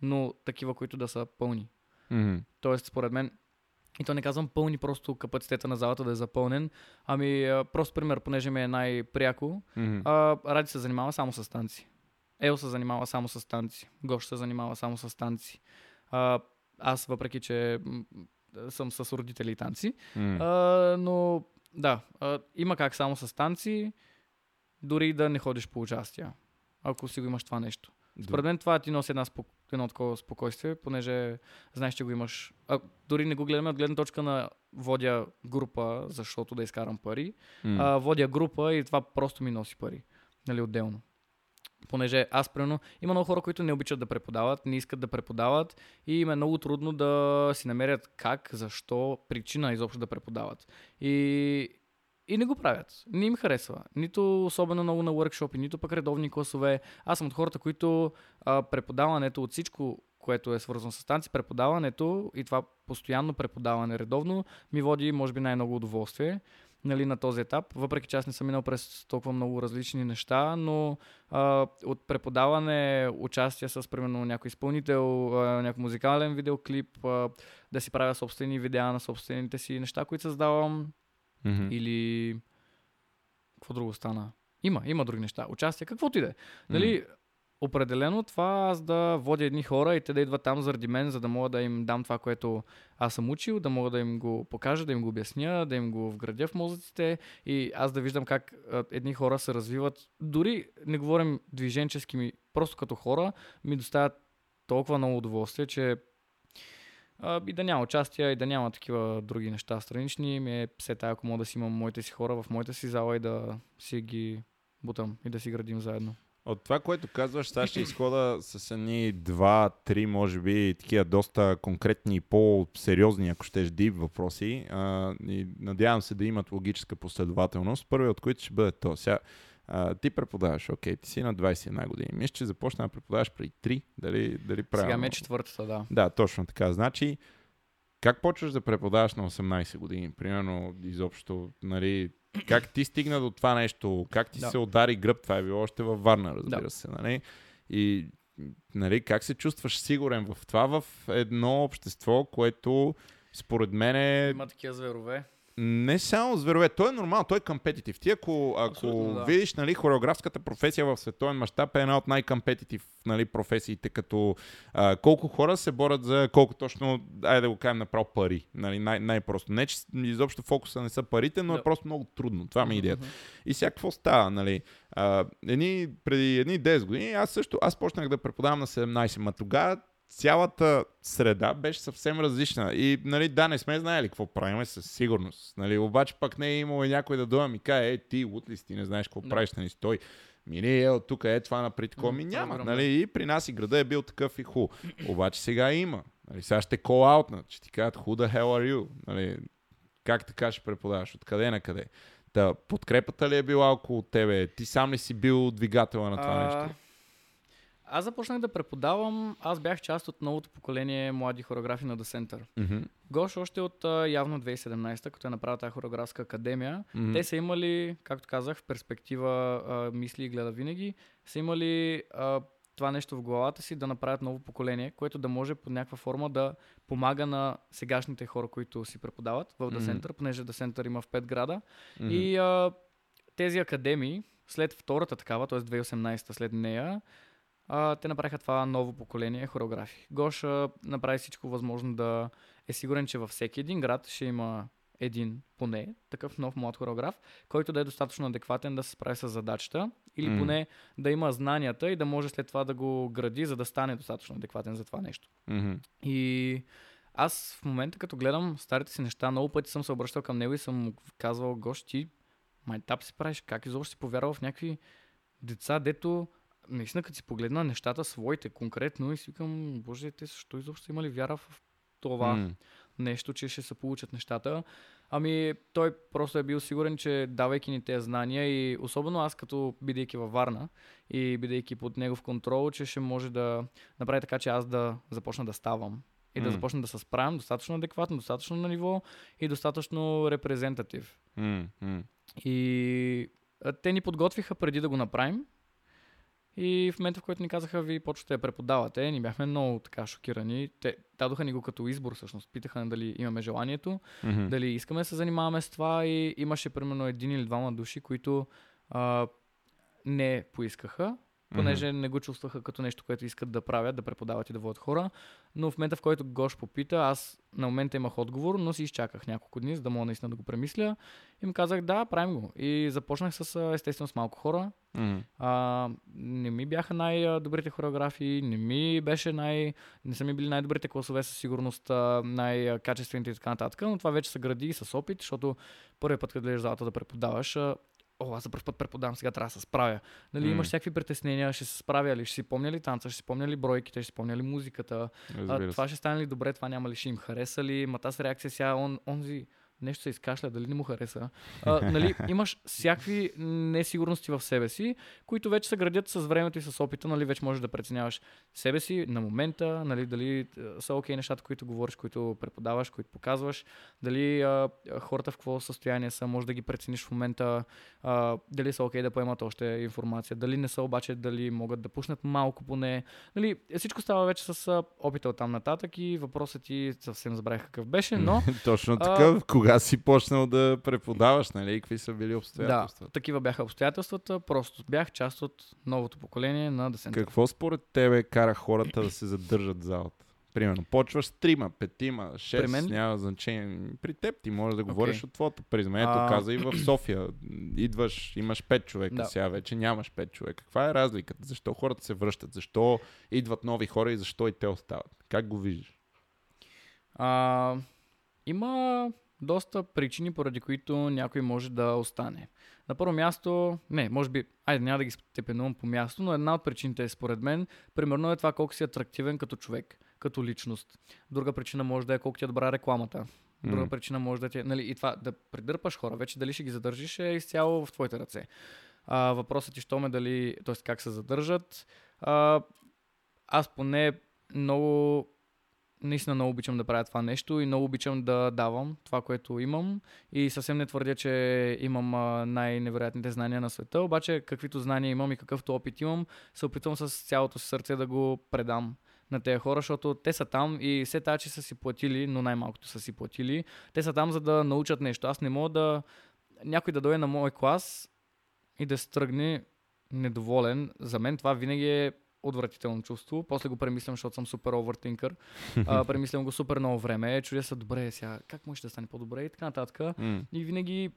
[SPEAKER 2] но такива, които да са пълни.
[SPEAKER 1] Мгм.
[SPEAKER 2] Тоест, според мен, и то не казвам пълни, просто капацитета на залата да е запълнен. Ами, просто пример, понеже ми е най-пряко,
[SPEAKER 1] Мгм.
[SPEAKER 2] а, Ради се занимава само с танци. Ел се занимава само с танци. Гош се занимава само с танци. А, аз, въпреки че съм с родители и танци,
[SPEAKER 1] Мгм.
[SPEAKER 2] а, но да, а, има как само с танци, дори да не ходиш по участия, ако си го имаш това нещо. Според мен това ти носи една спок... едно такова спокойствие, понеже знаеш, че го имаш. А, дори не го гледаме от гледна точка на водя група, защото да изкарам пари.
[SPEAKER 1] М.
[SPEAKER 2] А, водя група и това просто ми носи пари. Нали, отделно. Понеже аз, примерно, има много хора, които не обичат да преподават, не искат да преподават и им е много трудно да си намерят как, защо, причина изобщо да преподават. И, и не го правят. Не им харесва. Нито особено много на workshop, нито пък редовни класове. Аз съм от хората, които а, преподаването от всичко, което е свързано с танци, преподаването и това постоянно преподаване редовно ми води, може би, най-много удоволствие нали, на този етап, въпреки че аз не съм минал през толкова много различни неща, но а, от преподаване, участие с, примерно, някой изпълнител, а, някой музикален видеоклип, а, да си правя собствени видеа на собствените си неща, които създавам,
[SPEAKER 1] Мгм.
[SPEAKER 2] или какво друго стана? Има, има други неща. Участие, каквото и да е. Нали, определено това аз да водя едни хора и те да идват там заради мен, за да мога да им дам това, което аз съм учил, да мога да им го покажа, да им го обясня, да им го вградя в мозъците и аз да виждам как едни хора се развиват. Дори не говорим движенчески ми, просто като хора ми доставят толкова много удоволствие, че и да няма участия, и да няма такива други неща странични. Ми е все тая, ако мога да си имам моите си хора в моята си зала и да си ги бутам и да си градим заедно.
[SPEAKER 1] От това, което казваш, сега ще изхода с едни два, три, може би, такива доста конкретни и по-сериозни, ако щеш, дип въпроси. А, и надявам се да имат логическа последователност. Първият от които ще бъде то. Сега, а, ти преподаваш, окей, ти си на 21 години. Мисля, че започна да преподаваш преди 3. Дали, дали правилно?
[SPEAKER 2] Сега ме четвъртата, да.
[SPEAKER 1] Да, точно така. Значи, как почваш да преподаваш на 18 години? Примерно, изобщо, нали, как ти стигна до това нещо? Как ти
[SPEAKER 2] Да.
[SPEAKER 1] се удари гръб? Това е било още във Варна, разбира
[SPEAKER 2] Да.
[SPEAKER 1] се, нали? И, нали, как се чувстваш сигурен в това, в едно общество, което според мен е
[SPEAKER 2] Има такива зверове.
[SPEAKER 1] Не само зверове, той е нормално, той е компетитив. Ти ако, ако
[SPEAKER 2] Абсолютно, да.
[SPEAKER 1] видиш нали, хореографската професия в световен мащаб е една от най-компетитив нали, професиите, като а, колко хора се борят за колко точно, айде да го кажем направо пари. Нали, най- най-просто. Не, че изобщо фокуса не са парите, но е
[SPEAKER 2] Да.
[SPEAKER 1] просто много трудно. Това ми е идеята. И сега какво става, нали? А, едни, преди едни 10 години аз също, аз почнах да преподавам на 17, ма тогава цялата среда беше съвсем различна. И, нали, да, не сме знаели какво правим със сигурност. Нали, обаче пък не е имало някой да дойде ми каже, е, ти, лут ли си, ти не знаеш какво
[SPEAKER 2] Да.
[SPEAKER 1] правиш, нали, стой. Мини, е, от тук е това напред, такова.
[SPEAKER 2] М,
[SPEAKER 1] Ми
[SPEAKER 2] е
[SPEAKER 1] няма, нали, и при нас и града е бил такъв и ху. Обаче сега има. Нали, сега ще out, ще ти кажат, who the hell are you? Нали, как така ще преподаваш? Откъде на къде? Та, подкрепата ли е била около тебе? Ти сам ли си бил двигателя на това
[SPEAKER 2] А,
[SPEAKER 1] нещо?
[SPEAKER 2] Аз започнах да преподавам. Аз бях част от новото поколение млади хореографи на The Center.
[SPEAKER 1] Мгм.
[SPEAKER 2] Гош още от явно 2017, като е направил тази хореографска академия,
[SPEAKER 1] Мгм.
[SPEAKER 2] те са имали, както казах, в перспектива а, мисли и гледа винаги, са имали а, това нещо в главата си да направят ново поколение, което да може под някаква форма да помага на сегашните хора, които си преподават в The. Center, понеже The Center има в 5 града.
[SPEAKER 1] Мгм.
[SPEAKER 2] И а, тези академии, след втората такава, т.е. 2018 след нея, а, те направиха това ново поколение хореографи. Гош а, направи всичко възможно да е сигурен, че във всеки един град ще има един поне такъв нов млад хореограф, който да е достатъчно адекватен да се справи с задачата или
[SPEAKER 1] М.
[SPEAKER 2] поне да има знанията и да може след това да го гради, за да стане достатъчно адекватен за това нещо.
[SPEAKER 1] Мгм.
[SPEAKER 2] И аз в момента, като гледам старите си неща, много пъти съм се обръщал към него и съм казвал, Гош, ти майтап си правиш, как изобщо си повярвал в някакви деца, дето наистина като си погледна нещата своите конкретно и си викам, боже, те защо изобщо имали вяра в това
[SPEAKER 1] М.
[SPEAKER 2] нещо, че ще се получат нещата. Ами той просто е бил сигурен, че давайки ни тези знания и особено аз като бидейки във Варна и бидейки под негов контрол, че ще може да направи така, че аз да започна да ставам и да
[SPEAKER 1] М.
[SPEAKER 2] започна да се справям достатъчно адекватно, достатъчно на ниво и достатъчно репрезентатив.
[SPEAKER 1] М. М.
[SPEAKER 2] И те ни подготвиха преди да го направим. И в момента, в който ни казаха, ви почвате да преподавате, ни бяхме много така шокирани. Те дадоха ни го като избор, всъщност. Питаха ни дали имаме желанието,
[SPEAKER 1] Мгм.
[SPEAKER 2] дали искаме да се занимаваме с това и имаше примерно един или двама души, които а, не поискаха, понеже не го чувстваха като нещо, което искат да правят, да преподават и да водят хора. Но в момента, в който Гош попита, аз на момента имах отговор, но си изчаках няколко дни, за да мога наистина да го премисля. И му казах, да, правим го. И започнах с, естествено, с малко хора.
[SPEAKER 1] Мгм.
[SPEAKER 2] А, не ми бяха най-добрите хореографии, не ми беше най... Не са ми били най-добрите класове със сигурност, най-качествените и така нататък, но това вече се гради и с опит, защото първият път, като в залата да преподаваш, о, аз за първ път преподавам, сега трябва да се справя. Нали,
[SPEAKER 1] М.
[SPEAKER 2] имаш всякакви притеснения, ще се справя ли, ще си помня ли танца, ще си помня ли бройките, ще си помня ли музиката, а, това ще стане ли добре, това няма ли, ще им хареса ли, ма тази реакция сега, он, онзи нещо се изкашля, дали не му хареса. А, нали, имаш всякакви несигурности в себе си, които вече се градят с времето и с опита, нали, вече можеш да преценяваш себе си на момента, нали, дали са окей нещата, които говориш, които преподаваш, които показваш, дали а, хората в какво състояние са, може да ги прецениш в момента, а, дали са окей да поемат още информация, дали не са обаче, дали могат да пуснат малко поне. Нали, всичко става вече с опита от там нататък и въпросът ти съвсем забравих какъв беше, но
[SPEAKER 1] Точно така. Кога си почнал да преподаваш, нали? и Какви са били
[SPEAKER 2] да,
[SPEAKER 1] обстоятелствата?
[SPEAKER 2] такива бяха обстоятелствата, просто бях част от новото поколение на Center.
[SPEAKER 1] Какво според тебе кара хората да се задържат в залата? Примерно, почваш с трима, петима, шест,
[SPEAKER 2] При мен
[SPEAKER 1] няма значение. При теб ти можеш да говориш
[SPEAKER 2] Окей.
[SPEAKER 1] от твоята призма. Ето
[SPEAKER 2] А.
[SPEAKER 1] каза и в София. Идваш, имаш пет човека,
[SPEAKER 2] Да.
[SPEAKER 1] сега вече нямаш пет човека. Каква е разликата? Защо хората се връщат? Защо идват нови хора и защо и те остават? Как го виждаш?
[SPEAKER 2] А, има доста причини, поради които някой може да остане. На първо място, не, може би, айде няма да ги степенувам по място, но една от причините е според мен, примерно е това колко си атрактивен като човек, като личност. Друга причина може да е колко ти е добра рекламата. Друга
[SPEAKER 1] М.
[SPEAKER 2] причина може да ти е, нали, и това да придърпаш хора, вече дали ще ги задържиш е изцяло в твоите ръце. А, въпросът ти, що ме дали, т.е. как се задържат. А, аз поне много наистина много обичам да правя това нещо и много обичам да давам това, което имам. И съвсем не твърдя, че имам най-невероятните знания на света, обаче каквито знания имам и какъвто опит имам, се опитвам с цялото си сърце да го предам на тези хора, защото те са там и все тази, че са си платили, но най-малкото са си платили, те са там за да научат нещо. Аз не мога да някой да дойде на мой клас и да се тръгне недоволен. За мен това винаги е отвратително чувство. После го премислям, защото съм супер овертинкър. А, премислям го супер много време. Чудя се, добре, сега как може да стане по-добре и така нататък.
[SPEAKER 1] М.
[SPEAKER 2] И винаги,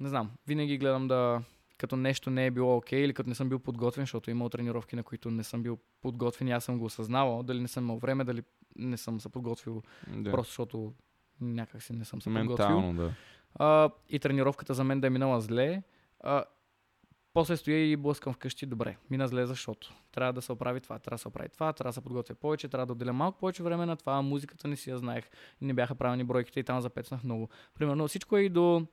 [SPEAKER 2] не знам, винаги гледам да като нещо не е било окей или като не съм бил подготвен, защото има тренировки, на които не съм бил подготвен и аз съм го осъзнавал, дали не съм имал време, дали не съм се подготвил,
[SPEAKER 1] Да.
[SPEAKER 2] просто защото някак си не съм се подготвил.
[SPEAKER 1] Ментално, да.
[SPEAKER 2] А, и тренировката за мен да е минала зле. А, после стоя и блъскам вкъщи, добре, мина зле, защото трябва да се оправи това, трябва да се оправи това, трябва да се подготвя повече, трябва да отделя малко повече време на това, музиката не си я знаех, не бяха правени бройките и там запецнах много. Примерно всичко е и до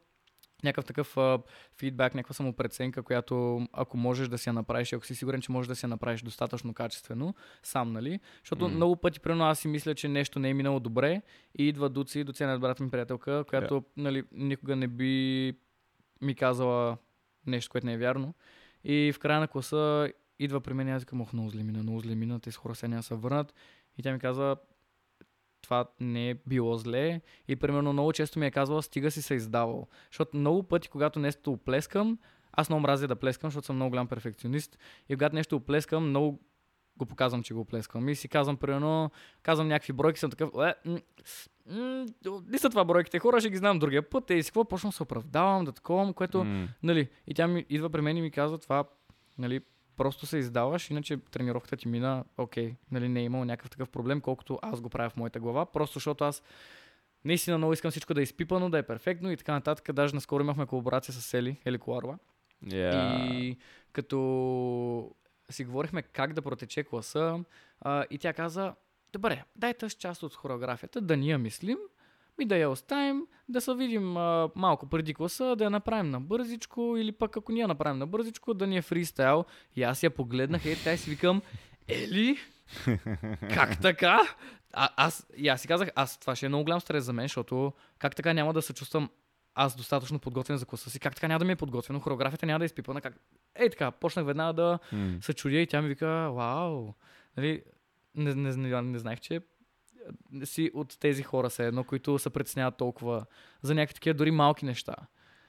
[SPEAKER 2] някакъв такъв а, фидбак, някаква самопреценка, която ако можеш да си я направиш, ако си сигурен, че можеш да си я направиш достатъчно качествено, сам, нали? Защото
[SPEAKER 1] М.
[SPEAKER 2] много пъти, примерно, аз си мисля, че нещо не е минало добре и идва Дуци, е брат ми приятелка, която нали, никога не би ми казала нещо, което не е вярно. И в края на класа идва при мен и аз викам, ох, много зле мина, много тези хора сега няма се върнат. И тя ми казва, това не е било зле. И примерно много често ми е казвала, стига си се издавал. Защото много пъти, когато нещо оплескам, аз много мразя да плескам, защото съм много голям перфекционист. И когато нещо оплескам, много го показвам, че го оплескам. И си казвам, примерно, казвам някакви бройки, съм такъв, е, м- м- не са това бройките, хора ще ги знам другия път. Е, и си какво, почвам се оправдавам, да таковам, което,
[SPEAKER 1] М.
[SPEAKER 2] нали, и тя ми идва при мен и ми казва това, нали, просто се издаваш, иначе тренировката ти мина, окей, нали, не е имал някакъв такъв проблем, колкото аз го правя в моята глава, просто защото аз наистина много искам всичко да е изпипано, да е перфектно и така нататък. Даже наскоро имахме колаборация с Ели, Ели Коларова.
[SPEAKER 1] Yeah.
[SPEAKER 2] И като си говорихме как да протече класа, а, и тя каза, добре, дай тази част от хореографията да ни я мислим, и да я оставим, да се видим а, малко преди класа, да я направим на бързичко, или пък ако ние направим на бързичко, да ни е фристайл. И аз я погледнах, и тя си викам, Ели, как така? А, аз, и аз си казах, аз това ще е много голям стрес за мен, защото как така няма да се чувствам аз достатъчно подготвен за класа си, как така няма да ми е подготвено, хореографията няма да е изпипана, как... Ей така, почнах веднага да
[SPEAKER 1] М.
[SPEAKER 2] се чудя и тя ми вика, вау, нали, не, не, не, не знаех, че си от тези хора са едно, които се притесняват толкова за някакви такива дори малки неща.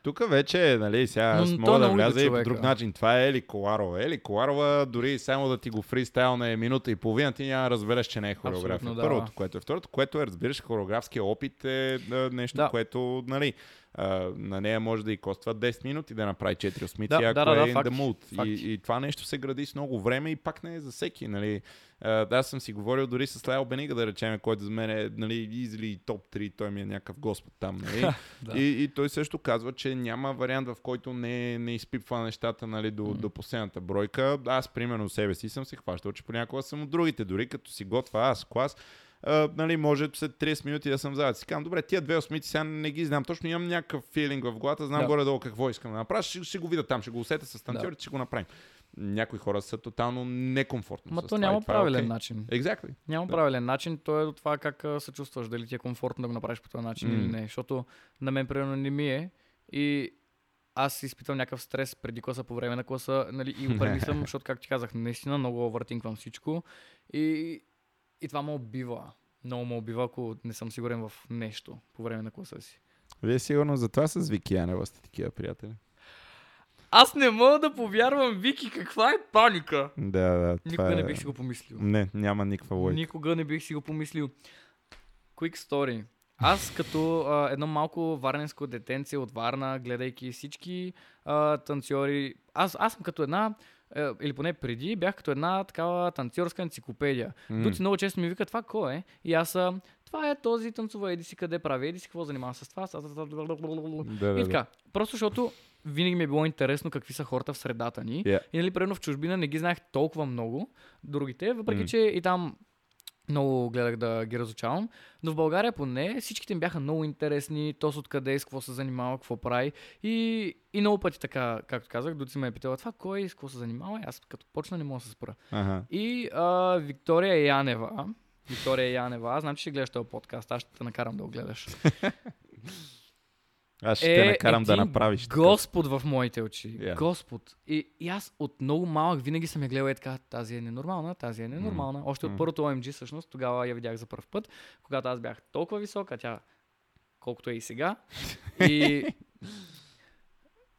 [SPEAKER 1] Тук вече, нали, сега
[SPEAKER 2] Но
[SPEAKER 1] мога да вляза и по друг начин. Това е Ели Коларова. Ели Коларова, дори само да ти го фристайлне е минута и половина, ти няма да разбереш, че не е хореография.
[SPEAKER 2] Абсолютно, да.
[SPEAKER 1] Първото, което е. Второто, което е, разбираш, хореографския опит е а, нещо,
[SPEAKER 2] Да.
[SPEAKER 1] което, нали, а, на нея може да и коства 10 минути да направи 4 осмици,
[SPEAKER 2] Да,
[SPEAKER 1] ако
[SPEAKER 2] да, да,
[SPEAKER 1] е
[SPEAKER 2] да, факт,
[SPEAKER 1] the mood.
[SPEAKER 2] факт.
[SPEAKER 1] И, и, това нещо се гради с много време и пак не е за всеки, нали. А, аз съм си говорил дори с Лео Бенига, да речем, който за мен е, нали, изли топ 3, той ми е някакъв господ там, нали.
[SPEAKER 2] Да.
[SPEAKER 1] И, и той също казва, че няма вариант, в който не, не изпипва нещата нали, до,
[SPEAKER 2] Мгм.
[SPEAKER 1] до последната бройка. Аз, примерно, себе си съм се хващал, че понякога съм от другите. Дори като си готва аз клас, а, нали, може след 30 минути да съм зад. Си казвам, добре, тия две осмици сега не ги знам. Точно имам някакъв филинг в главата, знам
[SPEAKER 2] Да.
[SPEAKER 1] горе-долу какво искам да направя. Ще, ще го видя там, ще го усетя с танцорите, ще го направим. Някои хора са тотално некомфортни.
[SPEAKER 2] Ма то
[SPEAKER 1] това
[SPEAKER 2] няма
[SPEAKER 1] това е
[SPEAKER 2] правилен
[SPEAKER 1] окей.
[SPEAKER 2] начин.
[SPEAKER 1] Exactly.
[SPEAKER 2] Няма
[SPEAKER 1] Да.
[SPEAKER 2] правилен начин, то е до това как се чувстваш, дали ти е комфортно да го направиш по този начин или
[SPEAKER 1] М.
[SPEAKER 2] не. Защото на мен, примерно, не ми е и аз изпитвам някакъв стрес преди класа, по време на класа, нали, и го премислям, защото, както ти казах, наистина много овъртинквам всичко и, и това ме убива. Много ме убива, ако не съм сигурен в нещо по време на класа си.
[SPEAKER 1] Вие сигурно за това с Вики Янева сте такива приятели.
[SPEAKER 2] Аз не мога да повярвам, Вики, каква е паника?
[SPEAKER 1] Да, да. това
[SPEAKER 2] Никога не
[SPEAKER 1] е-
[SPEAKER 2] бих си го помислил.
[SPEAKER 1] Не, няма никаква логика.
[SPEAKER 2] Никога не бих си го помислил. Quick story. Аз като а, едно малко варненско детенце от Варна, гледайки всички а, танцори, аз, аз съм като една, или поне преди, бях като една такава танцорска енциклопедия.
[SPEAKER 1] М.
[SPEAKER 2] Дуци много често ми вика, това кой е? И аз съм, това е този танцува, еди си къде прави, еди си какво занимава с това.
[SPEAKER 1] Да,
[SPEAKER 2] И така, просто защото винаги ми е било интересно какви са хората в средата ни.
[SPEAKER 1] Yeah.
[SPEAKER 2] И нали, примерно в чужбина не ги знаех толкова много другите, въпреки
[SPEAKER 1] М.
[SPEAKER 2] че и там много гледах да ги разучавам. Но в България поне всичките им бяха много интересни, то с откъде е, с какво се занимава, какво прави. И, и много пъти така, както казах, Дуци ме е питала това кой е, с какво се занимава. И аз като почна не мога да се спра.
[SPEAKER 1] Ага.
[SPEAKER 2] И а, Виктория Янева, Виктория Янева, знам, че ще гледаш този подкаст, аз ще те накарам да го гледаш.
[SPEAKER 1] Аз ще те накарам да
[SPEAKER 2] Е,
[SPEAKER 1] направиш.
[SPEAKER 2] Господ в моите очи.
[SPEAKER 1] Yeah.
[SPEAKER 2] Господ. И, и аз от много малък винаги съм я гледал е така, тази е ненормална, тази е ненормална. Още
[SPEAKER 1] М.
[SPEAKER 2] от първото OMG всъщност, тогава я видях за първ път, когато аз бях толкова висока, тя колкото е и сега. И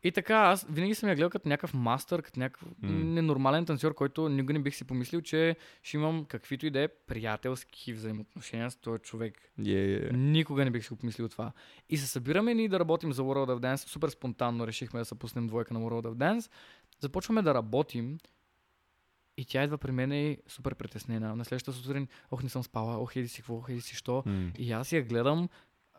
[SPEAKER 2] И така, аз винаги съм я гледал като някакъв мастър, като някакъв
[SPEAKER 1] М.
[SPEAKER 2] ненормален танцор, който никога не бих си помислил, че ще имам каквито и да е приятелски взаимоотношения с този човек.
[SPEAKER 1] Yeah, yeah.
[SPEAKER 2] Никога не бих си го помислил това. И се събираме ние да работим за World of Dance. Супер спонтанно решихме да се пуснем двойка на World of Dance. Започваме да работим и тя идва при мен и е супер притеснена. На следващата сутрин, ох, не съм спала, ох, еди си какво, ох, еди си що.
[SPEAKER 1] М.
[SPEAKER 2] И аз я гледам,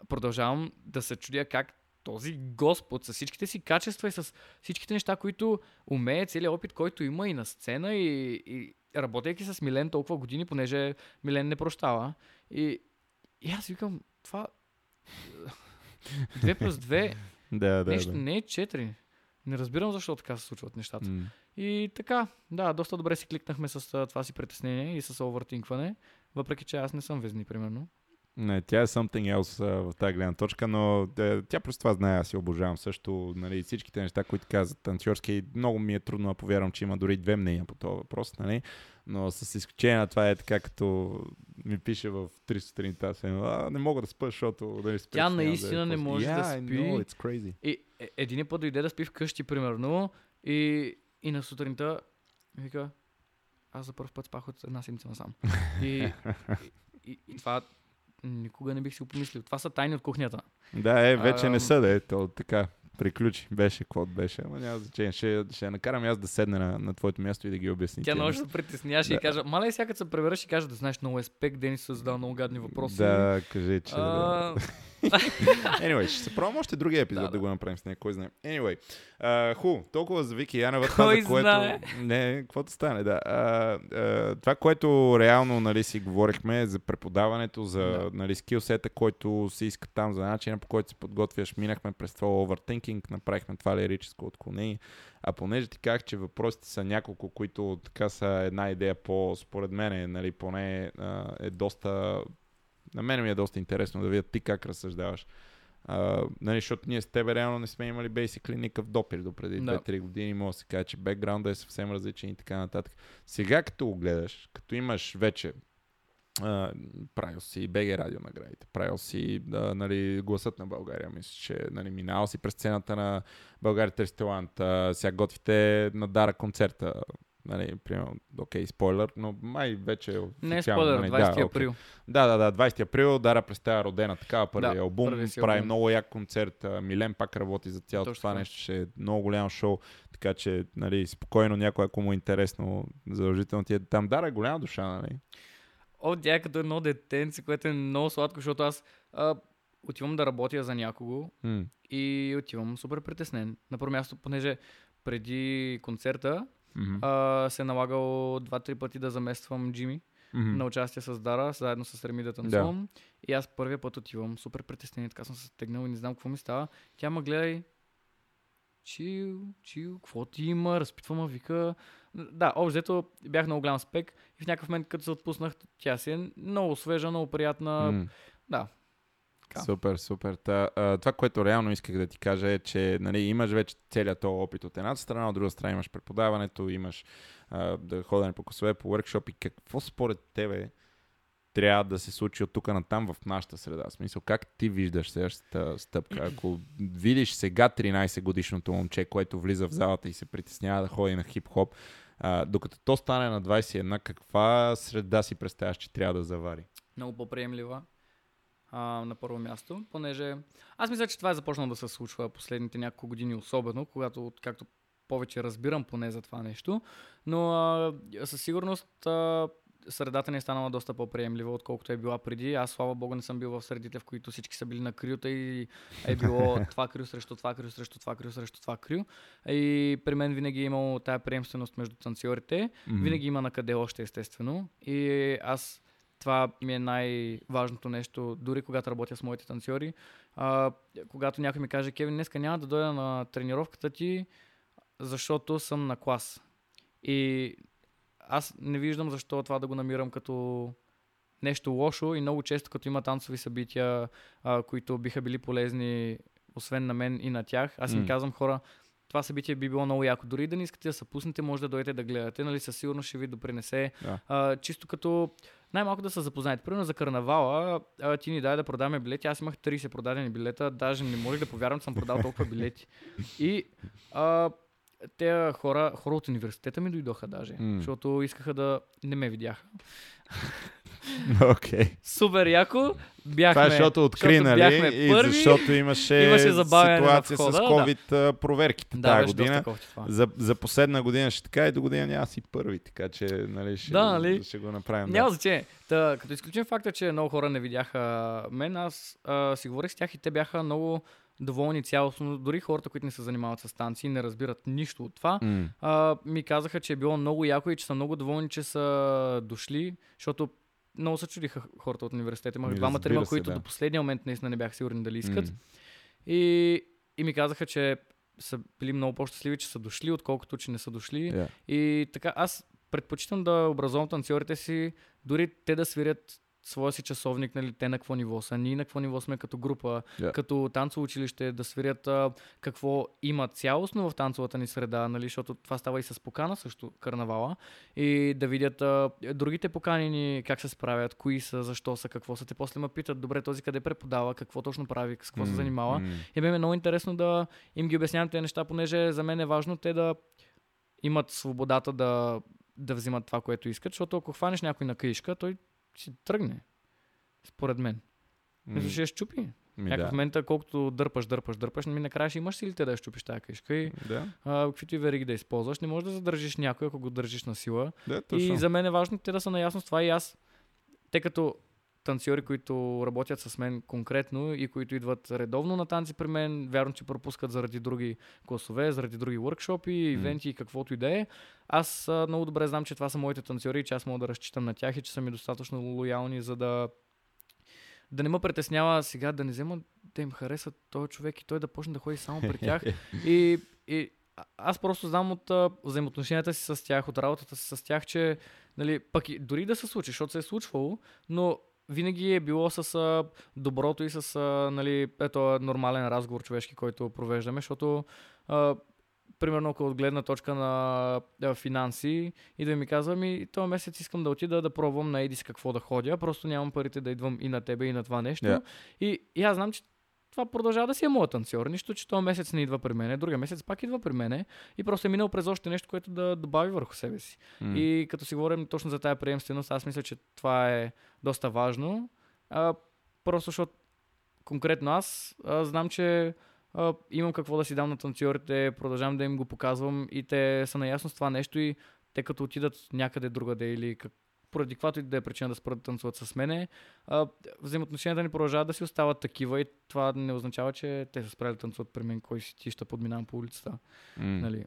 [SPEAKER 2] продължавам да се чудя как този Господ с всичките си качества и с всичките неща, които умее, целият опит, който има и на сцена и, и работейки с Милен толкова години, понеже Милен не прощава. И, и аз викам, това 2 плюс 2
[SPEAKER 1] Да, да,
[SPEAKER 2] нещо
[SPEAKER 1] да.
[SPEAKER 2] не е 4. Не разбирам защо така се случват нещата.
[SPEAKER 1] М.
[SPEAKER 2] И така, да, доста добре си кликнахме с това си притеснение и с овъртинкване, въпреки че аз не съм везни, примерно.
[SPEAKER 1] Не, тя е something else а, в тази гледна точка, но е, тя просто това знае, аз си обожавам също нали, всичките неща, които казват танцорски. Много ми е трудно да повярвам, че има дори две мнения по този въпрос, нали? но с изключение на това е така, като ми пише в 3 сутринта, а, не мога да спа, защото нали, спеш,
[SPEAKER 2] Тя
[SPEAKER 1] няма да е
[SPEAKER 2] наистина не
[SPEAKER 1] после».
[SPEAKER 2] може да
[SPEAKER 1] yeah, I
[SPEAKER 2] спи.
[SPEAKER 1] know, it's crazy.
[SPEAKER 2] И е, един път дойде да спи вкъщи, примерно, и, и на сутринта вика, аз за първ път спах от една седмица насам. И, и, и, и това никога не бих си го помислил. Това са тайни от кухнята.
[SPEAKER 1] Да, е, вече
[SPEAKER 2] Ам.
[SPEAKER 1] не са, да е, то така. Приключи. Беше какво беше, ама няма значение. Ще, ще накарам аз да седна на, на твоето място и да ги обясни.
[SPEAKER 2] Тя много ще се притесняваше
[SPEAKER 1] Да.
[SPEAKER 2] и кажа, мале сега като се пребереш и кажа да знаеш много еспект, Денис се задава много гадни въпроси.
[SPEAKER 1] Да, кажи, че... да.
[SPEAKER 2] А,
[SPEAKER 1] Anyway, ще се пробвам още другия епизод
[SPEAKER 2] Да,
[SPEAKER 1] да,
[SPEAKER 2] да.
[SPEAKER 1] го направим с нея, кой знае. Anyway, uh, ху, толкова за Вики Янева, това, за което...
[SPEAKER 2] знае?
[SPEAKER 1] Не, каквото стане, да. Uh, uh, това, което реално нали, си говорихме за преподаването, за
[SPEAKER 2] Да.
[SPEAKER 1] нали, скилсета, който се иска там, за начина по който се подготвяш, минахме през това overthinking, направихме това лирическо отклонение. А понеже ти казах, че въпросите са няколко, които така са една идея по, според мен, нали, поне uh, е доста на мен ми е доста интересно да видя ти как разсъждаваш. Uh, нали, защото ние с тебе реално не сме имали basically никакъв допир до преди
[SPEAKER 2] Да.
[SPEAKER 1] 2-3 години. Може да се каже, че бекграунда е съвсем различен и така нататък. Сега като го гледаш, като имаш вече Uh, правил си БГ радио наградите, правил си да, нали, гласът на България, мисля, че нали, минал си през сцената на България Търси талант, сега готвите на Дара концерта, нали, примерно, окей, спойлер, но май вече е
[SPEAKER 2] не е спойлер,
[SPEAKER 1] нали,
[SPEAKER 2] 20
[SPEAKER 1] окей.
[SPEAKER 2] април.
[SPEAKER 1] Да, да, да, 20 април, Дара представя родена, такава първи
[SPEAKER 2] Да,
[SPEAKER 1] албум,
[SPEAKER 2] първи
[SPEAKER 1] прави
[SPEAKER 2] албум.
[SPEAKER 1] много як концерт, Милен пак работи за цялото
[SPEAKER 2] Точно
[SPEAKER 1] това нещо, ще е много голямо шоу, така че, нали, спокойно някой, ако му е интересно, задължително ти е там. Дара е голяма душа, нали?
[SPEAKER 2] О, тя е като едно детенце, което е много сладко, защото аз а, отивам да работя за някого
[SPEAKER 1] М,
[SPEAKER 2] и отивам супер притеснен. На първо място, понеже преди концерта а, се е налагало два-три пъти да замествам Джими
[SPEAKER 1] мгм.
[SPEAKER 2] на участие с Дара, заедно с Реми да танцувам. И аз първия път отивам супер притеснен, така съм се стегнал и не знам какво ми става. Тя ме гледа и чил, чил, какво ти има, разпитва ме, вика. Да, общо бях много голям спек и в някакъв момент, като се отпуснах, тя си е много свежа, много приятна.
[SPEAKER 1] М.
[SPEAKER 2] Да. Така.
[SPEAKER 1] Супер, супер. Та, а, това, което реално исках да ти кажа е, че нали, имаш вече целият този опит от едната страна, от друга страна имаш преподаването, имаш а, да ходене по класове, по workshop и какво според тебе трябва да се случи от тук на там в нашата среда? В смисъл, как ти виждаш следващата стъпка? Ако видиш сега 13 годишното момче, което влиза в залата и се притеснява да ходи на хип-хоп, а, докато то стане на 21, каква среда си представяш, че трябва да завари?
[SPEAKER 2] много по-приемлива а, на първо място, понеже аз мисля, че това е започнало да се случва последните няколко години, особено, когато, както повече разбирам поне за това нещо, но а, със сигурност а, средата ни е станала доста по-приемлива, отколкото е била преди. Аз, слава богу, не съм бил в средите, в които всички са били на крюта и е било това крю срещу това крю срещу това крю срещу това крю. И при мен винаги е имало тая приемственост между танцорите.
[SPEAKER 1] Мгм.
[SPEAKER 2] Винаги има на къде още, естествено. И аз това ми е най-важното нещо, дори когато работя с моите танцори. А, когато някой ми каже, Кевин, днеска няма да дойда на тренировката ти, защото съм на клас. И аз не виждам защо това да го намирам като нещо лошо и много често като има танцови събития, а, които биха били полезни освен на мен и на тях, аз им
[SPEAKER 1] М.
[SPEAKER 2] казвам хора, това събитие би било много яко. Дори да не искате да се пуснете, може да дойдете да гледате, нали със сигурност ще ви допринесе.
[SPEAKER 1] Да.
[SPEAKER 2] А, чисто като най-малко да са запознаете. Примерно за карнавала а, ти ни дай да продаваме билети. Аз имах 30 продадени билета, даже не можех да повярвам, че съм продал толкова билети. И а, те хора, хора от университета ми дойдоха даже,
[SPEAKER 1] М.
[SPEAKER 2] защото искаха да не ме видяха.
[SPEAKER 1] Окей.
[SPEAKER 2] Супер яко. Бяхме,
[SPEAKER 1] Това е защото откри, нали?
[SPEAKER 2] бяхме
[SPEAKER 1] И
[SPEAKER 2] първи.
[SPEAKER 1] защото имаше,
[SPEAKER 2] Имаше
[SPEAKER 1] ситуация
[SPEAKER 2] входа,
[SPEAKER 1] с
[SPEAKER 2] да.
[SPEAKER 1] COVID а, проверките
[SPEAKER 2] Да,
[SPEAKER 1] тази година. За, за последна година ще така и до година няма си първи, така че нали, ще,
[SPEAKER 2] Да,
[SPEAKER 1] го-
[SPEAKER 2] нали?
[SPEAKER 1] ще го направим.
[SPEAKER 2] Няма
[SPEAKER 1] да.
[SPEAKER 2] значение. Та, като изключим факта, че много хора не видяха мен, аз а, си говорих с тях и те бяха много доволни цялостно. Дори хората, които не се занимават с танци, не разбират нищо от това.
[SPEAKER 1] М.
[SPEAKER 2] А, ми казаха, че е било много яко и че са много доволни, че са дошли, защото много се чудиха хората от университета. Имах
[SPEAKER 1] Ми,
[SPEAKER 2] двама,
[SPEAKER 1] разбира
[SPEAKER 2] трима,
[SPEAKER 1] се,
[SPEAKER 2] които
[SPEAKER 1] да.
[SPEAKER 2] до последния момент наистина не бяха сигурни дали искат.
[SPEAKER 1] М.
[SPEAKER 2] И, и ми казаха, че са били много по-щастливи, че са дошли, отколкото че не са дошли.
[SPEAKER 1] Yeah.
[SPEAKER 2] И така, аз предпочитам да образувам танцорите си, дори те да свирят своя си часовник, нали, те на какво ниво са, ние на какво ниво сме като група,
[SPEAKER 1] Да.
[SPEAKER 2] като танцово училище, да свирят а, какво има цялостно в танцовата ни среда, нали, защото това става и с покана също, карнавала, и да видят а, другите поканени как се справят, кои са, защо са, какво са. Те после ме питат, добре, този къде преподава, какво точно прави, с какво се
[SPEAKER 1] М,
[SPEAKER 2] занимава.
[SPEAKER 1] м.
[SPEAKER 2] И бе ми е много интересно да им ги обяснявам тези неща, понеже за мен е важно те да имат свободата да, да взимат това, което искат, защото ако хванеш някой на каишка, той си тръгне. Според мен. Мисля, ще я щупи.
[SPEAKER 1] Ми,
[SPEAKER 2] Някакъв
[SPEAKER 1] да.
[SPEAKER 2] момент, колкото дърпаш, дърпаш, дърпаш, ми накрая ще имаш силите да я щупиш тази каишка и
[SPEAKER 1] Да,
[SPEAKER 2] а, каквито и вериги да използваш. Не можеш да задържиш някой, ако го държиш на сила.
[SPEAKER 1] да, точно.
[SPEAKER 2] И за мен е важно те да са наясно с това и аз, тъй като танцори, които работят с мен конкретно и които идват редовно на танци при мен, вярно, че пропускат заради други класове, заради други workshopи, ивенти и каквото и да е. Аз а, много добре знам, че това са моите танцори и че аз мога да разчитам на тях и че са ми достатъчно лоялни, за да да не ме притеснява сега да не взема да им хареса този човек и той да почне да ходи само при тях. И, и аз просто знам от а, взаимоотношенията си с тях, от работата си с тях, че нали, пък и, дори да се случи, защото се е случвало, но винаги е било с доброто и с нали, ето нормален разговор човешки, който провеждаме, защото примерно ако от гледна точка на а, финанси и да ми казва, ми този месец искам да отида да пробвам на Едис какво да ходя, просто нямам парите да идвам и на тебе и на това нещо.
[SPEAKER 1] Yeah.
[SPEAKER 2] И, и аз знам, че това продължава да си е моят танцор. Нищо, че този месец не идва при мене, другия месец пак идва при мене и просто е минал през още нещо, което да добави върху себе си.
[SPEAKER 1] М.
[SPEAKER 2] И като си говорим точно за тая приемственост, аз мисля, че това е доста важно. А, просто защото конкретно аз а, знам, че а, имам какво да си дам на танцорите, продължавам да им го показвам и те са наясно с това нещо и те като отидат някъде другаде или как, поради каквато и да е причина да спрат да танцуват с мене, а, взаимоотношенията ни продължават да си остават такива и това не означава, че те са спряли да танцуват при мен, кой си ти ще подминавам по улицата.
[SPEAKER 1] М.
[SPEAKER 2] Нали.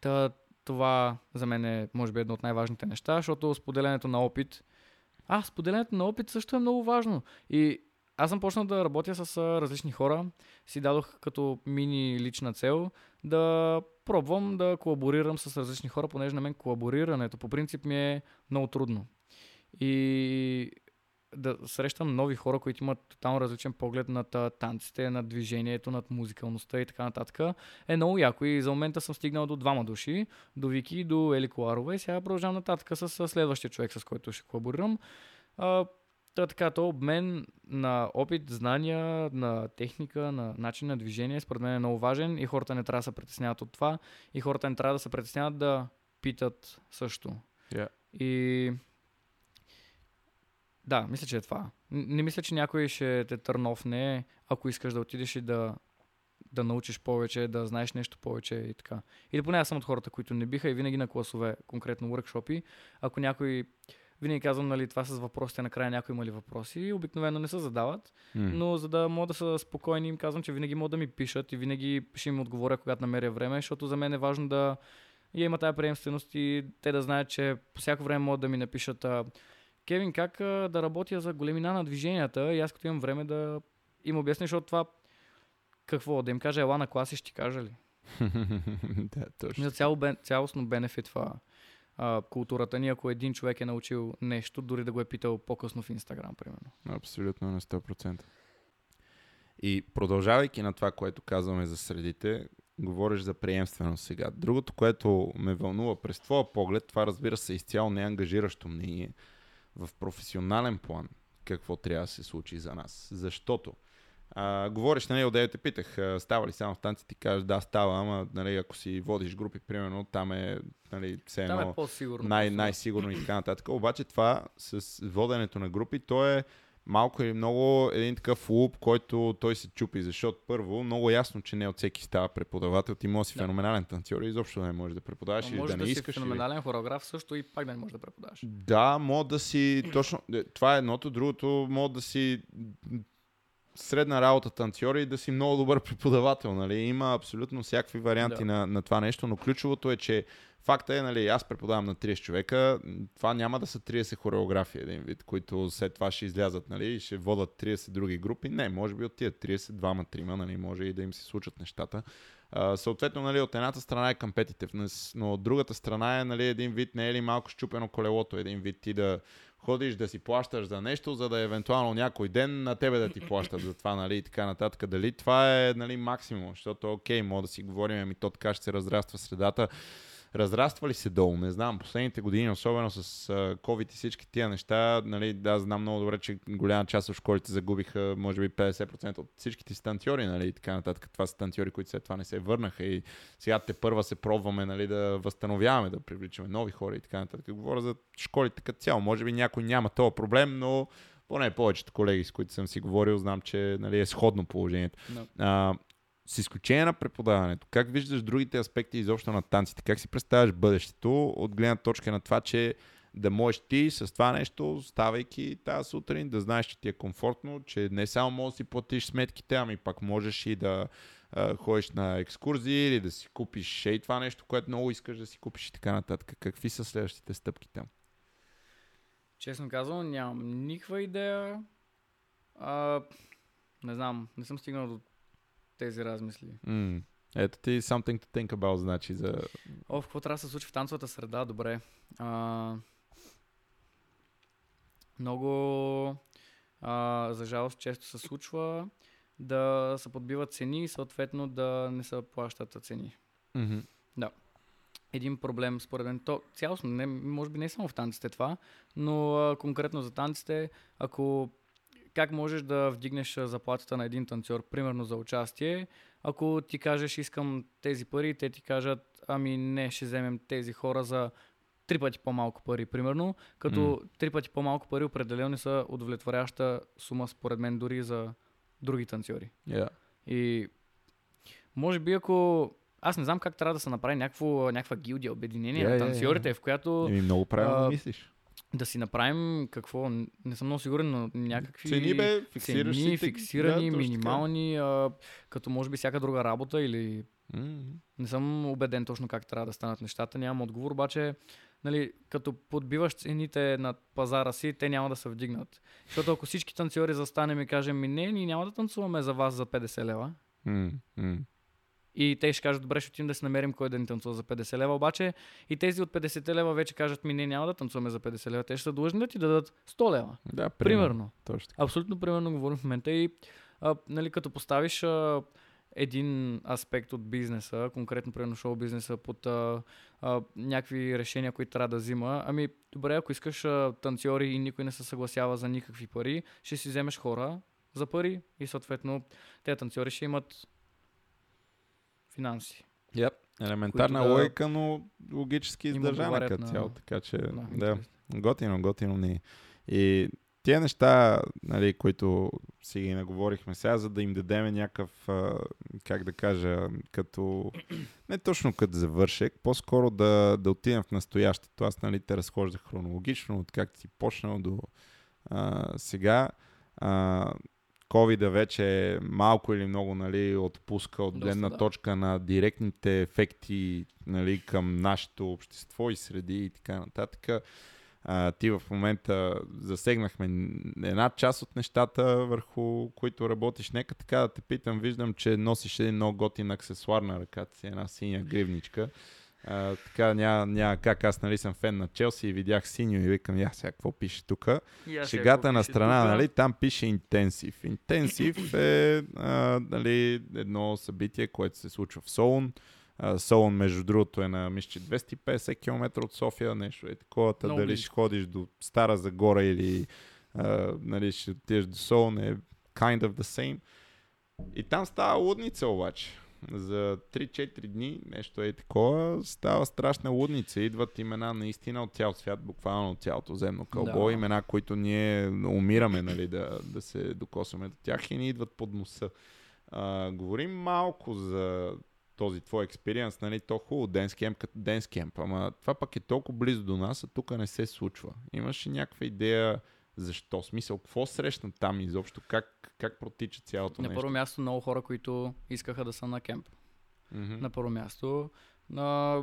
[SPEAKER 2] Та, това за мен е, може би, едно от най-важните неща, защото споделянето на опит. А, споделянето на опит също е много важно. И аз съм почнал да работя с различни хора. Си дадох като мини лична цел да пробвам да колаборирам с различни хора, понеже на мен колаборирането по принцип ми е много трудно. И да срещам нови хора, които имат тотално различен поглед над танците, над движението, над музикалността и така нататък, е много яко. И за момента съм стигнал до двама души, до Вики и до Ели Коларова и сега продължавам нататък с следващия човек, с който ще колаборирам. Та така, то обмен на опит, знания, на техника, на начин на движение, според мен е много важен и хората не трябва да се притесняват от това и хората не трябва да се притесняват да питат също.
[SPEAKER 1] Yeah.
[SPEAKER 2] И да, мисля, че е това. Не мисля, че някой ще те търновне, ако искаш да отидеш и да, да научиш повече, да знаеш нещо повече и така. Или поне аз съм от хората, които не биха и винаги на класове, конкретно workshopи, ако някой винаги казвам, нали, това с въпросите, накрая някой има ли въпроси, обикновено не се задават,
[SPEAKER 1] М.
[SPEAKER 2] но за да могат да са спокойни, им казвам, че винаги могат да ми пишат и винаги ще им отговоря, когато намеря време, защото за мен е важно да я има тази приемственост и те да знаят, че по всяко време могат да ми напишат Кевин, как да работя за големина на движенията и аз като имам време да им обясня, защото това какво, да им кажа ела на класи, ще ти кажа ли?
[SPEAKER 1] да, точно.
[SPEAKER 2] За цяло, цялостно бенефит това а, културата ни, ако един човек е научил нещо, дори да го е питал по-късно в Инстаграм, примерно.
[SPEAKER 1] Абсолютно на 100%. И продължавайки на това, което казваме за средите, говориш за приемственост сега. Другото, което ме вълнува през твоя поглед, това разбира се е изцяло неангажиращо мнение, в професионален план какво трябва да се случи за нас. Защото а, говориш, нали, отдето те питах, става ли само в танци, ти кажеш, да, става, ама нали, ако си водиш групи, примерно, там е нали, все едно
[SPEAKER 2] Там е по-сигурно.
[SPEAKER 1] най- най-сигурно и така нататък. Обаче това с воденето на групи, то е малко или много един такъв луп, който той се чупи, защото първо, много ясно, че не от всеки става преподавател. Ти може да си
[SPEAKER 2] Да.
[SPEAKER 1] феноменален танцор и изобщо да не можеш да преподаваш или да
[SPEAKER 2] да,
[SPEAKER 1] не
[SPEAKER 2] си
[SPEAKER 1] искаш. Или...
[SPEAKER 2] феноменален хореограф също и пак да не можеш да преподаваш.
[SPEAKER 1] Да, мога да си точно. е, Това е едното, другото, мога да си средна работа танцор и да си много добър преподавател. Нали? Има абсолютно всякакви варианти
[SPEAKER 2] Да.
[SPEAKER 1] на, на това нещо, но ключовото е, че факта е, нали, аз преподавам на 30 човека, това няма да са 30 хореографии един вид, които след това ще излязат нали, и ще водат 30 други групи. Не, може би от тия 30, двама, трима, нали, може и да им се случат нещата. А, съответно, нали, от едната страна е competitiveness, но от другата страна е нали, един вид, не е ли малко щупено колелото, един вид ти да ходиш да си плащаш за нещо, за да евентуално някой ден на тебе да ти плащат за това, нали, и така нататък. Дали това е, нали, максимум, защото, окей, мога да си говорим, ами то така ще се разраства средата. Разраства ли се долу? Не знам. Последните години, особено с COVID и всички тия неща, нали, да, знам много добре, че голяма част от школите загубиха, може би 50% от всичките си танцори, нали, и така нататък. Това са танцори, които след това не се върнаха и сега те първа се пробваме, нали, да възстановяваме, да привличаме нови хора и така нататък. Говоря за школите като цяло. Може би някой няма този проблем, но поне повечето колеги, с които съм си говорил, знам, че нали, е сходно положението.
[SPEAKER 2] Да.
[SPEAKER 1] А, с изключение на преподаването, как виждаш другите аспекти изобщо на танците? Как си представяш бъдещето от гледна точка на това, че да можеш ти с това нещо, ставайки тази сутрин, да знаеш, че ти е комфортно, че не само можеш да си платиш сметките, ами пак можеш и да а, ходиш на екскурзии или да си купиш и това нещо, което много искаш да си купиш и така нататък. Какви са следващите стъпки там?
[SPEAKER 2] Честно казвам, нямам никаква идея. А, не знам, не съм стигнал до тези размисли.
[SPEAKER 1] М, Ето ти something to think about, значи за...
[SPEAKER 2] О, какво трябва да се случи в танцовата среда? Добре. А, много, а, за жалост, често се случва да се подбиват цени и съответно да не се плащат цени.
[SPEAKER 1] Мгм.
[SPEAKER 2] един проблем, според мен. То цялостно, не, може би не само в танците това, но а, конкретно за танците, ако как можеш да вдигнеш заплатата на един танцор, примерно за участие, ако ти кажеш искам тези пари, те ти кажат ами не, ще вземем тези хора за три пъти по-малко пари, примерно, като
[SPEAKER 1] М.
[SPEAKER 2] три пъти по-малко пари определено са удовлетворяща сума, според мен, дори за други танцори.
[SPEAKER 1] Yeah.
[SPEAKER 2] И може би ако... Аз не знам как трябва да се направи някакво, някаква гилдия, обединение
[SPEAKER 1] Я,
[SPEAKER 2] на
[SPEAKER 1] я, я.
[SPEAKER 2] танцорите, в която
[SPEAKER 1] Еми, много правилно
[SPEAKER 2] а,
[SPEAKER 1] мислиш.
[SPEAKER 2] Да си направим какво, не съм много сигурен, но някакви
[SPEAKER 1] Цени бе, фиксираш
[SPEAKER 2] цени, фиксирани,
[SPEAKER 1] да,
[SPEAKER 2] минимални, а, като може би всяка друга работа или
[SPEAKER 1] М,
[SPEAKER 2] не съм убеден точно как трябва да станат нещата, нямам отговор, обаче нали, като подбиваш цените на пазара си, те няма да се вдигнат. Защото ако всички танцори застанем и кажем, ми не, ние няма да танцуваме за вас за 50 лева,
[SPEAKER 1] м.
[SPEAKER 2] И те ще кажат, добре, ще отидем да си намерим кой да ни танцува за 50 лева. Обаче и тези от 50 лева вече кажат ми, не, няма да танцуваме за 50 лева. Те ще са длъжни да ти дадат 100 лева.
[SPEAKER 1] Да,
[SPEAKER 2] Примерно.
[SPEAKER 1] Точно така.
[SPEAKER 2] Абсолютно примерно говорим в момента и а, нали, като поставиш а, един аспект от бизнеса, конкретно примерно шоу бизнеса под а, а, някакви решения, които трябва да взима, ами добре, ако искаш а, танцори и никой не се съгласява за никакви пари, ще си вземеш хора за пари и съответно тези танцори ще имат финанси.
[SPEAKER 1] Yep. Елементарна
[SPEAKER 2] които да
[SPEAKER 1] логика, но логически издържана като цяло. Така че,
[SPEAKER 2] Да,
[SPEAKER 1] да, готино, готино ни. е. И тия неща, нали, които си ги наговорихме сега, за да им дадем някакъв, как да кажа, като, не точно като завършек, по-скоро да, да отидем в настоящето. Аз, нали, те разхождах хронологично, от как си почнал до а, сега. А, COVID вече малко или много нали, отпуска от гледна
[SPEAKER 2] да.
[SPEAKER 1] точка на директните ефекти нали, към нашето общество и среди и така нататък. А, ти в момента засегнахме една част от нещата, върху които работиш. Нека така да те питам, виждам, че носиш един много готин аксесуар на ръката си, една синя гривничка. А, така няма, няма как, аз нали съм фен на Челси и видях синьо и викам, я сега какво пише тук. Шегата на страна, нали, там пише интенсив. Интенсив е а, нали, едно събитие, което се случва в Солун. А, Солун, между другото, е на мисля, че 250 км от София, нещо е такова. Та дали ще ходиш до Стара Загора или а, нали, ще отидеш до Солун е kind of the same. И там става лудница обаче. За 3-4 дни нещо е такова, става страшна лудница. Идват имена наистина от цял свят, буквално от цялото земно кълбо.
[SPEAKER 2] Да.
[SPEAKER 1] Имена, които ние умираме нали, да, да се докосваме до тях и ни идват под носа. А, говорим малко за този твой експириенс, нали, то хубаво, Денс Кемп като Денс Кемп, ама това пък е толкова близо до нас, а тук не се случва. Имаш ли някаква идея защо? Смисъл, какво срещна там изобщо? Как, как протича цялото
[SPEAKER 2] На
[SPEAKER 1] нещо?
[SPEAKER 2] първо място много хора, които искаха да са на кемп.
[SPEAKER 1] Мгм.
[SPEAKER 2] На първо място. На...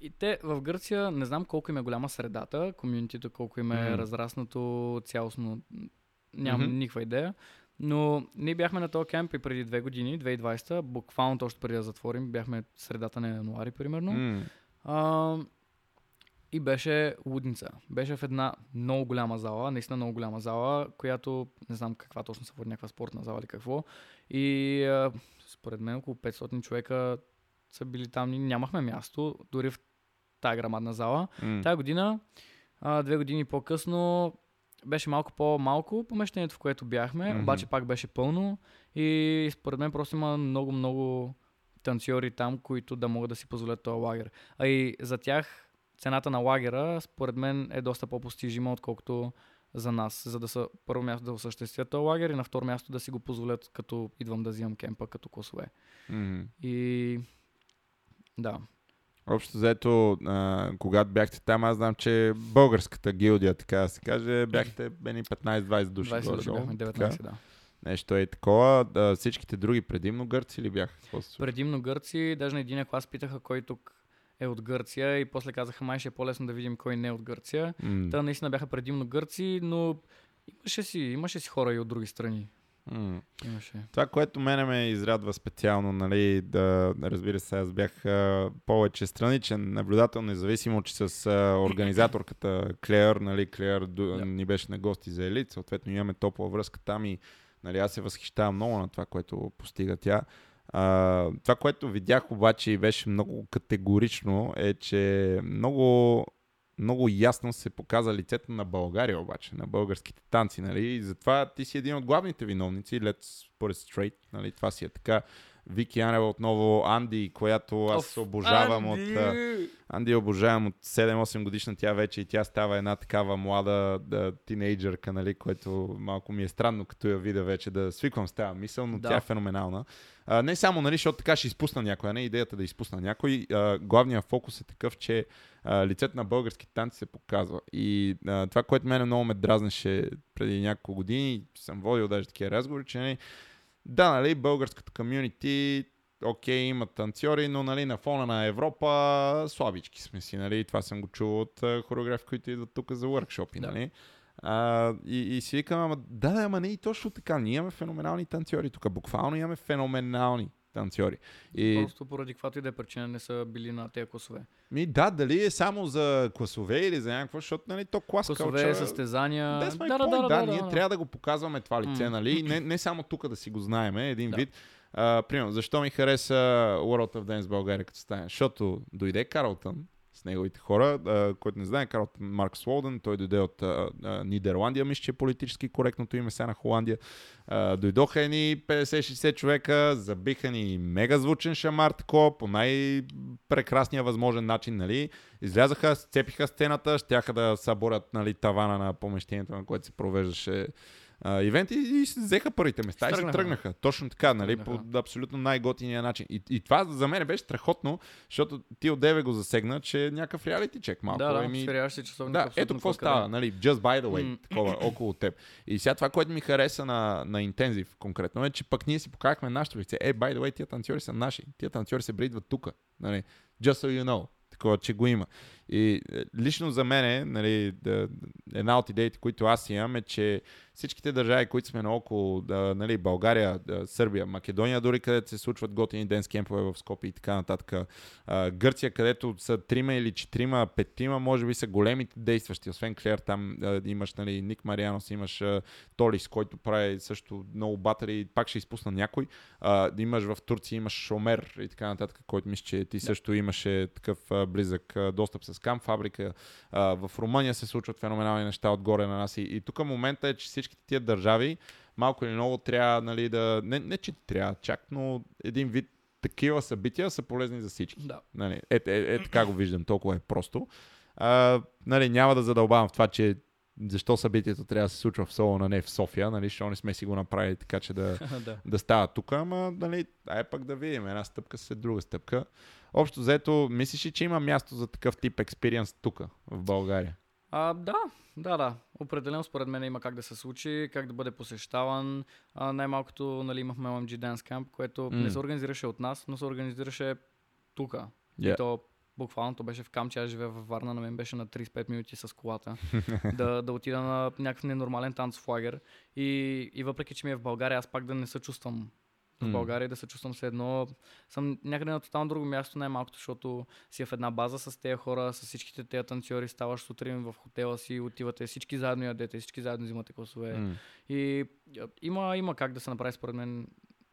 [SPEAKER 2] И те в Гърция, не знам колко им е голяма средата, комюнитито, колко им е
[SPEAKER 1] Мгм.
[SPEAKER 2] разраснато цялостно, нямам
[SPEAKER 1] Мгм.
[SPEAKER 2] никаква идея. Но ние бяхме на този кемп и преди две години, 2020, буквално точно преди да затворим, бяхме средата на януари, примерно.
[SPEAKER 1] М,
[SPEAKER 2] А, и беше лудница. Беше в една много голяма зала, наистина много голяма зала, която не знам каква точно се води, някаква спортна зала или какво. И а, според мен около 500 човека са били там. Ние нямахме място, дори в тази грамадна зала.
[SPEAKER 1] м.
[SPEAKER 2] Тая година, а, две години по-късно, беше малко по-малко помещението, в което бяхме,
[SPEAKER 1] Мгм.
[SPEAKER 2] обаче пак беше пълно и според мен просто има много-много танцори там, които да могат да си позволят този лагер. А и за тях цената на лагера, според мен, е доста по-постижима, отколкото за нас, за да са първо място да осъществят този лагер и на второ място да си го позволят, като идвам да взимам кемпа като косове.
[SPEAKER 1] Мгм.
[SPEAKER 2] И да,
[SPEAKER 1] Общо взето, а, когато бяхте там, аз знам, че българската гилдия, така да се каже, бяхте бени 15-20 души.
[SPEAKER 2] 20 души бяхме,
[SPEAKER 1] така?
[SPEAKER 2] 19, да.
[SPEAKER 1] Нещо е такова. А, всичките други предимно гърци ли бяха?
[SPEAKER 2] Предимно гърци, даже на един клас питаха кой тук е от Гърция и после казаха май ще е по-лесно да видим кой не е от Гърция.
[SPEAKER 1] М,
[SPEAKER 2] Та наистина бяха предимно гърци, но имаше си, имаше си хора и от други страни.
[SPEAKER 1] м.
[SPEAKER 2] Имаше.
[SPEAKER 1] Това, което мене ме изрядва специално, нали, да, разбира се, аз бях а, повече страничен наблюдател, независимо, че с а, организаторката Клеер, нали, Клеер ду-
[SPEAKER 2] Да.
[SPEAKER 1] ни беше на гости за елит, съответно имаме топла връзка там и нали, аз се възхищавам много на това, което постига тя. А, това, което видях обаче и беше много категорично е, че много много ясно се показа лицето на България обаче, на българските танци, нали? И затова ти си един от главните виновници, let's put it straight, нали? Това си е така. Вики Анева отново, Анди, която аз
[SPEAKER 2] Оф,
[SPEAKER 1] обожавам
[SPEAKER 2] Анди!
[SPEAKER 1] от... Анди обожавам от 7-8 годишна тя вече и тя става една такава млада да, тинейджърка, нали, което малко ми е странно, като я видя вече да свиквам с тази мисъл, но
[SPEAKER 2] Да.
[SPEAKER 1] тя е феноменална. А, не само, нали, защото така ще изпусна някой, а не идеята да изпусна някой. А, главният фокус е такъв, че а, лицето на български танци се показва. И а, това, което мене много ме дразнеше преди няколко години, съм водил даже такива разговори, че нали, да, нали, българската комюнити, окей, има танцори, но нали, на фона на Европа слабички сме си, нали, това съм го чул от хореографи, които идват тук за въркшопи,
[SPEAKER 2] Да.
[SPEAKER 1] нали. А, и, и си викам, ама да, да, ама не и точно така. Ние имаме феноменални танцори тук. Буквално имаме феноменални танцори. И
[SPEAKER 2] Просто поради каквато и да е причина не са били на тези класове.
[SPEAKER 1] ми, да, дали е само за класове или за някакво, защото нали, то клас
[SPEAKER 2] Класове,
[SPEAKER 1] culture-
[SPEAKER 2] състезания.
[SPEAKER 1] My
[SPEAKER 2] Да, да,
[SPEAKER 1] point.
[SPEAKER 2] да,
[SPEAKER 1] да,
[SPEAKER 2] да,
[SPEAKER 1] ние
[SPEAKER 2] да, да.
[SPEAKER 1] трябва да го показваме това лице,
[SPEAKER 2] М.
[SPEAKER 1] нали? Не, не само тук да си го знаеме, един
[SPEAKER 2] Да.
[SPEAKER 1] вид. А, примерно, защо ми хареса World of Dance България като стане? Защото дойде Карлтън с неговите хора, а, който не знае, Карлтън Марк Слоуден, той дойде от а, а, Нидерландия, мисля, че е политически коректното име сега на Холандия. А, дойдоха едни 50-60 човека, забиха ни мега звучен шамар, такова, по най-прекрасния възможен начин, нали? Излязаха, сцепиха сцената, щяха да съборят нали, тавана на помещението, на което се провеждаше а, ивент и, и се взеха първите места и се
[SPEAKER 2] Тръгнаха.
[SPEAKER 1] тръгнаха. Точно така, нали,
[SPEAKER 2] Тръгнаха.
[SPEAKER 1] по абсолютно най-готиния начин. И, и това за мен беше страхотно, защото ти от Деве го засегна, че е някакъв реалити чек малко.
[SPEAKER 2] Да, да, си часовник.
[SPEAKER 1] да, ето какво става, нали, just by the way,
[SPEAKER 2] М.
[SPEAKER 1] такова, около теб. И сега това, което ми хареса на, на интензив конкретно е, че пък ние си показахме нашето лице. Е, by the way, тия танцори са наши. Тия танцори се бридват тук. Нали, just so you know. Такова, че го има. И е, лично за мен, нали, да, една от идеите, които аз имам е, че всичките държави, които сме наоколо, да, нали, България, да, Сърбия, Македония, дори където се случват готини ден кемпове в Скопи и така нататък, а, Гърция, където са трима или четирима, петима, може би са големите действащи, освен Клер, там а, имаш нали, Ник Марианос, имаш а, Толис, който прави също много батари, пак ще изпусна някой. А, имаш в Турция, имаш Шомер и така нататък, който мисля, че ти също имаше такъв а, близък а, достъп с кам фабрика. А, в Румъния се случват феноменални неща отгоре на нас и, и тук момента е, че всичките тия държави малко или много трябва нали, да... Не, не че трябва чак, но един вид такива събития са полезни за всички.
[SPEAKER 2] Да.
[SPEAKER 1] Нали, е, е, е, така го виждам, толкова е просто. А, нали, няма да задълбавам в това, че защо събитието трябва да се случва в Солона, не в София, нали, защото не сме си го направили така, че да,
[SPEAKER 2] да.
[SPEAKER 1] да става тук, ама нали, ай пък да видим една стъпка след друга стъпка. Общо взето, мислиш ли, че има място за такъв тип експириенс тук, в България?
[SPEAKER 2] А, да, да, да. Определено според мен има как да се случи, как да бъде посещаван. А, най-малкото нали, имахме OMG Dance Camp, което
[SPEAKER 1] М.
[SPEAKER 2] не се организираше от нас, но се организираше тук. И
[SPEAKER 1] Yeah.
[SPEAKER 2] то буквално то беше в Камча, аз живея във Варна, на мен беше на 35 минути с колата да, да отида на някакъв ненормален танцов лагер. И, и въпреки, че ми е в България, аз пак да не се чувствам в. България, да се чувствам все едно. Съм някъде на тотално друго място, най-малкото, защото си в една база с тези хора, с всичките тези танцори, ставаш сутрин в хотела си, отивате, всички заедно ядете, всички заедно взимате класове.
[SPEAKER 1] М.
[SPEAKER 2] И има, има как да се направи според мен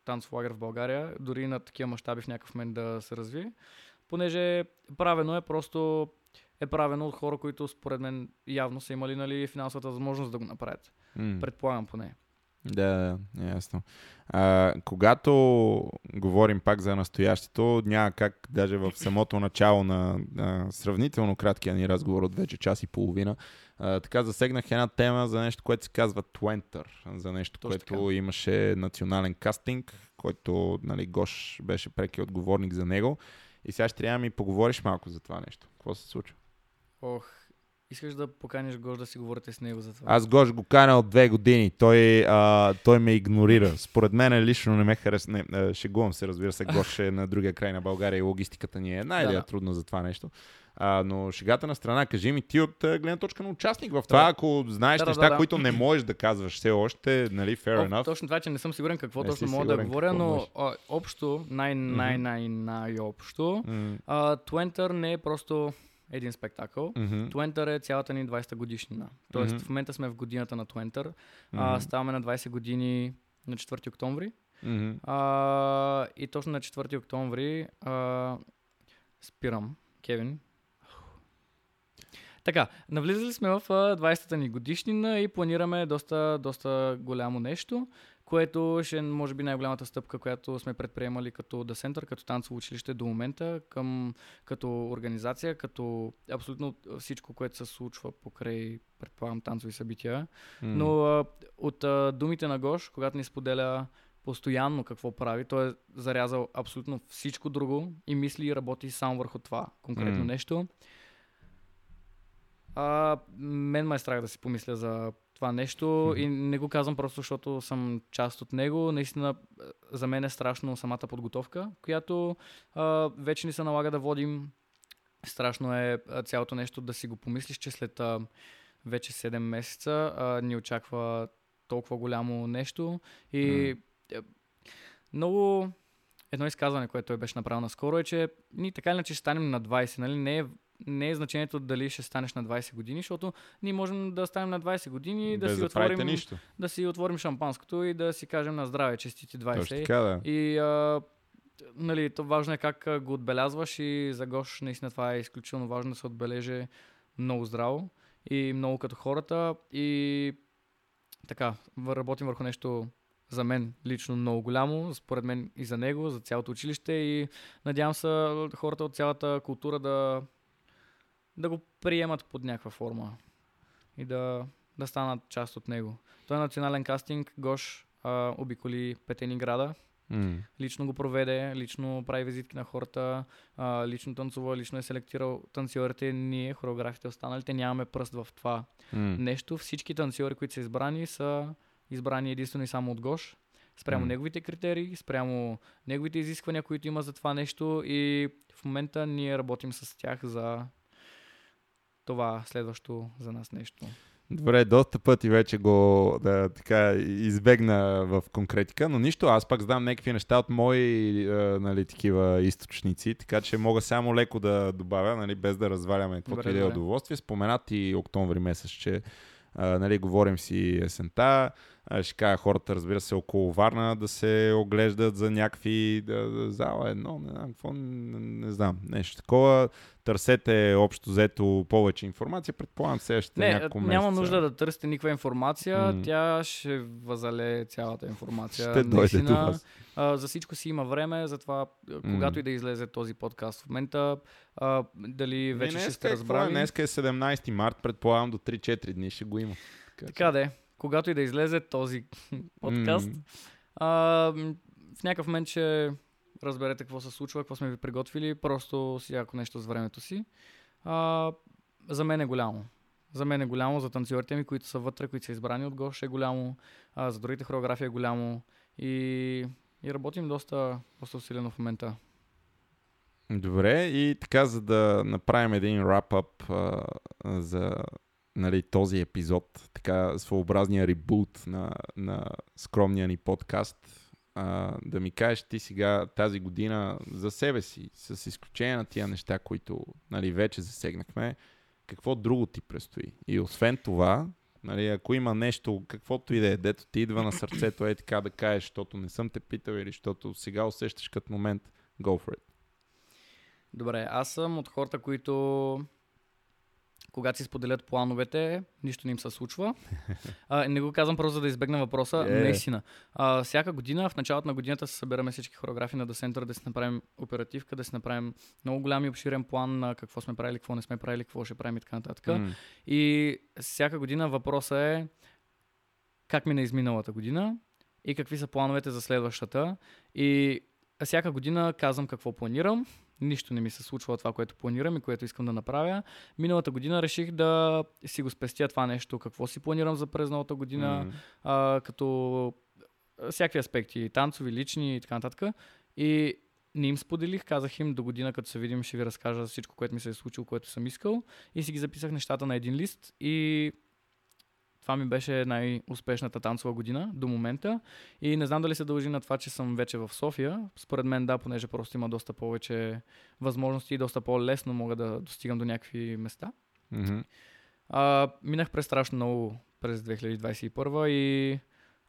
[SPEAKER 2] танцов лагер в България, дори на такива мащаби в някакъв момент да се разви. Понеже правено е просто е правено от хора, които според мен явно са имали нали, финансовата възможност да го направят.
[SPEAKER 1] М.
[SPEAKER 2] Предполагам поне.
[SPEAKER 1] Да, да, ясно. А, когато говорим пак за настоящето, няма как даже в самото начало на, на сравнително краткия ни разговор от вече час и половина, а, така засегнах една тема за нещо, което се казва Твентър, за нещо,
[SPEAKER 2] Точно
[SPEAKER 1] което
[SPEAKER 2] така.
[SPEAKER 1] имаше национален кастинг, който нали, Гош беше преки отговорник за него. И сега ще трябва да ми поговориш малко за това нещо. Какво се случва?
[SPEAKER 2] Ох, искаш да поканиш Гош да си говорите с него за това.
[SPEAKER 1] Аз Гош го каня от две години. Той, а, той ме игнорира. Според мен лично не ме харесва. Не, а, шегувам се, разбира се. Гош е на другия край на България и логистиката ни е една
[SPEAKER 2] Да,
[SPEAKER 1] за това нещо. А, но шегата на страна, кажи ми ти от гледна точка на участник в това,
[SPEAKER 2] Да.
[SPEAKER 1] ако знаеш
[SPEAKER 2] Да,
[SPEAKER 1] неща,
[SPEAKER 2] да, да.
[SPEAKER 1] които не можеш да казваш все още, нали, fair
[SPEAKER 2] О,
[SPEAKER 1] enough.
[SPEAKER 2] точно това, че не съм сигурен какво
[SPEAKER 1] Не
[SPEAKER 2] точно мога да говоря, но а, общо, най, най, най, най общо,
[SPEAKER 1] М,
[SPEAKER 2] а, Твентър не е просто един спектакъл.
[SPEAKER 1] мгм,
[SPEAKER 2] Твентър е цялата ни 20-та годишнина. Тоест
[SPEAKER 1] Мгм.
[SPEAKER 2] в момента сме в годината на
[SPEAKER 1] мгм,
[SPEAKER 2] А, ставаме на 20 години на 4 октомври.
[SPEAKER 1] мгм.
[SPEAKER 2] А, и точно на 4 октомври а, спирам, Кевин. Така, навлизали сме в а, 20-та ни годишнина и планираме доста, доста голямо нещо, което ще е, може би, най-голямата стъпка, която сме предприемали като The Center, като танцово училище до момента, към, като организация, като абсолютно всичко, което се случва покрай, предполагам, танцови събития.
[SPEAKER 1] М,
[SPEAKER 2] Но от думите на Гош, когато ни споделя постоянно какво прави, той е зарязал абсолютно всичко друго и мисли и работи само върху това конкретно
[SPEAKER 1] М.
[SPEAKER 2] нещо. А, мен ме е страх да си помисля за това нещо и не го казвам просто, защото съм част от него. Наистина, за мен е страшно самата подготовка, която а, вече ни се налага да водим. Страшно е цялото нещо да си го помислиш, че след а, вече 7 месеца а, ни очаква толкова голямо нещо. И е, много едно изказване, което той беше направил наскоро е, че ние така или иначе ще станем на 20, нали? Не е, не е значението дали ще станеш на 20 години, защото ние можем да станем на 20 години и да си, отворим,
[SPEAKER 1] нищо.
[SPEAKER 2] да си отворим шампанското и да си кажем на здраве, честити 20.
[SPEAKER 1] Точно така, да.
[SPEAKER 2] И а, нали, то важно е как го отбелязваш и за Гош наистина това е изключително важно да се отбележи много здраво и много като хората и така, работим върху нещо за мен лично много голямо, според мен и за него, за цялото училище и надявам се хората от цялата култура да, да го приемат под някаква форма и да, да станат част от него. Той е национален кастинг, Гош а, обиколи петени града,
[SPEAKER 1] М,
[SPEAKER 2] лично го проведе, лично прави визитки на хората, а, лично танцува, лично е селектирал танцорите, ние, хореографите останалите, нямаме пръст в това
[SPEAKER 1] м,
[SPEAKER 2] нещо. Всички танцори, които са избрани, са избрани единствено и само от Гош, спрямо
[SPEAKER 1] М.
[SPEAKER 2] неговите критерии, спрямо неговите изисквания, които има за това нещо и в момента ние работим с тях за това следващо за нас нещо.
[SPEAKER 1] Добре, доста пъти вече го да, така, избегна в конкретика, но нищо, аз пак знам някакви неща от мои е, нали, такива източници, така че мога само леко да добавя, нали, без да разваляме каквото и да е удоволствие. Споменат и октомври месец, че е, нали, говорим си есента, ще кажа хората, разбира се, около Варна да се оглеждат за някакви да, да, зала едно, не знам какво, не, не знам, нещо такова. Търсете общо взето повече информация, предполагам следващите
[SPEAKER 2] не,
[SPEAKER 1] няколко
[SPEAKER 2] месеца. няма нужда да търсите никаква информация, mm. тя ще възале цялата информация.
[SPEAKER 1] Ще дойде до вас.
[SPEAKER 2] А, за всичко си има време, затова mm. когато и да излезе този подкаст в момента, а, дали вече не, ще сте разбрали.
[SPEAKER 1] Днес е 17 март, предполагам до 3-4 дни ще го има.
[SPEAKER 2] Така, така де когато и да излезе този подкаст, mm. а, в някакъв момент ще разберете какво се случва, какво сме ви приготвили, просто всяко нещо с времето си. А, за мен е голямо. За мен е голямо, за танцорите ми, които са вътре, които са избрани от Гош е голямо, а, за другите хореографии е голямо и, и работим доста, доста усилено в момента.
[SPEAKER 1] Добре, и така, за да направим един wrap-up за нали, този епизод, така своеобразния ребут на, на скромния ни подкаст, а, да ми кажеш ти сега тази година за себе си, с изключение на тия неща, които нали, вече засегнахме, какво друго ти предстои? И освен това, нали, ако има нещо, каквото и да е, дето ти идва на сърцето, е така да кажеш, защото не съм те питал или защото сега усещаш като момент, go for it.
[SPEAKER 2] Добре, аз съм от хората, които когато си споделят плановете, нищо не им се случва. А, не го казвам просто за да избегна въпроса. Yeah. Наистина. А, всяка година, в началото на годината се събираме всички хореографи на The да си направим оперативка, да си направим много голям и обширен план на какво сме правили, какво не сме правили, какво ще правим и така нататък. Mm. И всяка година въпросът е как мина изминалата година и какви са плановете за следващата. И всяка година казвам какво планирам, нищо не ми се случва това, което планирам и което искам да направя. Миналата година реших да си го спестя това нещо, какво си планирам за през новата година, mm-hmm. а, като всякакви аспекти, танцови, лични и така нататък. И не им споделих, казах им до година, като се видим, ще ви разкажа за всичко, което ми се е случило, което съм искал. И си ги записах нещата на един лист и това ми беше най-успешната танцова година до момента. И не знам дали се дължи на това, че съм вече в София. Според мен да, понеже просто има доста повече възможности и доста по-лесно мога да достигам до някакви места.
[SPEAKER 1] Mm-hmm.
[SPEAKER 2] А, минах през страшно много през 2021 и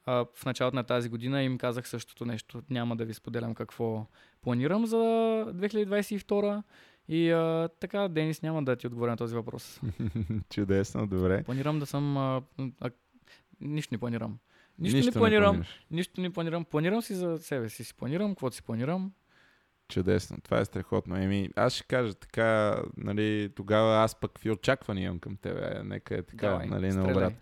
[SPEAKER 2] а, в началото на тази година им казах същото нещо. Няма да ви споделям какво планирам за 2022 и а, така, Денис, няма да ти отговоря на този въпрос.
[SPEAKER 1] Чудесно, добре.
[SPEAKER 2] Планирам да съм... А, а, нищо не планирам. Нищо, нищо не планирам. Не нищо не планирам. Планирам си за себе си. Си планирам, каквото си планирам.
[SPEAKER 1] Чудесно, това е страхотно. Еми, аз ще кажа така, нали, тогава аз пък какви очаквания имам към тебе. Нека е така, Давай, нали, на обрат.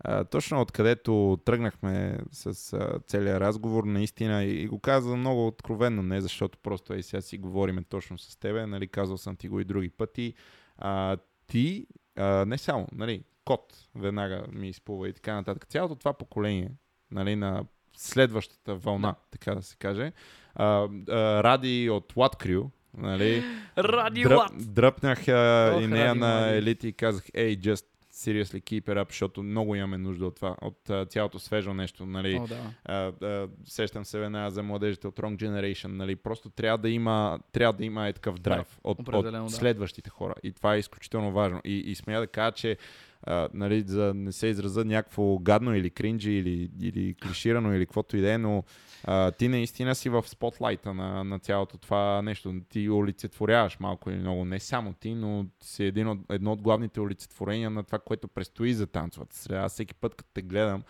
[SPEAKER 1] А, точно откъдето тръгнахме с а, целият разговор, наистина, и, и го казвам много откровенно, не защото просто е сега си говориме точно с тебе, нали, казал съм ти го и други пъти. А, ти, а, не само, нали, кот веднага ми изплува и така нататък. Цялото това поколение, нали, на следващата вълна, така да се каже, а, а, ради от Crew, Нали?
[SPEAKER 2] Ради Дръп,
[SPEAKER 1] Дръпнах а, и нея на елити и казах, ей, just seriously keep it up, защото много имаме нужда от това, от uh, цялото свежо нещо, нали.
[SPEAKER 2] О, да.
[SPEAKER 1] uh, uh, сещам се веднага за младежите от Wrong Generation, нали. Просто трябва да има, трябва да има е такъв драйв да, от, от да. следващите хора. И това е изключително важно. И, и смея да кажа, че а, нали, за не се израза някакво гадно или кринджи или, или клиширано или каквото и да е, но а, ти наистина си в спотлайта на, на цялото това нещо. Ти олицетворяваш малко или много. Не само ти, но си един от, едно от главните олицетворения на това, което предстои за танцовата среда. Всеки път, като те гледам,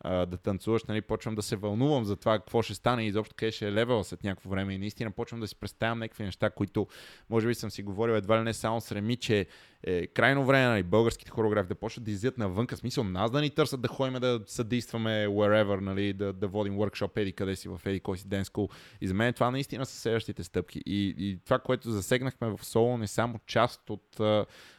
[SPEAKER 1] а, да танцуваш, нали, почвам да се вълнувам за това какво ще стане и изобщо къде ще е левел след някакво време. И наистина почвам да си представям някакви неща, които може би съм си говорил едва ли не само с Реми, че е крайно време нали, българските хореографи да почват да излизат навънка. Смисъл нас да ни търсят да ходим да съдействаме wherever, нали, да, да водим workshop еди къде си в еди кой си ден school. И за мен това наистина са следващите стъпки. И, и това, което засегнахме в соло, не само част от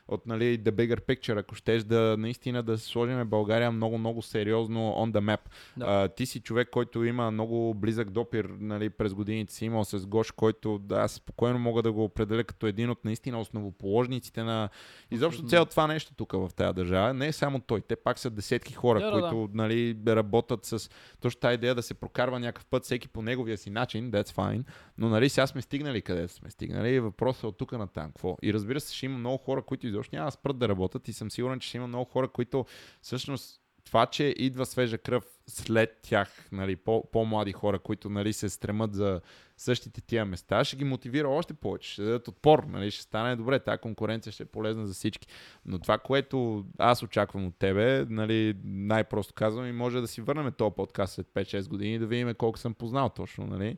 [SPEAKER 1] от нали, The Bigger Picture, ако щеш да наистина да сложим България много-много сериозно on the map.
[SPEAKER 2] Да.
[SPEAKER 1] А, ти си човек, който има много близък допир нали, през годините си имал с Гош, който да, аз спокойно мога да го определя като един от наистина основоположниците на изобщо цяло това нещо тук в тази държава. Не е само той, те пак са десетки хора,
[SPEAKER 2] Да, да,
[SPEAKER 1] които нали, работят с точно тази идея да се прокарва някакъв път всеки по неговия си начин, that's fine, но нали сега сме стигнали къде сме стигнали и въпросът е от тук на там какво. И разбира се, ще има много хора, които изобщо няма да спрат да работят и съм сигурен, че ще има много хора, които всъщност това, че идва свежа кръв след тях, нали, по- по-млади хора, които нали, се стремат за същите тия места, ще ги мотивира още повече, ще дадат отпор, нали, ще стане добре, тази конкуренция ще е полезна за всички. Но това, което аз очаквам от тебе, нали, най-просто казвам и може да си върнем този подкаст след 5-6 години и да видим колко съм познал точно, нали,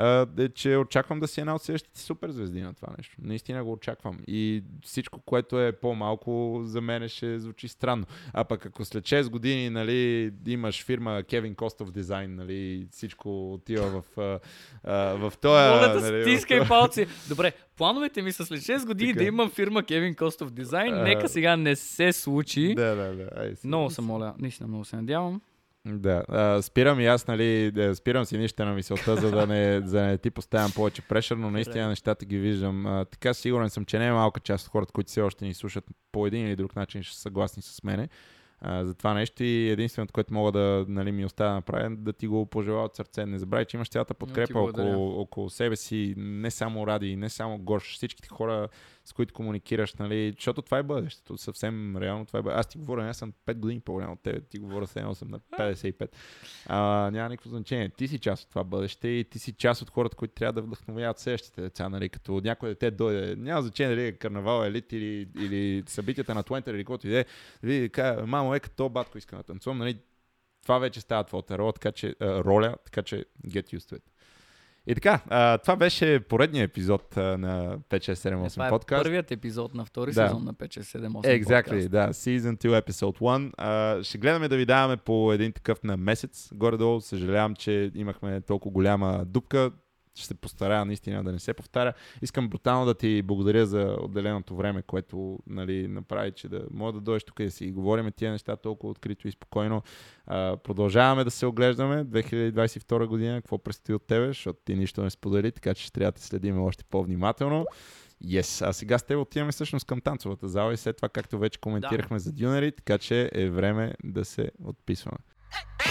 [SPEAKER 1] а, е, че очаквам да си една от следващите суперзвезди на това нещо. Наистина го очаквам. И всичко, което е по-малко, за мен ще звучи странно. А пък ако след 6 години нали, имаш фирма Кевин Костов Дизайн, нали, всичко отива в, а, а, в този...
[SPEAKER 2] Моля да
[SPEAKER 1] нали,
[SPEAKER 2] стискай палци. Добре, плановете ми са след 6 години
[SPEAKER 1] Така.
[SPEAKER 2] да имам фирма Кевин Костов Дизайн. Нека сега не се случи.
[SPEAKER 1] Да, да, да. Ай.
[SPEAKER 2] Много се моля, наистина много се надявам.
[SPEAKER 1] Да, а, спирам и аз, нали, да, спирам си нищо на мисълта, за да не, за не ти поставям повече прешър, но наистина нещата ги виждам. А, така сигурен съм, че не е малка част от хората, които все още ни слушат по един или друг начин, ще са съгласни с мене. А, за това нещо и единственото, което мога да нали, ми оставя да направя, да ти го пожелая от сърце. Не забравяй, че имаш цялата подкрепа около, около себе си, не само Ради, не само Гош, всичките хора, с които комуникираш, нали, защото това е бъдещето. Съвсем реално това е бъдещето. Аз ти говоря, аз съм 5 години по-голям от теб, ти говоря 7, съм на 55. А, няма никакво значение. Ти си част от това бъдеще и ти си част от хората, които трябва да вдъхновяват следващите деца, нали, като някой дете дойде. Няма значение дали е карнавал, елит или, или събитията на Твентър или каквото и да е. Каже, мамо, е като батко иска да танцувам, нали, това вече става твоята роля, така че, роля, така че get used to it. И така, а, това беше поредният епизод а, на 5678
[SPEAKER 2] Е, това е
[SPEAKER 1] подкаст.
[SPEAKER 2] първият епизод на втори
[SPEAKER 1] Да.
[SPEAKER 2] сезон на 5-6-7-8
[SPEAKER 1] Exactly,
[SPEAKER 2] подкаст.
[SPEAKER 1] да. Season 2, Episode 1. А, ще гледаме да ви даваме по един такъв на месец. Горе-долу съжалявам, че имахме толкова голяма дупка. Ще се постарая наистина да не се повтаря. Искам брутално да ти благодаря за отделеното време, което нали, направи, че да мога да дойдеш тук и да си говорим тия неща толкова открито и спокойно. А, продължаваме да се оглеждаме 2022 година, какво предстои от тебе, защото ти нищо не сподели, така че ще трябва да следим още по-внимателно. Yes. А сега с теб отиваме всъщност към танцовата зала и след това, както вече коментирахме за дюнери, така че е време да се отписваме.
[SPEAKER 3] Hey,